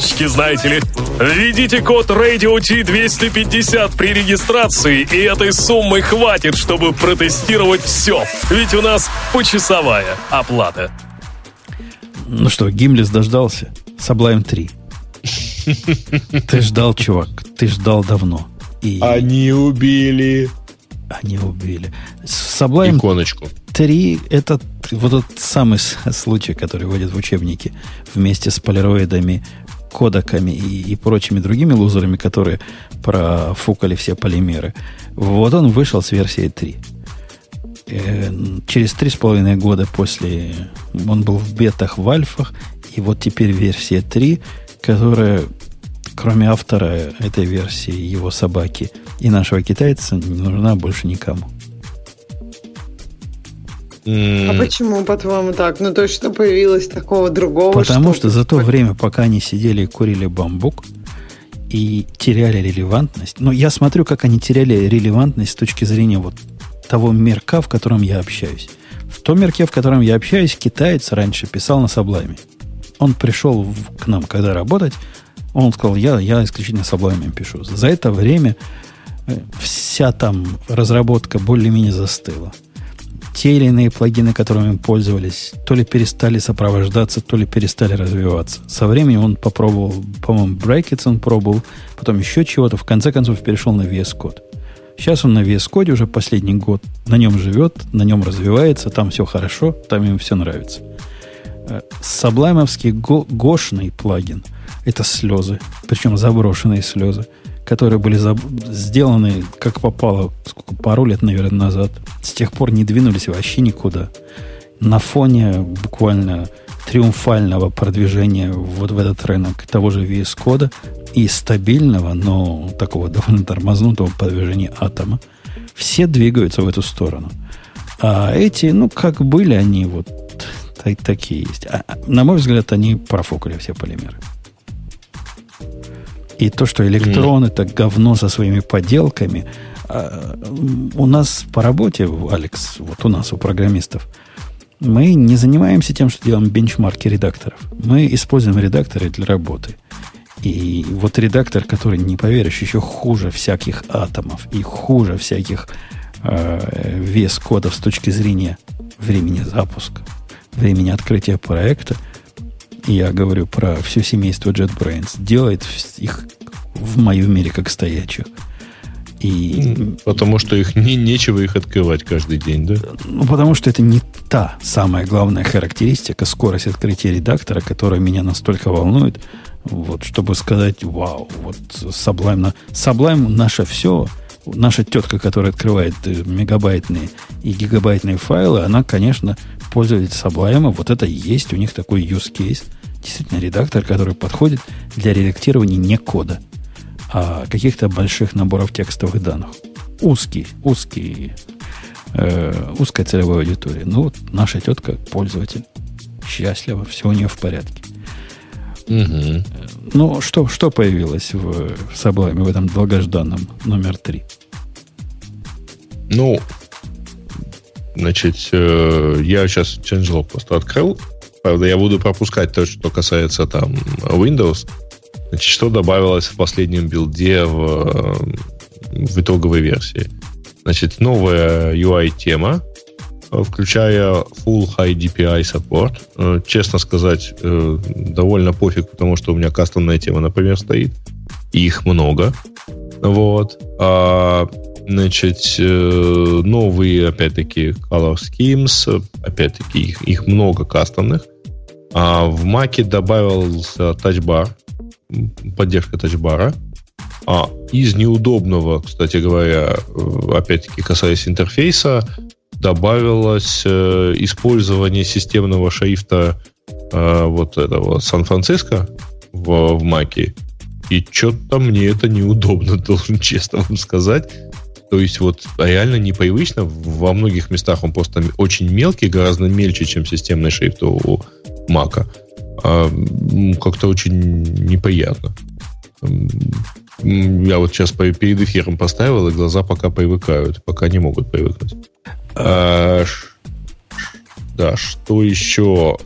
карточки, знаете ли. Введите код Radio T250 при регистрации, и этой суммы хватит, чтобы протестировать все. Ведь у нас почасовая оплата. Ну что, Гимлис дождался? Sublime 3. Ты ждал, чувак, ты ждал давно. И... Они убили. Они убили. Sublime Иконочку. 3 это вот тот самый случай, который вводят в учебники вместе с полироидами кодеками и, и прочими другими лузерами, которые профукали все полимеры. Вот он вышел с версией 3. Э, через три с половиной года после он был в бетах, в альфах, и вот теперь версия 3, которая, кроме автора этой версии, его собаки и нашего китайца, не нужна больше никому. А почему, по-твоему, так? Ну, то есть, что появилось такого другого? Потому что, что за то время, пока они сидели и курили бамбук, и теряли релевантность. Но я смотрю, как они теряли релевантность с точки зрения вот того мерка, в котором я общаюсь. В том мерке, в котором я общаюсь, китаец раньше писал на Саблайме. Он пришел в, к нам, когда работать, он сказал, я, я исключительно Саблайме пишу. За это время э, вся там разработка более-менее застыла те или иные плагины, которыми мы пользовались, то ли перестали сопровождаться, то ли перестали развиваться. Со временем он попробовал, по-моему, Brackets он пробовал, потом еще чего-то, в конце концов перешел на VS Code. Сейчас он на VS Code уже последний год, на нем живет, на нем развивается, там все хорошо, там ему все нравится. Э, Саблаймовский го, гошный плагин – это слезы, причем заброшенные слезы – которые были сделаны как попало, сколько, пару лет, наверное, назад. С тех пор не двинулись вообще никуда. На фоне буквально триумфального продвижения вот в этот рынок того же VS Code и стабильного, но такого довольно тормознутого продвижения атома, все двигаются в эту сторону. А эти, ну, как были они, вот так, такие есть. А, на мой взгляд, они профукали все полимеры. И то, что электрон mm. это говно со своими поделками. А, у нас по работе, Алекс, вот у нас, у программистов, мы не занимаемся тем, что делаем бенчмарки редакторов. Мы используем редакторы для работы. И вот редактор, который, не поверишь, еще хуже всяких атомов и хуже всяких э, вес кодов с точки зрения времени запуска, времени открытия проекта – я говорю про все семейство JetBrains, делает их в моем мире как стоячих. И... Потому что их не, нечего их открывать каждый день, да? Ну, потому что это не та самая главная характеристика, скорость открытия редактора, которая меня настолько волнует, вот, чтобы сказать, вау, вот Sublime, Sublime наше все, наша тетка, которая открывает э, мегабайтные и гигабайтные файлы, она, конечно, пользователь Sublime, вот это есть у них такой use case. Действительно, редактор, который подходит для редактирования не кода, а каких-то больших наборов текстовых данных. Узкий, узкий, э, узкая целевая аудитория. Ну, вот наша тетка, пользователь, счастлива, все у нее в порядке. Угу. Ну, что, что появилось в, в Sublime, в этом долгожданном номер три? Ну, Значит, э, я сейчас changelog просто открыл. Правда, я буду пропускать то, что касается там Windows. Значит, что добавилось в последнем билде в, в итоговой версии? Значит, новая UI-тема, включая Full High DPI Support. Э, честно сказать, э, довольно пофиг, потому что у меня кастомная тема, например, стоит. Их много. Вот. А Значит, э, новые, опять-таки, color schemes, опять-таки, их, их много кастомных. А в Mac добавился тачбар, поддержка тачбара. А из неудобного, кстати говоря, э, опять-таки касаясь интерфейса, добавилось э, использование системного шрифта э, вот этого Сан-Франциско в, в Маке. И что-то мне это неудобно, (laughs) должен честно вам сказать. То есть вот реально непривычно. Во многих местах он просто очень мелкий, гораздо мельче, чем системный шрифт у Мака. А, как-то очень неприятно. Я вот сейчас перед эфиром поставил, и глаза пока привыкают, пока не могут привыкнуть. А, да, что еще?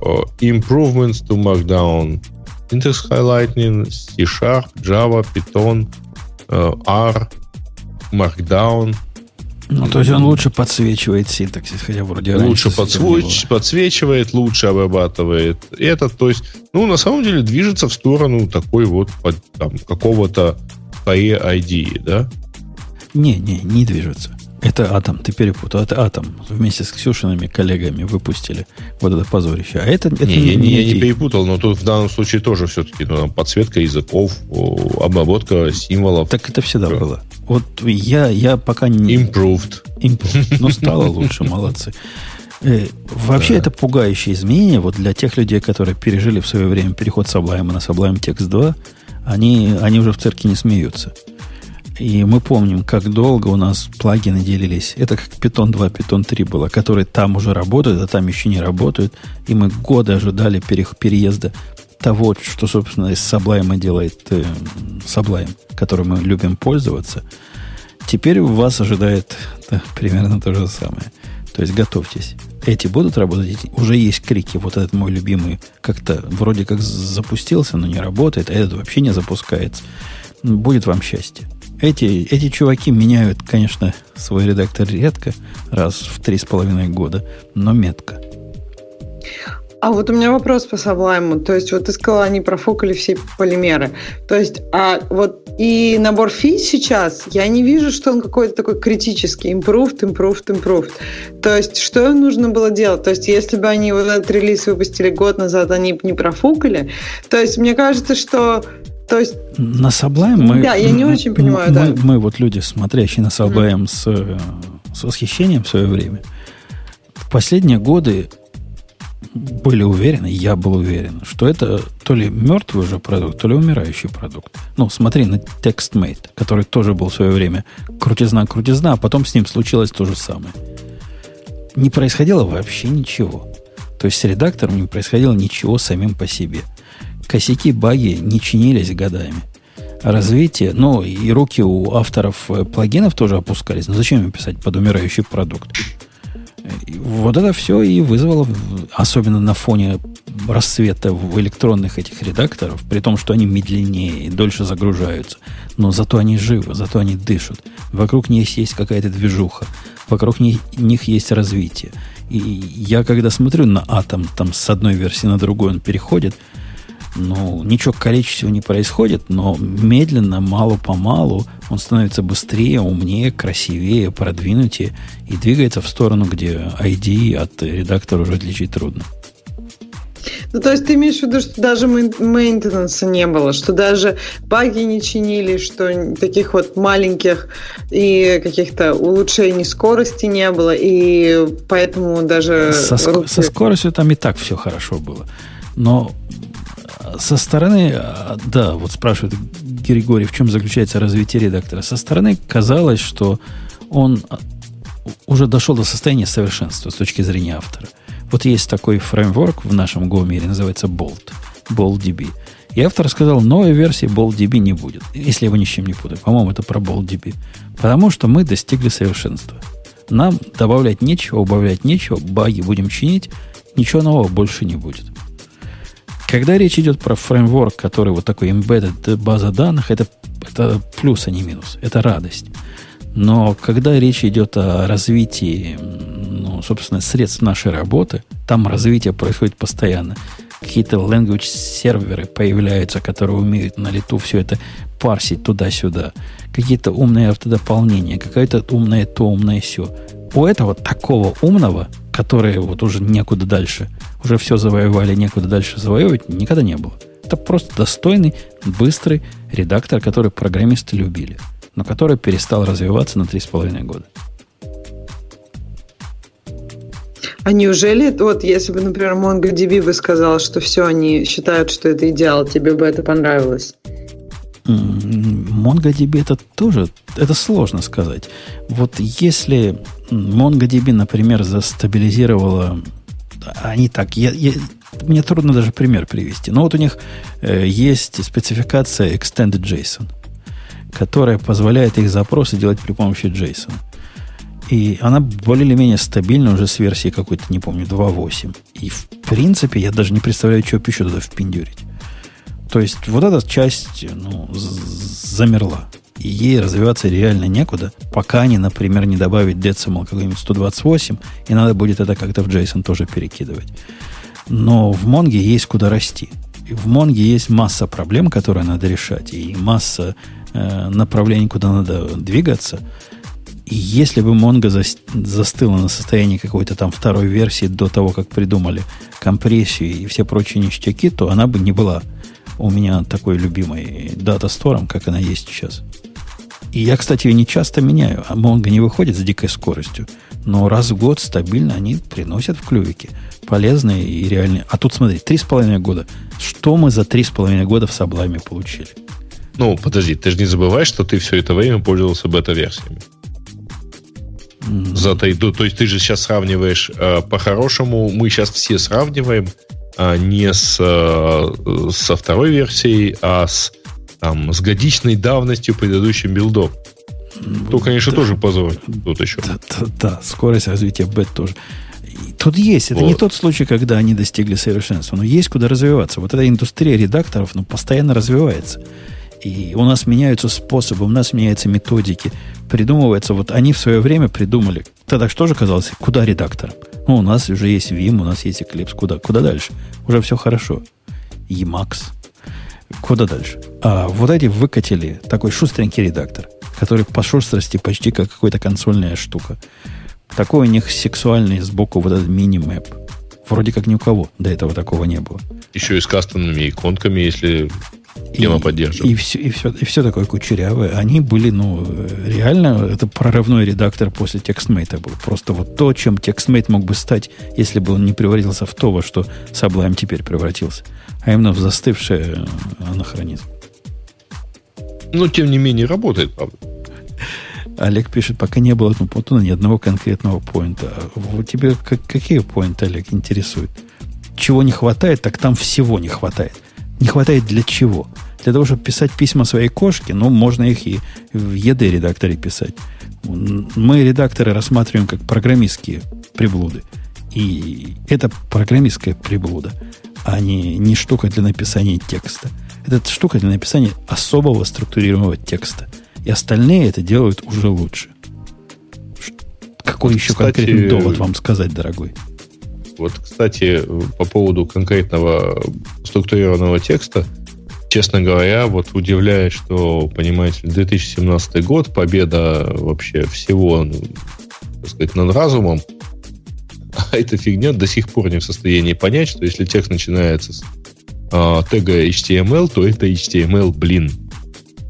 Improvements to Markdown. Index highlighting, C-Sharp, Java, Python, R, Markdown. Ну, то есть он лучше подсвечивает синтаксис, хотя вроде Лучше подсвеч, подсвечивает, лучше обрабатывает. Это, то есть, ну, на самом деле движется в сторону такой вот там, какого-то PE ID, да? Не, не, не движется. Это Атом, ты перепутал. Это Атом. Вместе с Ксюшиными коллегами выпустили вот это позорище. А это, это не, не, не, я не перепутал, но тут в данном случае тоже все-таки ну, подсветка языков, обработка символов. Так это всегда было. Вот я, я пока не... Improved. Improved. Ну, стало (laughs) лучше, молодцы. Э, вообще да. это пугающее изменение. Вот для тех людей, которые пережили в свое время переход с Sublime на Sublime Text 2, они, они уже в церкви не смеются. И мы помним, как долго у нас плагины делились. Это как Python 2, Python 3 было, которые там уже работают, а там еще не работают. И мы годы ожидали переезда того, что, собственно, из Sublime делает э, Sublime, которым мы любим пользоваться. Теперь вас ожидает да, примерно то же самое. То есть готовьтесь. Эти будут работать, уже есть крики. Вот этот мой любимый как-то вроде как запустился, но не работает, а этот вообще не запускается. Будет вам счастье. Эти, эти чуваки меняют, конечно, свой редактор редко, раз в три с половиной года, но метко. А вот у меня вопрос по Sublime. То есть, вот ты сказала, они профокали все полимеры. То есть, а вот и набор фи сейчас, я не вижу, что он какой-то такой критический. Improved, improved, improved. То есть, что им нужно было делать? То есть, если бы они вот этот релиз выпустили год назад, они бы не профукали. То есть, мне кажется, что то есть... На Sublime мы... Да, я не очень понимаю, мы, да. Мы вот люди, смотрящие на Sublime mm-hmm. с, с восхищением в свое время, в последние годы были уверены, я был уверен, что это то ли мертвый уже продукт, то ли умирающий продукт. Ну, смотри на TextMate, который тоже был в свое время крутизна-крутизна, а потом с ним случилось то же самое. Не происходило вообще ничего. То есть с редактором не происходило ничего самим по себе. Косяки, баги не чинились годами. Развитие, ну и руки у авторов э, плагинов тоже опускались. Но зачем им писать под умирающий продукт? Вот это все и вызвало, особенно на фоне расцвета в электронных этих редакторов, при том, что они медленнее и дольше загружаются. Но зато они живы, зато они дышат. Вокруг них есть какая-то движуха, вокруг них, них есть развитие. И я когда смотрю на атом, там с одной версии на другую он переходит – ну, ничего количества не происходит, но медленно, мало-помалу он становится быстрее, умнее, красивее, продвинутее и двигается в сторону, где ID от редактора уже отличить трудно. Ну, то есть ты имеешь в виду, что даже мейнтенанса не было, что даже баги не чинили, что таких вот маленьких и каких-то улучшений скорости не было, и поэтому даже... Со, руки... со скоростью там и так все хорошо было. Но со стороны, а, да, вот спрашивает Григорий, в чем заключается развитие редактора. Со стороны казалось, что он а, уже дошел до состояния совершенства с точки зрения автора. Вот есть такой фреймворк в нашем Go мире, называется Bolt, BoltDB. И автор сказал, новой версии BoltDB не будет, если я его ни с чем не путаю. По-моему, это про BoltDB. Потому что мы достигли совершенства. Нам добавлять нечего, убавлять нечего, баги будем чинить, ничего нового больше не будет. Когда речь идет про фреймворк, который вот такой embedded база данных, это, это плюс, а не минус. Это радость. Но когда речь идет о развитии, ну, собственно, средств нашей работы, там развитие происходит постоянно. Какие-то language серверы появляются, которые умеют на лету все это парсить туда-сюда. Какие-то умные автодополнения, какое-то умное то, умное все. У этого такого умного которые вот уже некуда дальше, уже все завоевали, некуда дальше завоевывать, никогда не было. Это просто достойный, быстрый редактор, который программисты любили, но который перестал развиваться на 3,5 года. А неужели, вот если бы, например, MongoDB бы сказал, что все, они считают, что это идеал, тебе бы это понравилось? MongoDB это тоже, это сложно сказать. Вот если MongoDB, например, застабилизировала, они так, я, я, мне трудно даже пример привести, но вот у них э, есть спецификация Extended JSON, которая позволяет их запросы делать при помощи JSON. И она более или менее стабильна уже с версии какой-то, не помню, 2.8. И в принципе я даже не представляю, что еще туда впендюрить. То есть вот эта часть ну, замерла. И ей развиваться реально некуда, пока они, например, не добавят decimal какой-нибудь 128, и надо будет это как-то в JSON тоже перекидывать. Но в Монге есть куда расти. И в Монге есть масса проблем, которые надо решать, и масса э, направлений, куда надо двигаться. И если бы Монго за, застыла на состоянии какой-то там второй версии до того, как придумали компрессию и все прочие ништяки, то она бы не была у меня такой любимой дата стором, как она есть сейчас. И я, кстати, ее не часто меняю. А Монго не выходит с дикой скоростью. Но раз в год стабильно они приносят в клювике. Полезные и реальные. А тут, смотри, три с половиной года. Что мы за три с половиной года в Саблайме получили? Ну, подожди, ты же не забывай, что ты все это время пользовался бета-версиями. Mm-hmm. За, то, то есть ты же сейчас сравниваешь э, по-хорошему, мы сейчас все сравниваем не с, э, со второй версией, а с, там, с годичной давностью предыдущим билдом. То, конечно, да, тоже позор. Тут еще. Да, да, да, скорость развития бет тоже. Тут есть. Это вот. не тот случай, когда они достигли совершенства. Но есть куда развиваться. Вот эта индустрия редакторов ну, постоянно развивается. И у нас меняются способы, у нас меняются методики. Придумывается, вот они в свое время придумали. Тогда что же казалось, куда редакторам? Ну, у нас уже есть Vim, у нас есть Eclipse. Куда, куда дальше? Уже все хорошо. Emacs. Куда дальше? А вот эти выкатили такой шустренький редактор, который по шустрости почти как какая-то консольная штука. Такой у них сексуальный сбоку вот этот мини-мэп. Вроде как ни у кого до этого такого не было. Еще и с кастомными иконками, если Тема поддерживает. И все, и, все, и все такое кучерявое. Они были, ну, реально, это прорывной редактор после TextMate был. Просто вот то, чем TextMate мог бы стать, если бы он не превратился в то, во что Sublime теперь превратился. А именно в застывший э, анахронизм. Но, тем не менее, работает, правда. Олег пишет, пока не было ну, Путуна ни одного конкретного поинта. Вот тебе как, какие поинты, Олег, интересуют? Чего не хватает, так там всего не хватает. Не хватает для чего? Для того, чтобы писать письма своей кошке, ну, можно их и в ED-редакторе писать. Мы редакторы рассматриваем как программистские приблуды. И это программистская приблуда, а не, не штука для написания текста. Это штука для написания особого структурированного текста. И остальные это делают уже лучше. Какой вот, еще кстати, конкретный довод вам сказать, дорогой? Вот, кстати, по поводу конкретного структурированного текста, честно говоря, вот удивляет, что, понимаете, 2017 год, победа вообще всего, ну, так сказать, над разумом, (laughs) а эта фигня до сих пор не в состоянии понять, что если текст начинается с а, тега HTML, то это HTML, блин,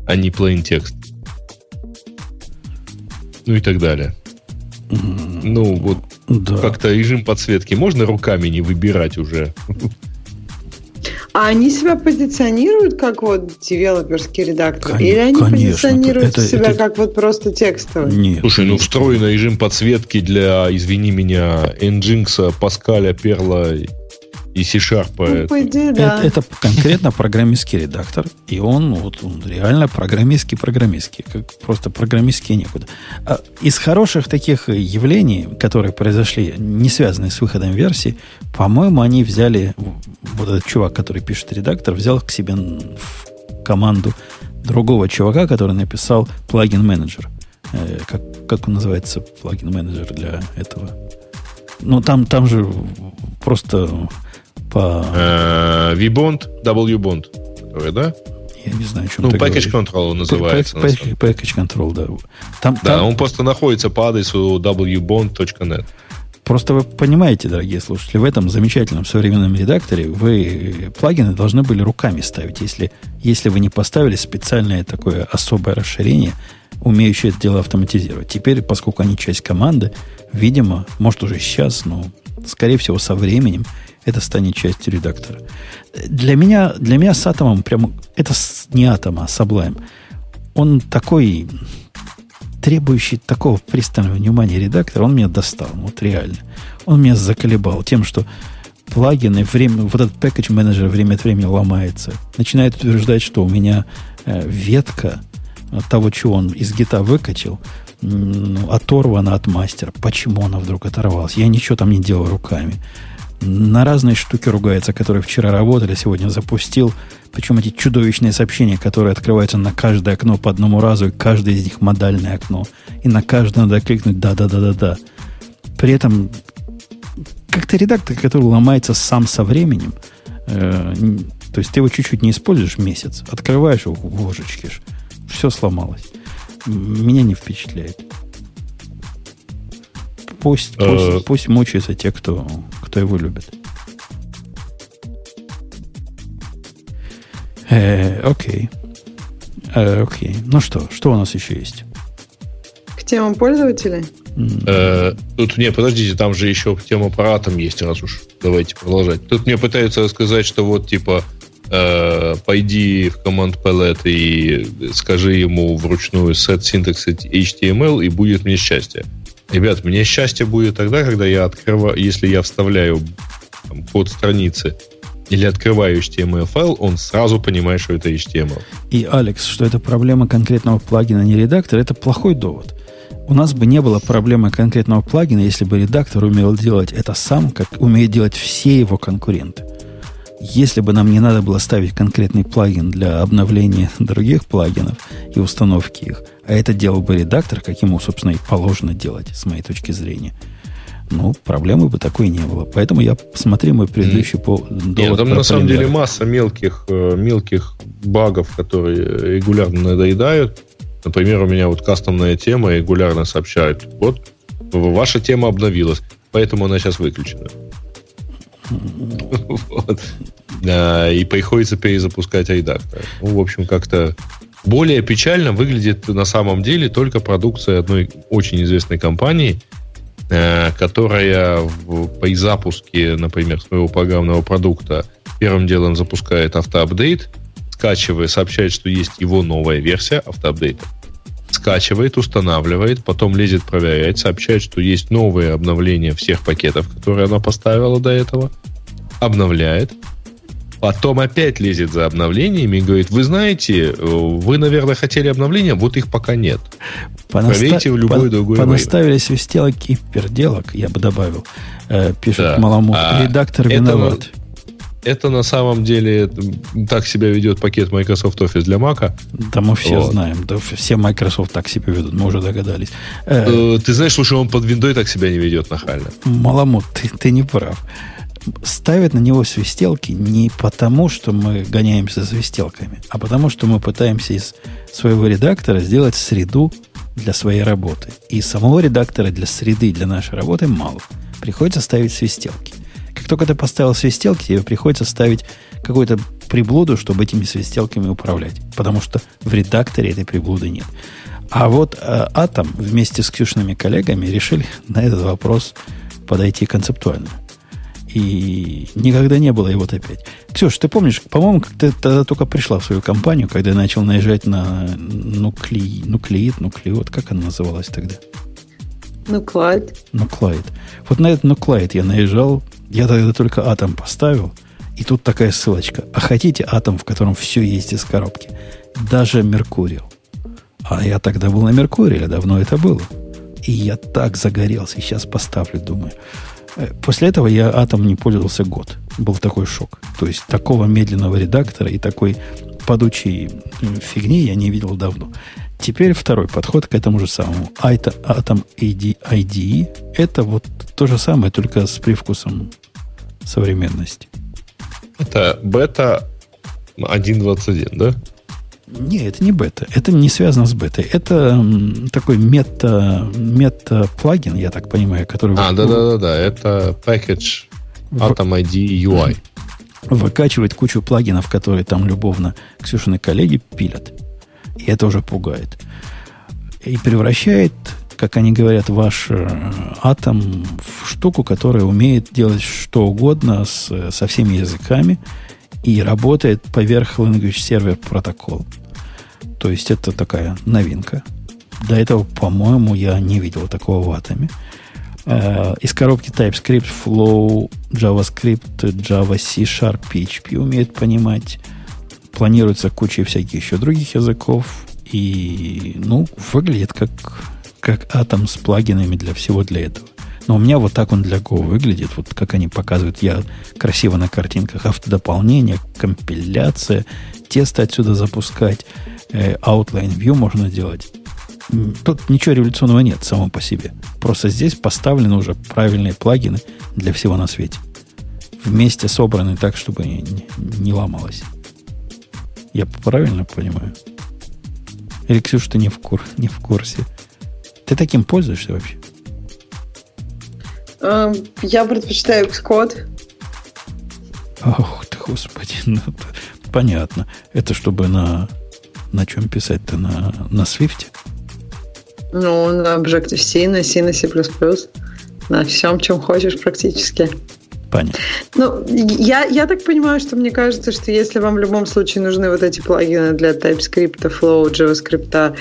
а не plain текст. Ну и так далее. Ну, вот да. как-то режим подсветки можно руками не выбирать уже? А они себя позиционируют как вот девелоперский редактор? Кон- Или они конечно, позиционируют это, себя это... как вот просто текстовый? Нет. Слушай, ну встроенный режим подсветки для, извини меня, Nginx, Паскаля, Перла и C-Sharp. Ну, это. по идее, да. это, это конкретно программистский редактор, и он, вот, он реально программистский программистский, как просто программистский некуда. А из хороших таких явлений, которые произошли, не связанные с выходом версии, по-моему, они взяли, вот этот чувак, который пишет редактор, взял к себе в команду другого чувака, который написал плагин-менеджер. Э, как, как он называется, плагин-менеджер для этого? Ну, там, там же просто по... Э, V-Bond, W-Bond, да? Я не знаю, о чем Ну, Package Control называется. Package, package Control, да. Там, да, там... он просто находится по адресу wbond.net. Просто вы понимаете, дорогие слушатели, в этом замечательном современном редакторе вы плагины должны были руками ставить, если, если вы не поставили специальное такое особое расширение, умеющее это дело автоматизировать. Теперь, поскольку они часть команды, видимо, может уже сейчас, но скорее всего со временем, это станет частью редактора. Для меня, для меня с атомом прямо... Это не атом, а Sublime. Он такой требующий такого пристального внимания редактора, он меня достал, вот реально. Он меня заколебал тем, что плагины, время, вот этот package менеджер время от времени ломается. Начинает утверждать, что у меня э, ветка того, чего он из гита выкачал, оторвана от мастера. Почему она вдруг оторвалась? Я ничего там не делал руками на разные штуки ругается, которые вчера работали, сегодня запустил. Причем эти чудовищные сообщения, которые открываются на каждое окно по одному разу, и каждое из них модальное окно. И на каждое надо кликнуть «да-да-да-да-да». При этом как-то редактор, который ломается сам со временем, э, то есть ты его чуть-чуть не используешь месяц, открываешь его, божечки ж, все сломалось. Меня не впечатляет. Пусть, пусть, э, пусть мучаются те, кто, кто его любит. Э, окей. Э, окей. Ну что, что у нас еще есть? К темам пользователей? Э, тут, не, подождите, там же еще тема про атом есть, раз уж. Давайте продолжать. Тут мне пытаются рассказать, что вот, типа, э, пойди в команд palette и скажи ему вручную set syntax HTML, и будет мне счастье. Ребят, мне счастье будет тогда, когда я открываю, если я вставляю там, код страницы или открываю HTML файл, он сразу понимает, что это HTML. И, Алекс, что это проблема конкретного плагина, не редактора, это плохой довод. У нас бы не было проблемы конкретного плагина, если бы редактор умел делать это сам, как умеют делать все его конкуренты. Если бы нам не надо было ставить конкретный плагин для обновления других плагинов и установки их, а это делал бы редактор, как ему, собственно, и положено делать, с моей точки зрения, ну, проблемы бы такой не было. Поэтому я посмотрю мой предыдущий по довод там на самом деле масса мелких, э, мелких багов, которые регулярно надоедают. Например, у меня вот кастомная тема регулярно сообщает, вот, ваша тема обновилась, поэтому она сейчас выключена. (laughs) Вот. И приходится перезапускать редактор. Ну, в общем, как-то более печально выглядит на самом деле только продукция одной очень известной компании, э, которая при запуске, например, своего программного продукта первым делом запускает автоапдейт, скачивая, сообщает, что есть его новая версия автоапдейта, скачивает, устанавливает, потом лезет проверять, сообщает, что есть новые обновления всех пакетов, которые она поставила до этого, обновляет, потом опять лезет за обновлениями и говорит, вы знаете, вы, наверное, хотели обновления, вот их пока нет. Понаста... Проверьте в любой по... другой Понаставили свистелок и перделок, я бы добавил, э, пишет да. Маламут. А Редактор виноват. Это это на самом деле так себя ведет пакет Microsoft Office для Mac. Да мы все вот. знаем. Да все Microsoft так себя ведут, мы уже догадались. Э, ты знаешь, слушай, он под виндой так себя не ведет нахально. Маламут, ты, ты не прав. Ставят на него свистелки не потому, что мы гоняемся за свистелками, а потому, что мы пытаемся из своего редактора сделать среду для своей работы. И самого редактора для среды, для нашей работы мало. Приходится ставить свистелки. Как только ты поставил свистелки, тебе приходится ставить какую-то приблуду, чтобы этими свистелками управлять. Потому что в редакторе этой приблуды нет. А вот э, Атом вместе с Ксюшными коллегами решили на этот вопрос подойти концептуально. И никогда не было его опять. Ксюш, ты помнишь, по-моему, как ты тогда только пришла в свою компанию, когда я начал наезжать на нуклеи, нуклеид, нуклеид, как она называлась тогда? Нуклайд. Нуклайд. Вот на этот нуклайд я наезжал я тогда только атом поставил, и тут такая ссылочка. А хотите атом, в котором все есть из коробки? Даже Меркуриал. А я тогда был на Меркуриале, давно это было. И я так загорелся, сейчас поставлю, думаю. Э, после этого я атом не пользовался год. Был такой шок. То есть такого медленного редактора и такой падучей фигни я не видел давно. Теперь второй подход к этому же самому. Atom IDE это вот то же самое, только с привкусом современности. Это бета 1.21, да? Не, это не бета. Это не связано с бетой. Это такой мета, мета плагин, я так понимаю, который... А, да-да-да, это package Atom ID UI. Выкачивает кучу плагинов, которые там любовно Ксюшины коллеги пилят. И это уже пугает. И превращает как они говорят, ваш э, атом в штуку, которая умеет делать что угодно с, со всеми языками и работает поверх Language Server протокол. То есть это такая новинка. До этого, по-моему, я не видел такого в атоме. Э, из коробки TypeScript, Flow, JavaScript, Java, C Sharp, PHP умеет понимать. Планируется куча всяких еще других языков. И, ну, выглядит как как атом с плагинами для всего для этого. Но у меня вот так он для Go выглядит, вот как они показывают. Я красиво на картинках. Автодополнение, компиляция, тесты отсюда запускать, э, outline view можно делать. Тут ничего революционного нет само по себе. Просто здесь поставлены уже правильные плагины для всего на свете. Вместе собраны так, чтобы не, не ломалось. Я правильно понимаю? Или, Ксюша, ты не в, кур, не в курсе? Ты таким пользуешься вообще? Эм, я предпочитаю Xcode. Ох ты, господи, ну, понятно. Это чтобы на, На чем писать-то? На, на Swift? Ну, на Objective-C, на C, на C++, на всем, чем хочешь практически. Понятно. Ну, я, я так понимаю, что мне кажется, что если вам в любом случае нужны вот эти плагины для TypeScript, Flow, JavaScript,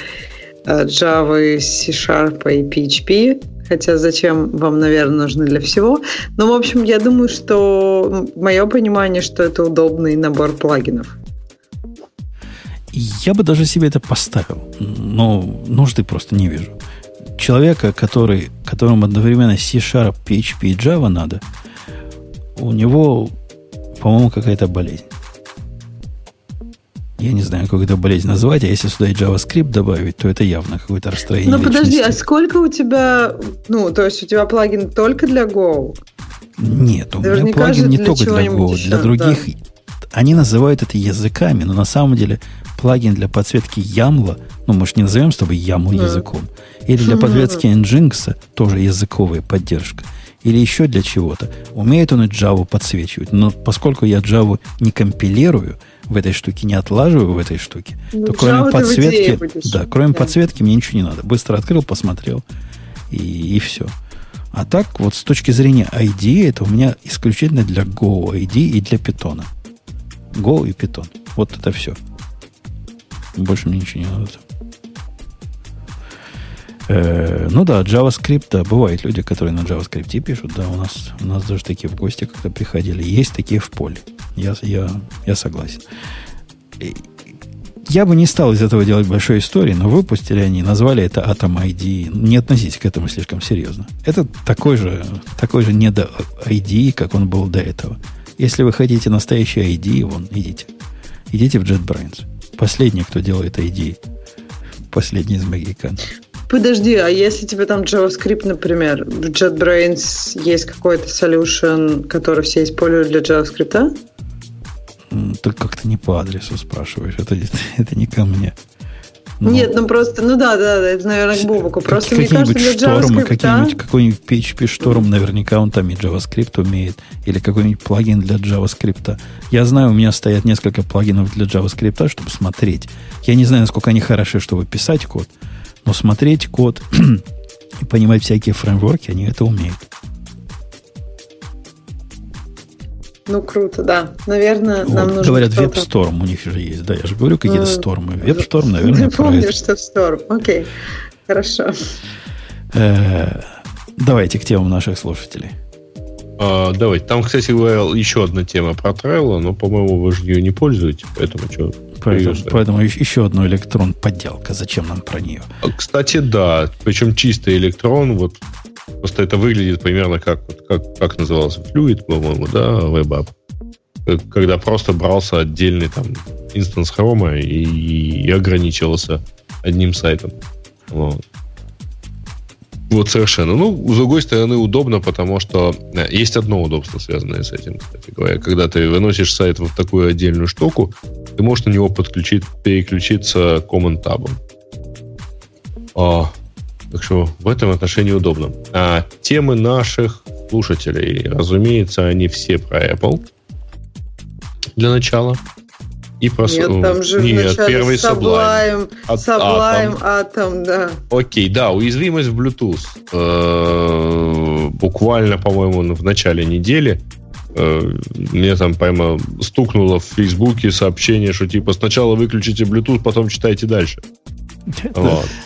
э, Java, C-Sharp и PHP, хотя зачем вам, наверное, нужны для всего. Но, в общем, я думаю, что мое понимание, что это удобный набор плагинов. Я бы даже себе это поставил, но нужды просто не вижу. Человека, который, которому одновременно C-Sharp, PHP и Java надо, у него, по-моему, какая-то болезнь. Я не знаю, как эту болезнь назвать, а если сюда и JavaScript добавить, то это явно какое-то расстроение. Ну подожди, а сколько у тебя, ну, то есть у тебя плагин только для Go? Нет, у Наверняка меня плагин не только для Go, еще, для других. Да. Они называют это языками, но на самом деле плагин для подсветки Ямла, ну, мы же не назовем с тобой Ямл да. языком, или для подсветки Nginx, тоже языковая поддержка, или еще для чего-то. Умеет он и Java подсвечивать, но поскольку я Java не компилирую, в этой штуке не отлаживаю в этой штуке, ну, то кроме подсветки, да, кроме да. подсветки мне ничего не надо. Быстро открыл, посмотрел и, и все. А так, вот с точки зрения ID, это у меня исключительно для Go ID и для Python. Go и Python. Вот это все. Больше мне ничего не надо. Э, ну да, JavaScript, да, бывают люди, которые на JavaScript пишут, да, у нас, у нас даже такие в гости как-то приходили. Есть такие в поле. Я, я, я согласен. Я бы не стал из этого делать большой истории, но выпустили они, назвали это Atom ID. Не относитесь к этому слишком серьезно. Это такой же, такой же не до ID, как он был до этого. Если вы хотите настоящий ID, вон, идите. Идите в JetBrains. Последний, кто делает ID. Последний из магикан. Подожди, а если тебе там JavaScript, например, в JetBrains есть какой-то solution, который все используют для JavaScript? Ты как-то не по адресу спрашиваешь. Это, это не ко мне. Ну, Нет, ну просто, ну да, да, да, это, наверное, к Бобуку. Просто мне кажется, для штормы, JavaScript... Какие-нибудь, какой-нибудь PHP шторм, наверняка он там и JavaScript умеет. Или какой-нибудь плагин для JavaScript. Я знаю, у меня стоят несколько плагинов для JavaScript, чтобы смотреть. Я не знаю, насколько они хороши, чтобы писать код, но смотреть код (clears throat) и понимать всякие фреймворки, они это умеют. Ну, круто, да. Наверное, вот, нам нужно Говорят, WebStorm у них же есть. Да, я же говорю, какие-то mm. стормы. WebStorm, наверное, Не помню, что Storm. Окей, хорошо. Э, давайте к темам наших слушателей. А, давайте. Там, кстати говоря, еще одна тема про Trello, но, по-моему, вы же ее не пользуете, поэтому что? Поэтому, поэтому еще одно электрон подделка. Зачем нам про нее? А, кстати, да. Причем чистый электрон, вот Просто это выглядит примерно как, как, как назывался Fluid, по-моему, да, WebApp. Когда просто брался отдельный там инстанс хрома и, и ограничивался одним сайтом. Вот. Вот совершенно. Ну, с другой стороны, удобно, потому что э, есть одно удобство, связанное с этим, кстати говоря. Когда ты выносишь сайт в такую отдельную штуку, ты можешь на него подключить, переключиться common табом. А, так что в этом отношении удобно. А темы наших слушателей, разумеется, они все про Apple. Для начала. И про... Нет, там же Нет, первый Sublime. Sublime, Atom. да. Окей, да, уязвимость в Bluetooth. Э, буквально, по-моему, в начале недели э, мне там прямо стукнуло в Фейсбуке сообщение, что типа сначала выключите Bluetooth, потом читайте дальше. (laughs)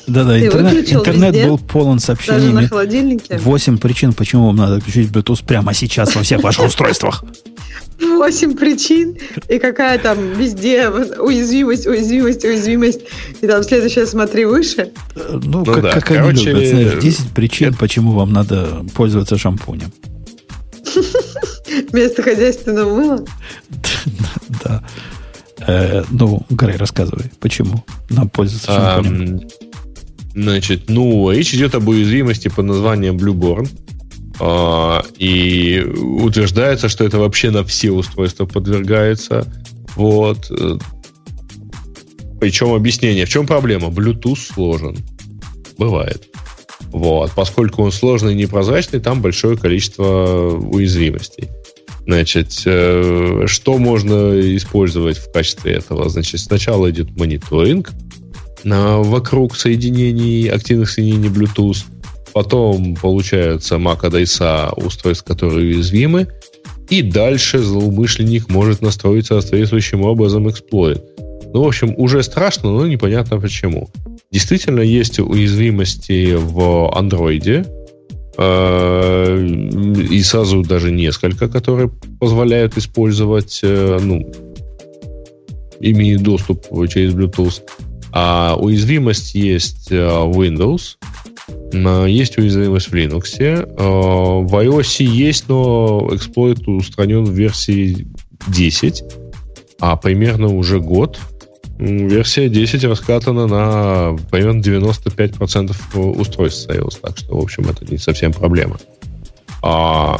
Да-да, интернет, интернет был полон сообщениями. Даже на холодильнике. Восемь причин, почему вам надо включить Bluetooth прямо сейчас во всех ваших устройствах. Восемь причин, и какая там везде уязвимость, уязвимость, уязвимость. И там следующее смотри выше. Э, ну, ну как, да. как Короче, они любят, знаешь, 10 причин, это... почему вам надо пользоваться шампунем. Вместо хозяйственного мыла? (laughs) Да. Э, ну, Грей, рассказывай, почему нам пользоваться шампунем? Значит, ну, речь идет об уязвимости под названием Blueborn. А, и утверждается, что это вообще на все устройства подвергается. Вот. Причем объяснение. В чем проблема? Bluetooth сложен. Бывает. Вот. Поскольку он сложный и непрозрачный, там большое количество уязвимостей. Значит, э, что можно использовать в качестве этого? Значит, сначала идет мониторинг вокруг соединений, активных соединений Bluetooth. Потом получается MAC адреса устройств, которые уязвимы. И дальше злоумышленник может настроить соответствующим образом эксплойт. Ну, в общем, уже страшно, но непонятно почему. Действительно, есть уязвимости в андроиде, э, и сразу даже несколько, которые позволяют использовать, э, ну, имеют доступ через Bluetooth. А уязвимость есть э, в Windows, есть уязвимость в Linux. В iOS есть, но эксплойт устранен в версии 10, а примерно уже год Версия 10 раскатана на примерно 95% устройств iOS, так что, в общем, это не совсем проблема. А,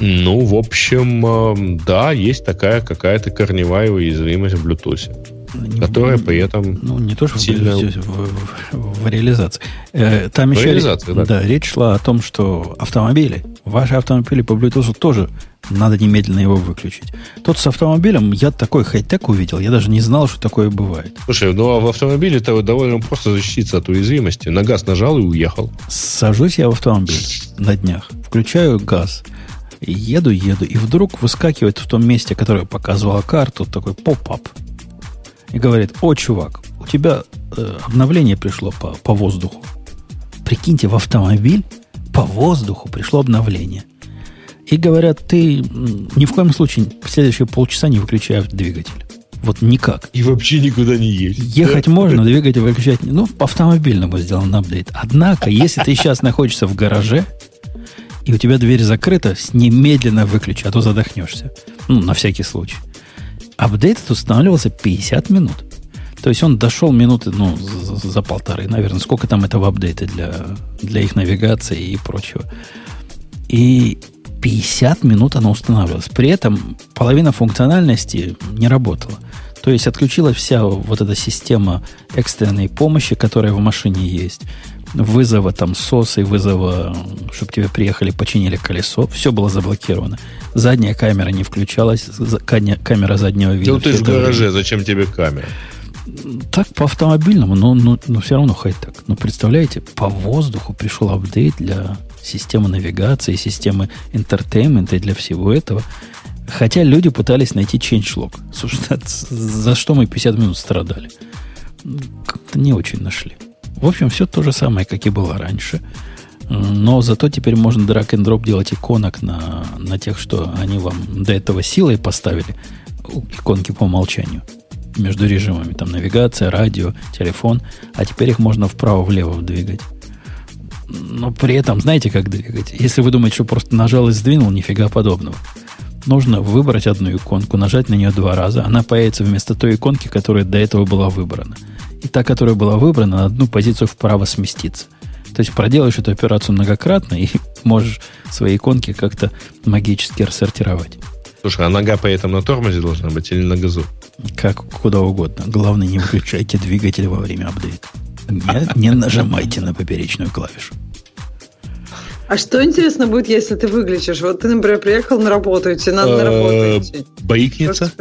ну, в общем, э, да, есть такая какая-то корневая уязвимость в Bluetooth которая при этом ну, не то, что сильно... в, в, в реализации. Э, там в еще реализации, да. да, речь шла о том, что автомобили, ваши автомобили по Bluetooth тоже надо немедленно его выключить. Тот с автомобилем, я такой хай-тек увидел, я даже не знал, что такое бывает. Слушай, ну а в автомобиле-то довольно просто защититься от уязвимости. На газ нажал и уехал. Сажусь я в автомобиль на днях, включаю газ, еду, еду, и вдруг выскакивает в том месте, которое показывала карту, такой поп-ап. И говорит, о, чувак, у тебя э, обновление пришло по, по воздуху. Прикиньте, в автомобиль по воздуху пришло обновление – и говорят, ты ни в коем случае в следующие полчаса не выключай двигатель. Вот никак. И вообще никуда не едешь. Ехать да? можно, двигатель выключать. Ну, по автомобильному сделан апдейт. Однако, если ты сейчас находишься в гараже, и у тебя дверь закрыта, немедленно выключи, а то задохнешься. Ну, на всякий случай. Апдейт устанавливался 50 минут. То есть он дошел минуты, ну, за, за полторы, наверное. Сколько там этого апдейта для, для их навигации и прочего. И 50 минут она устанавливалась. При этом половина функциональности не работала. То есть отключилась вся вот эта система экстренной помощи, которая в машине есть. Вызова там СОСа и вызова, чтобы тебе приехали, починили колесо. Все было заблокировано. Задняя камера не включалась. Камера заднего вида. Ну ты же в гараже, время. зачем тебе камера? Так по автомобильному, но, но, но все равно хай-тек. Но представляете, по воздуху пришел апдейт для системы навигации, системы энтертеймента и для всего этого. Хотя люди пытались найти changelog. Собственно, (laughs) за что мы 50 минут страдали. Как-то не очень нашли. В общем, все то же самое, как и было раньше. Но зато теперь можно drag and drop делать иконок на, на тех, что они вам до этого силой поставили. Иконки по умолчанию. Между режимами. Там навигация, радио, телефон. А теперь их можно вправо-влево двигать но при этом, знаете, как двигать? Если вы думаете, что просто нажал и сдвинул, нифига подобного. Нужно выбрать одну иконку, нажать на нее два раза. Она появится вместо той иконки, которая до этого была выбрана. И та, которая была выбрана, на одну позицию вправо сместится. То есть проделаешь эту операцию многократно и (laughs) можешь свои иконки как-то магически рассортировать. Слушай, а нога при этом на тормозе должна быть или на газу? Как куда угодно. Главное, не выключайте двигатель во время апдейта. Не, не нажимайте на поперечную клавишу. А что интересно будет, если ты выключишь? Вот ты, например, приехал на работу, и тебе надо на работу э, идти. Боикнется?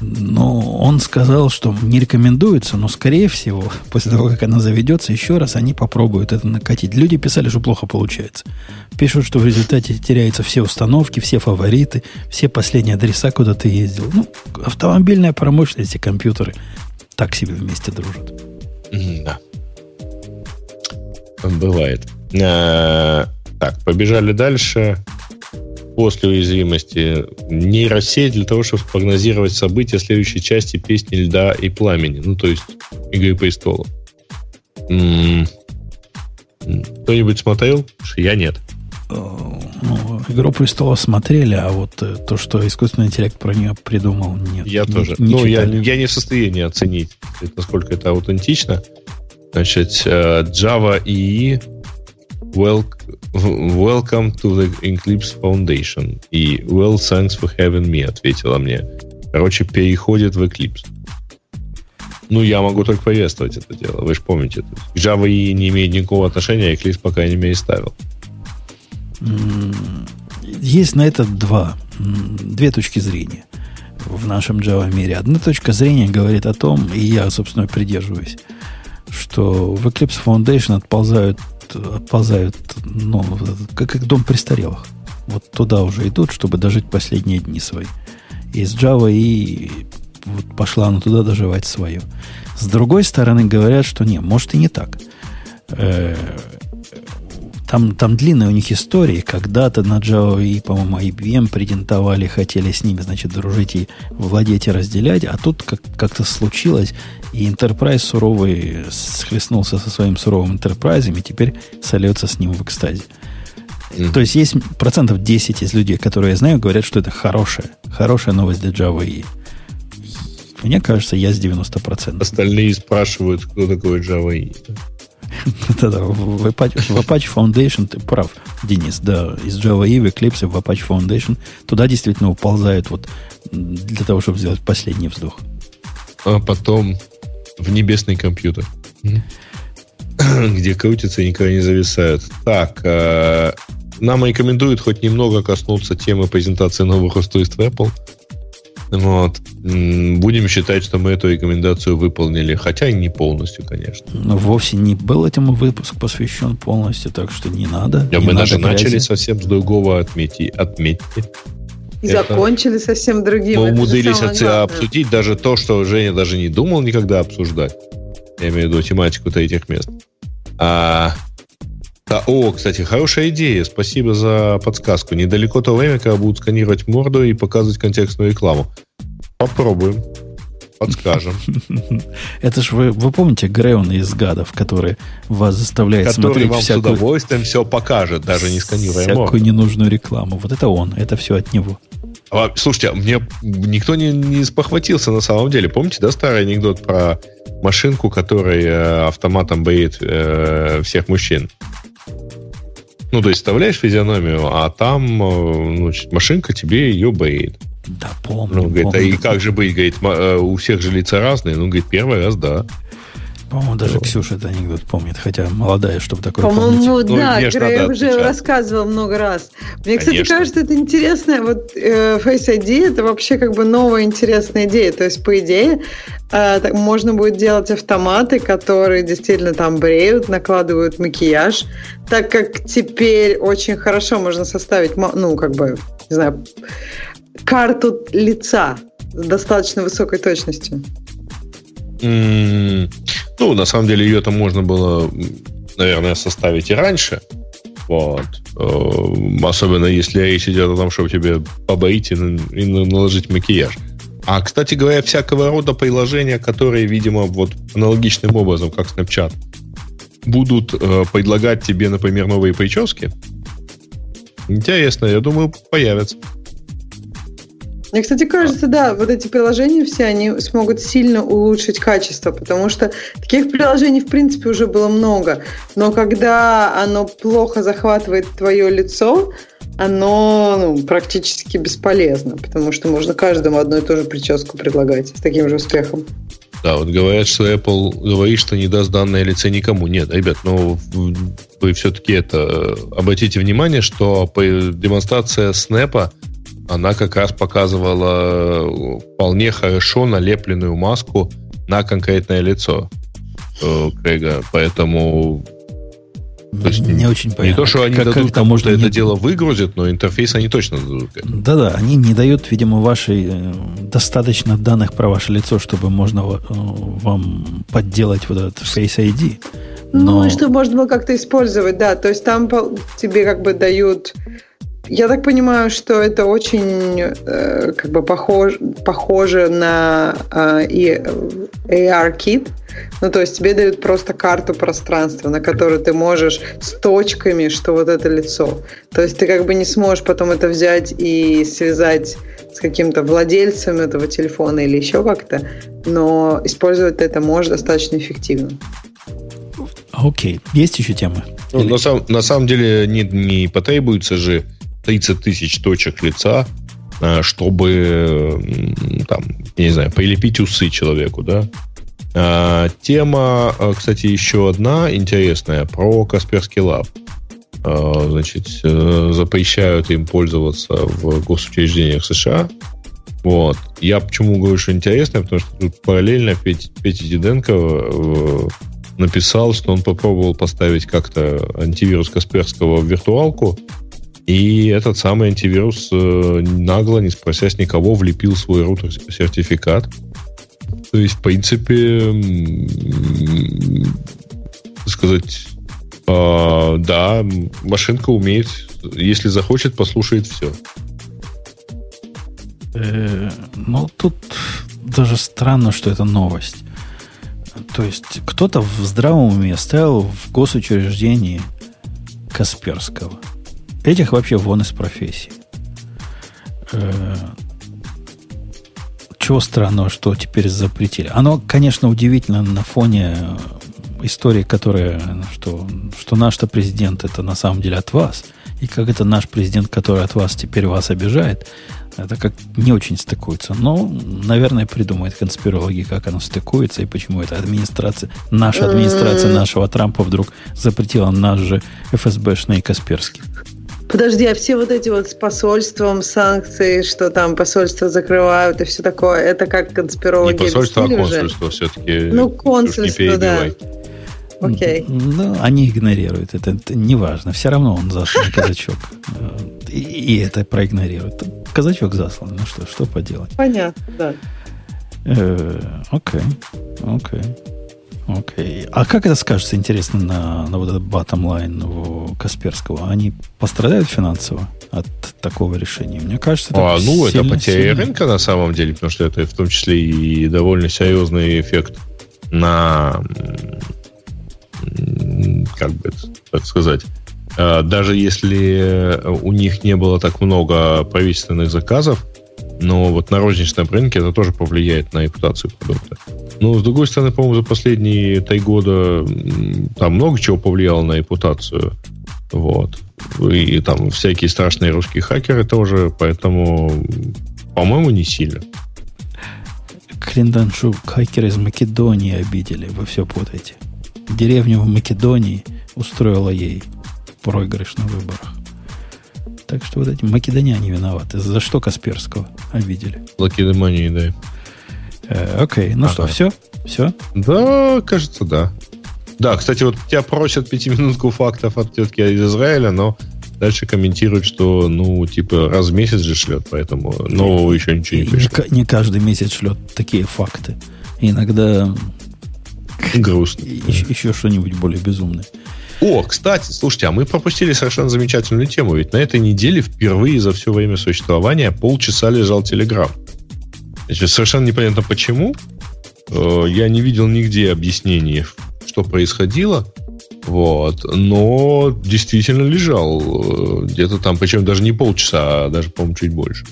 Ну, он сказал, что не рекомендуется, но, скорее всего, после того, как она заведется, еще раз они попробуют это накатить. Люди писали, что плохо получается. Пишут, что в результате теряются все установки, все фавориты, все последние адреса, куда ты ездил. Ну, автомобильная промышленность и компьютеры так себе вместе дружат. Да. Бывает. Так, побежали дальше. После уязвимости нейросеть для того, чтобы прогнозировать события следующей части песни льда и пламени. Ну, то есть Игры престолов. Кто-нибудь смотрел? Я нет. Э, ну, Игру престолов смотрели, а вот э, то, что искусственный интеллект про нее придумал, нет. Я не, тоже. Не ну, я, я не в состоянии оценить, насколько это аутентично. Значит, э, Java и Welcome to the Eclipse Foundation. И Well, thanks for having me, ответила мне. Короче, переходит в Eclipse. Ну, я могу только приветствовать это дело. Вы же помните. Java и не имеет никакого отношения, а Eclipse пока не мере ставил. есть на это два, две точки зрения в нашем Java мире. Одна точка зрения говорит о том, и я, собственно, придерживаюсь, что в Eclipse Foundation отползают, отползают ну, как, как дом престарелых. Вот туда уже идут, чтобы дожить последние дни свои. Из Java и вот пошла она туда доживать свое. С другой стороны, говорят, что не, может и не так. Там, там длинная у них история. Когда-то на Java и, по-моему, IBM претендовали, хотели с ними, значит, дружить и владеть и разделять. А тут как- как-то случилось, и Enterprise суровый схлестнулся со своим суровым Enterprise, и теперь сольется с ним в экстазе. Mm. То есть есть процентов 10 из людей, которые я знаю, говорят, что это хорошая, хорошая новость для Java и мне кажется, я с 90%. Остальные спрашивают, кто такой Java E. (laughs) В Apache, Foundation ты прав, Денис, да, из Java E в Eclipse в Apache Foundation туда действительно уползают вот для того, чтобы сделать последний вздох. А потом в небесный компьютер, (clears throat) где крутятся и никогда не зависают. Так, э, нам рекомендуют хоть немного коснуться темы презентации новых устройств Apple. Вот. Будем считать, что мы эту рекомендацию выполнили, хотя и не полностью, конечно. Но вовсе не был этому выпуск посвящен полностью, так что не надо. Не мы надо даже грязи. начали совсем с другого отмети, отметьте. И закончили совсем другим. Мы Это умудрились обсудить даже то, что Женя даже не думал никогда обсуждать. Я имею в виду тематику третьих мест. А, да, о, кстати, хорошая идея. Спасибо за подсказку. Недалеко то время, когда будут сканировать морду и показывать контекстную рекламу. Попробуем. Подскажем. (laughs) Это ж вы, вы помните Греона из гадов, который вас заставляет Который смотреть вам с всякую, удовольствием все покажет, даже не сканируя всякую морду. ненужную рекламу. Вот это он, это все от него. А, слушайте, а мне никто не, не спохватился на самом деле. Помните, да, старый анекдот про машинку, которая э, автоматом боит э, всех мужчин? Ну, то есть вставляешь физиономию, а там ну, машинка тебе ее боит. Да, помню. Ну, говорит, а помню. и как же быть? Говорит, э, у всех же лица разные. Ну, говорит, первый раз, да. По-моему, даже Ксюша этот анекдот помнит, хотя молодая, чтобы такое помнить. По-моему, Ну, да, ж Грей надо уже отвечать. рассказывал много раз. Мне, кстати, Конечно. кажется, это интересно. Вот э, Face ID это вообще как бы новая интересная идея. То есть, по идее, э, так можно будет делать автоматы, которые действительно там бреют, накладывают макияж, так как теперь очень хорошо можно составить, ну, как бы, не знаю, карту лица с достаточно высокой точностью. М, Ну, на самом деле, ее-то можно было, наверное, составить и раньше. Вот. Э, Особенно если речь идет о том, чтобы тебе побоить и, на- и на- наложить макияж. А, кстати говоря, всякого рода приложения, которые, видимо, вот аналогичным образом, как Snapchat, будут э, предлагать тебе, например, новые прически. Интересно, я думаю, появятся. Мне, кстати, кажется, да, вот эти приложения все, они смогут сильно улучшить качество, потому что таких приложений, в принципе, уже было много. Но когда оно плохо захватывает твое лицо, оно ну, практически бесполезно, потому что можно каждому одну и ту же прическу предлагать с таким же успехом. Да, вот говорят, что Apple говорит, что не даст данное лице никому. Нет, ребят, ну вы все-таки это обратите внимание, что демонстрация снэпа она как раз показывала э, вполне хорошо налепленную маску на конкретное лицо э, Крэга. Поэтому то есть не очень не понятно. то, что они как, дадут, как кому-то это не- дело выгрузят, но интерфейс они точно дадут. Да-да, они не дают, видимо, вашей э, достаточно данных про ваше лицо, чтобы можно э, вам подделать вот этот Face ID. Ну, и что можно было как-то использовать, да. То есть там тебе как бы дают... Я так понимаю, что это очень э, как бы похож, похоже на э, AR-кит. Ну, то есть тебе дают просто карту пространства, на которую ты можешь с точками, что вот это лицо. То есть ты как бы не сможешь потом это взять и связать с каким-то владельцем этого телефона или еще как-то, но использовать это можешь достаточно эффективно. Окей, есть еще темы? Ну, Или- на, сам- на самом деле не, не потребуется же 30 тысяч точек лица, а, чтобы, там, я не знаю, прилепить усы человеку, да? А, Тема, а, кстати, еще одна интересная про Касперский Лаб. э, значит, запрещают им пользоваться в госучреждениях США. Вот. Я почему говорю, что интересно, потому что тут параллельно Петя, Петя Диденко написал, что он попробовал поставить как-то антивирус Касперского в виртуалку, и этот самый антивирус нагло, не спросясь никого, влепил свой рутер сертификат. То есть, в принципе, сказать, э, да, машинка умеет, если захочет, послушает все. Э, ну, тут даже странно, что это новость. То есть кто-то в здравом уме ставил в госучреждении Касперского. Этих вообще вон из профессии. Э, чего странного, что теперь запретили? Оно, конечно, удивительно на фоне истории, которая, что, что наш-то президент это на самом деле от вас, и как это наш президент, который от вас теперь вас обижает, это как не очень стыкуется. Но, наверное, придумает конспирологи, как оно стыкуется и почему эта администрация, наша администрация нашего Трампа вдруг запретила наш же ФСБшный Касперский. Подожди, а все вот эти вот с посольством санкции, что там посольство закрывают и все такое, это как конспирологи Не посольство, а консульство все-таки. Ну, консульство, да. Окей. Ну, они игнорируют это. это неважно. Все равно он заслан (laughs) казачок. И, и это проигнорируют. Казачок заслан. Ну что, что поделать? Понятно, да. Э, окей. Окей. Окей. А как это скажется, интересно, на, на вот этот bottom line у Касперского? Они пострадают финансово от такого решения? Мне кажется, это а, Ну, сильно, это потеря сильно... рынка на самом деле, потому что это в том числе и довольно серьезный эффект на как бы так сказать, э, даже если у них не было так много правительственных заказов, но вот на розничном рынке это тоже повлияет на репутацию продукта. Но, с другой стороны, по-моему, за последние три года там много чего повлияло на репутацию. Вот. И там всякие страшные русские хакеры тоже, поэтому, по-моему, не сильно. Клинданшу хакеры из Македонии обидели, вы все путаете деревню в Македонии устроила ей проигрыш на выборах. Так что вот эти македоняне виноваты. За что Касперского обидели? Лакедемонии, да. Э, окей, ну ага. что, все? Все? Да, кажется, да. Да, кстати, вот тебя просят пятиминутку фактов от тетки из Израиля, но дальше комментируют, что, ну, типа, раз в месяц же шлет, поэтому нового еще ничего не пришло. Не, не каждый месяц шлет такие факты. Иногда Грустно. Еще, еще что-нибудь более безумное. О, кстати, слушайте, а мы пропустили совершенно замечательную тему. Ведь на этой неделе впервые за все время существования полчаса лежал Телеграм. Совершенно непонятно почему. Э, я не видел нигде объяснений, что происходило. Вот. Но действительно лежал. Э, где-то там, причем даже не полчаса, а даже, по-моему, чуть больше.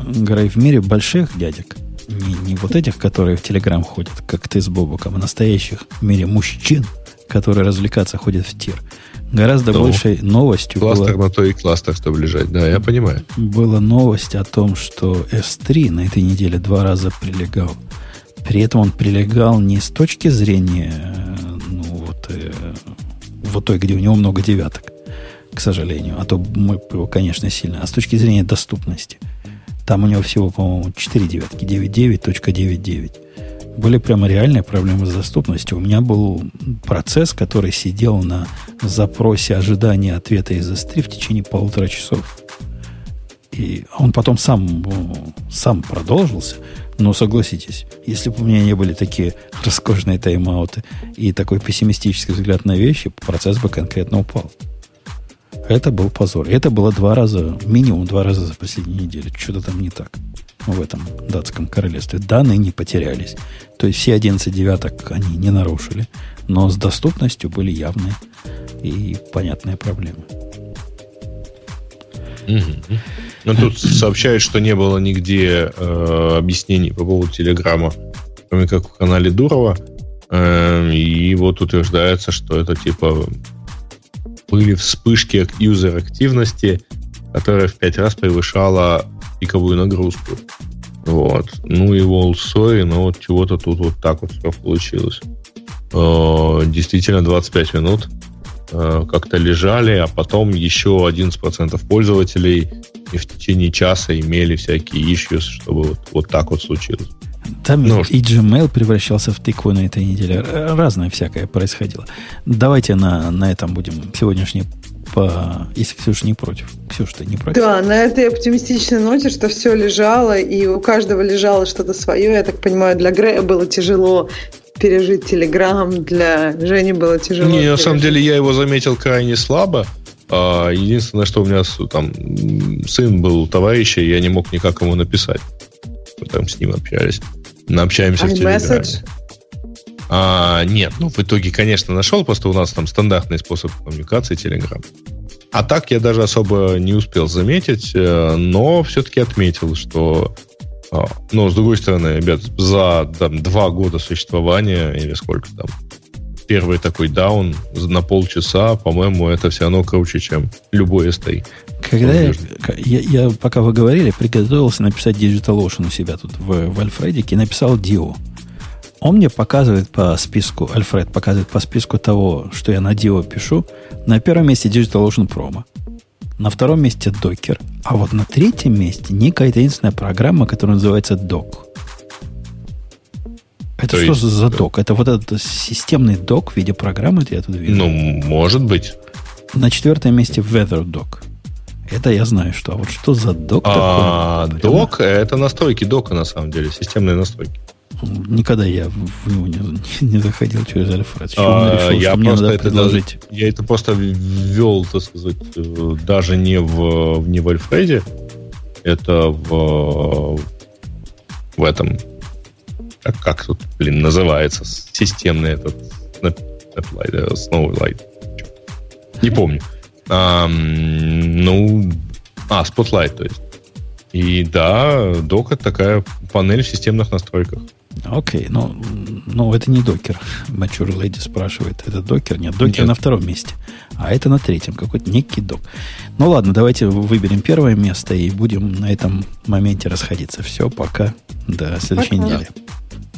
Грей, в мире больших дядек – не, не вот этих, которые в Телеграм ходят, как ты с Бобуком, а настоящих в мире мужчин, которые развлекаться ходят в тир. Гораздо ну, большей новостью Кластер было, на то и кластер, чтобы лежать. Да, я понимаю. Была новость о том, что S3 на этой неделе два раза прилегал. При этом он прилегал не с точки зрения, ну, вот, э, вот той, где у него много девяток, к сожалению, а то мы его, конечно, сильно, а с точки зрения доступности – там у него всего, по-моему, 4 девятки, 9.9.99. Были прямо реальные проблемы с доступностью. У меня был процесс, который сидел на запросе ожидания ответа из S3 в течение полутора часов. И он потом сам, сам продолжился. Но согласитесь, если бы у меня не были такие роскошные тайм-ауты и такой пессимистический взгляд на вещи, процесс бы конкретно упал. Это был позор. Это было два раза, минимум два раза за последнюю неделю. Что-то там не так в этом датском королевстве. Данные не потерялись. То есть все 11 девяток они не нарушили. Но с доступностью были явные и понятные проблемы. Угу. Ну, тут сообщают, что не было нигде э, объяснений по поводу Телеграма, кроме как в канале Дурова. Э, и вот утверждается, что это типа были вспышки юзер-активности, которая в пять раз превышала пиковую нагрузку. Вот. Ну и sorry, но вот чего-то тут вот так вот все получилось. О, действительно 25 минут. э, как-то лежали, а потом еще 11% пользователей и в течение часа имели всякие issues, чтобы вот, вот так вот случилось. Там ну, и Gmail превращался в тыкву на этой неделе. Разное всякое происходило. Давайте на, на этом будем сегодняшний по... Если Ксюша не против. Ксюша, ты не против? Да, на этой оптимистичной ноте, что все лежало, и у каждого лежало что-то свое. Я так понимаю, для Грея было тяжело пережить Телеграм, для Жени было тяжело. Не, на самом деле я его заметил крайне слабо. А, единственное, что у меня там сын был у товарища, и я не мог никак ему написать. Мы там с ним общались. Мы общаемся а в Телеграме. А, нет, ну в итоге, конечно, нашел, просто у нас там стандартный способ коммуникации Telegram. А так я даже особо не успел заметить, э, но все-таки отметил, что а, ну, с другой стороны, ребят, за там, два года существования, или сколько там, первый такой даун на полчаса, по-моему, это все равно круче, чем любой ST. Когда я, я, я, пока вы говорили, приготовился написать DigitalOcean у себя тут в, в Альфредике и написал Dio. Он мне показывает по списку, Альфред показывает по списку того, что я на Dio пишу, на первом месте DigitalOcean Promo. На втором месте Docker. А вот на третьем месте некая таинственная программа, которая называется Doc. Это То что есть, за док? Это вот этот системный док в виде программы, я тут вижу? Ну, может быть. На четвертом месте Weather Doc. Это я знаю, что. А вот что за док а, такой? Док – это настройки дока, на самом деле, системные настройки. Никогда я в него не, не заходил через Альфред. А, решил, я, просто это предложить? я это просто ввел, так сказать, э, даже не в, не в Альфреде, это в, в этом, как, как тут, блин, называется, системный этот Snaplight, э, Snowlight. Не помню. А, ну, а, Spotlight, то есть. И да, док это такая панель в системных настройках. Окей, ну, ну это не докер. Mature Lady спрашивает. Это докер? Нет, докер Нет. на втором месте. А это на третьем. Какой-то некий док. Ну ладно, давайте выберем первое место и будем на этом моменте расходиться. Все, пока. До следующей пока. недели.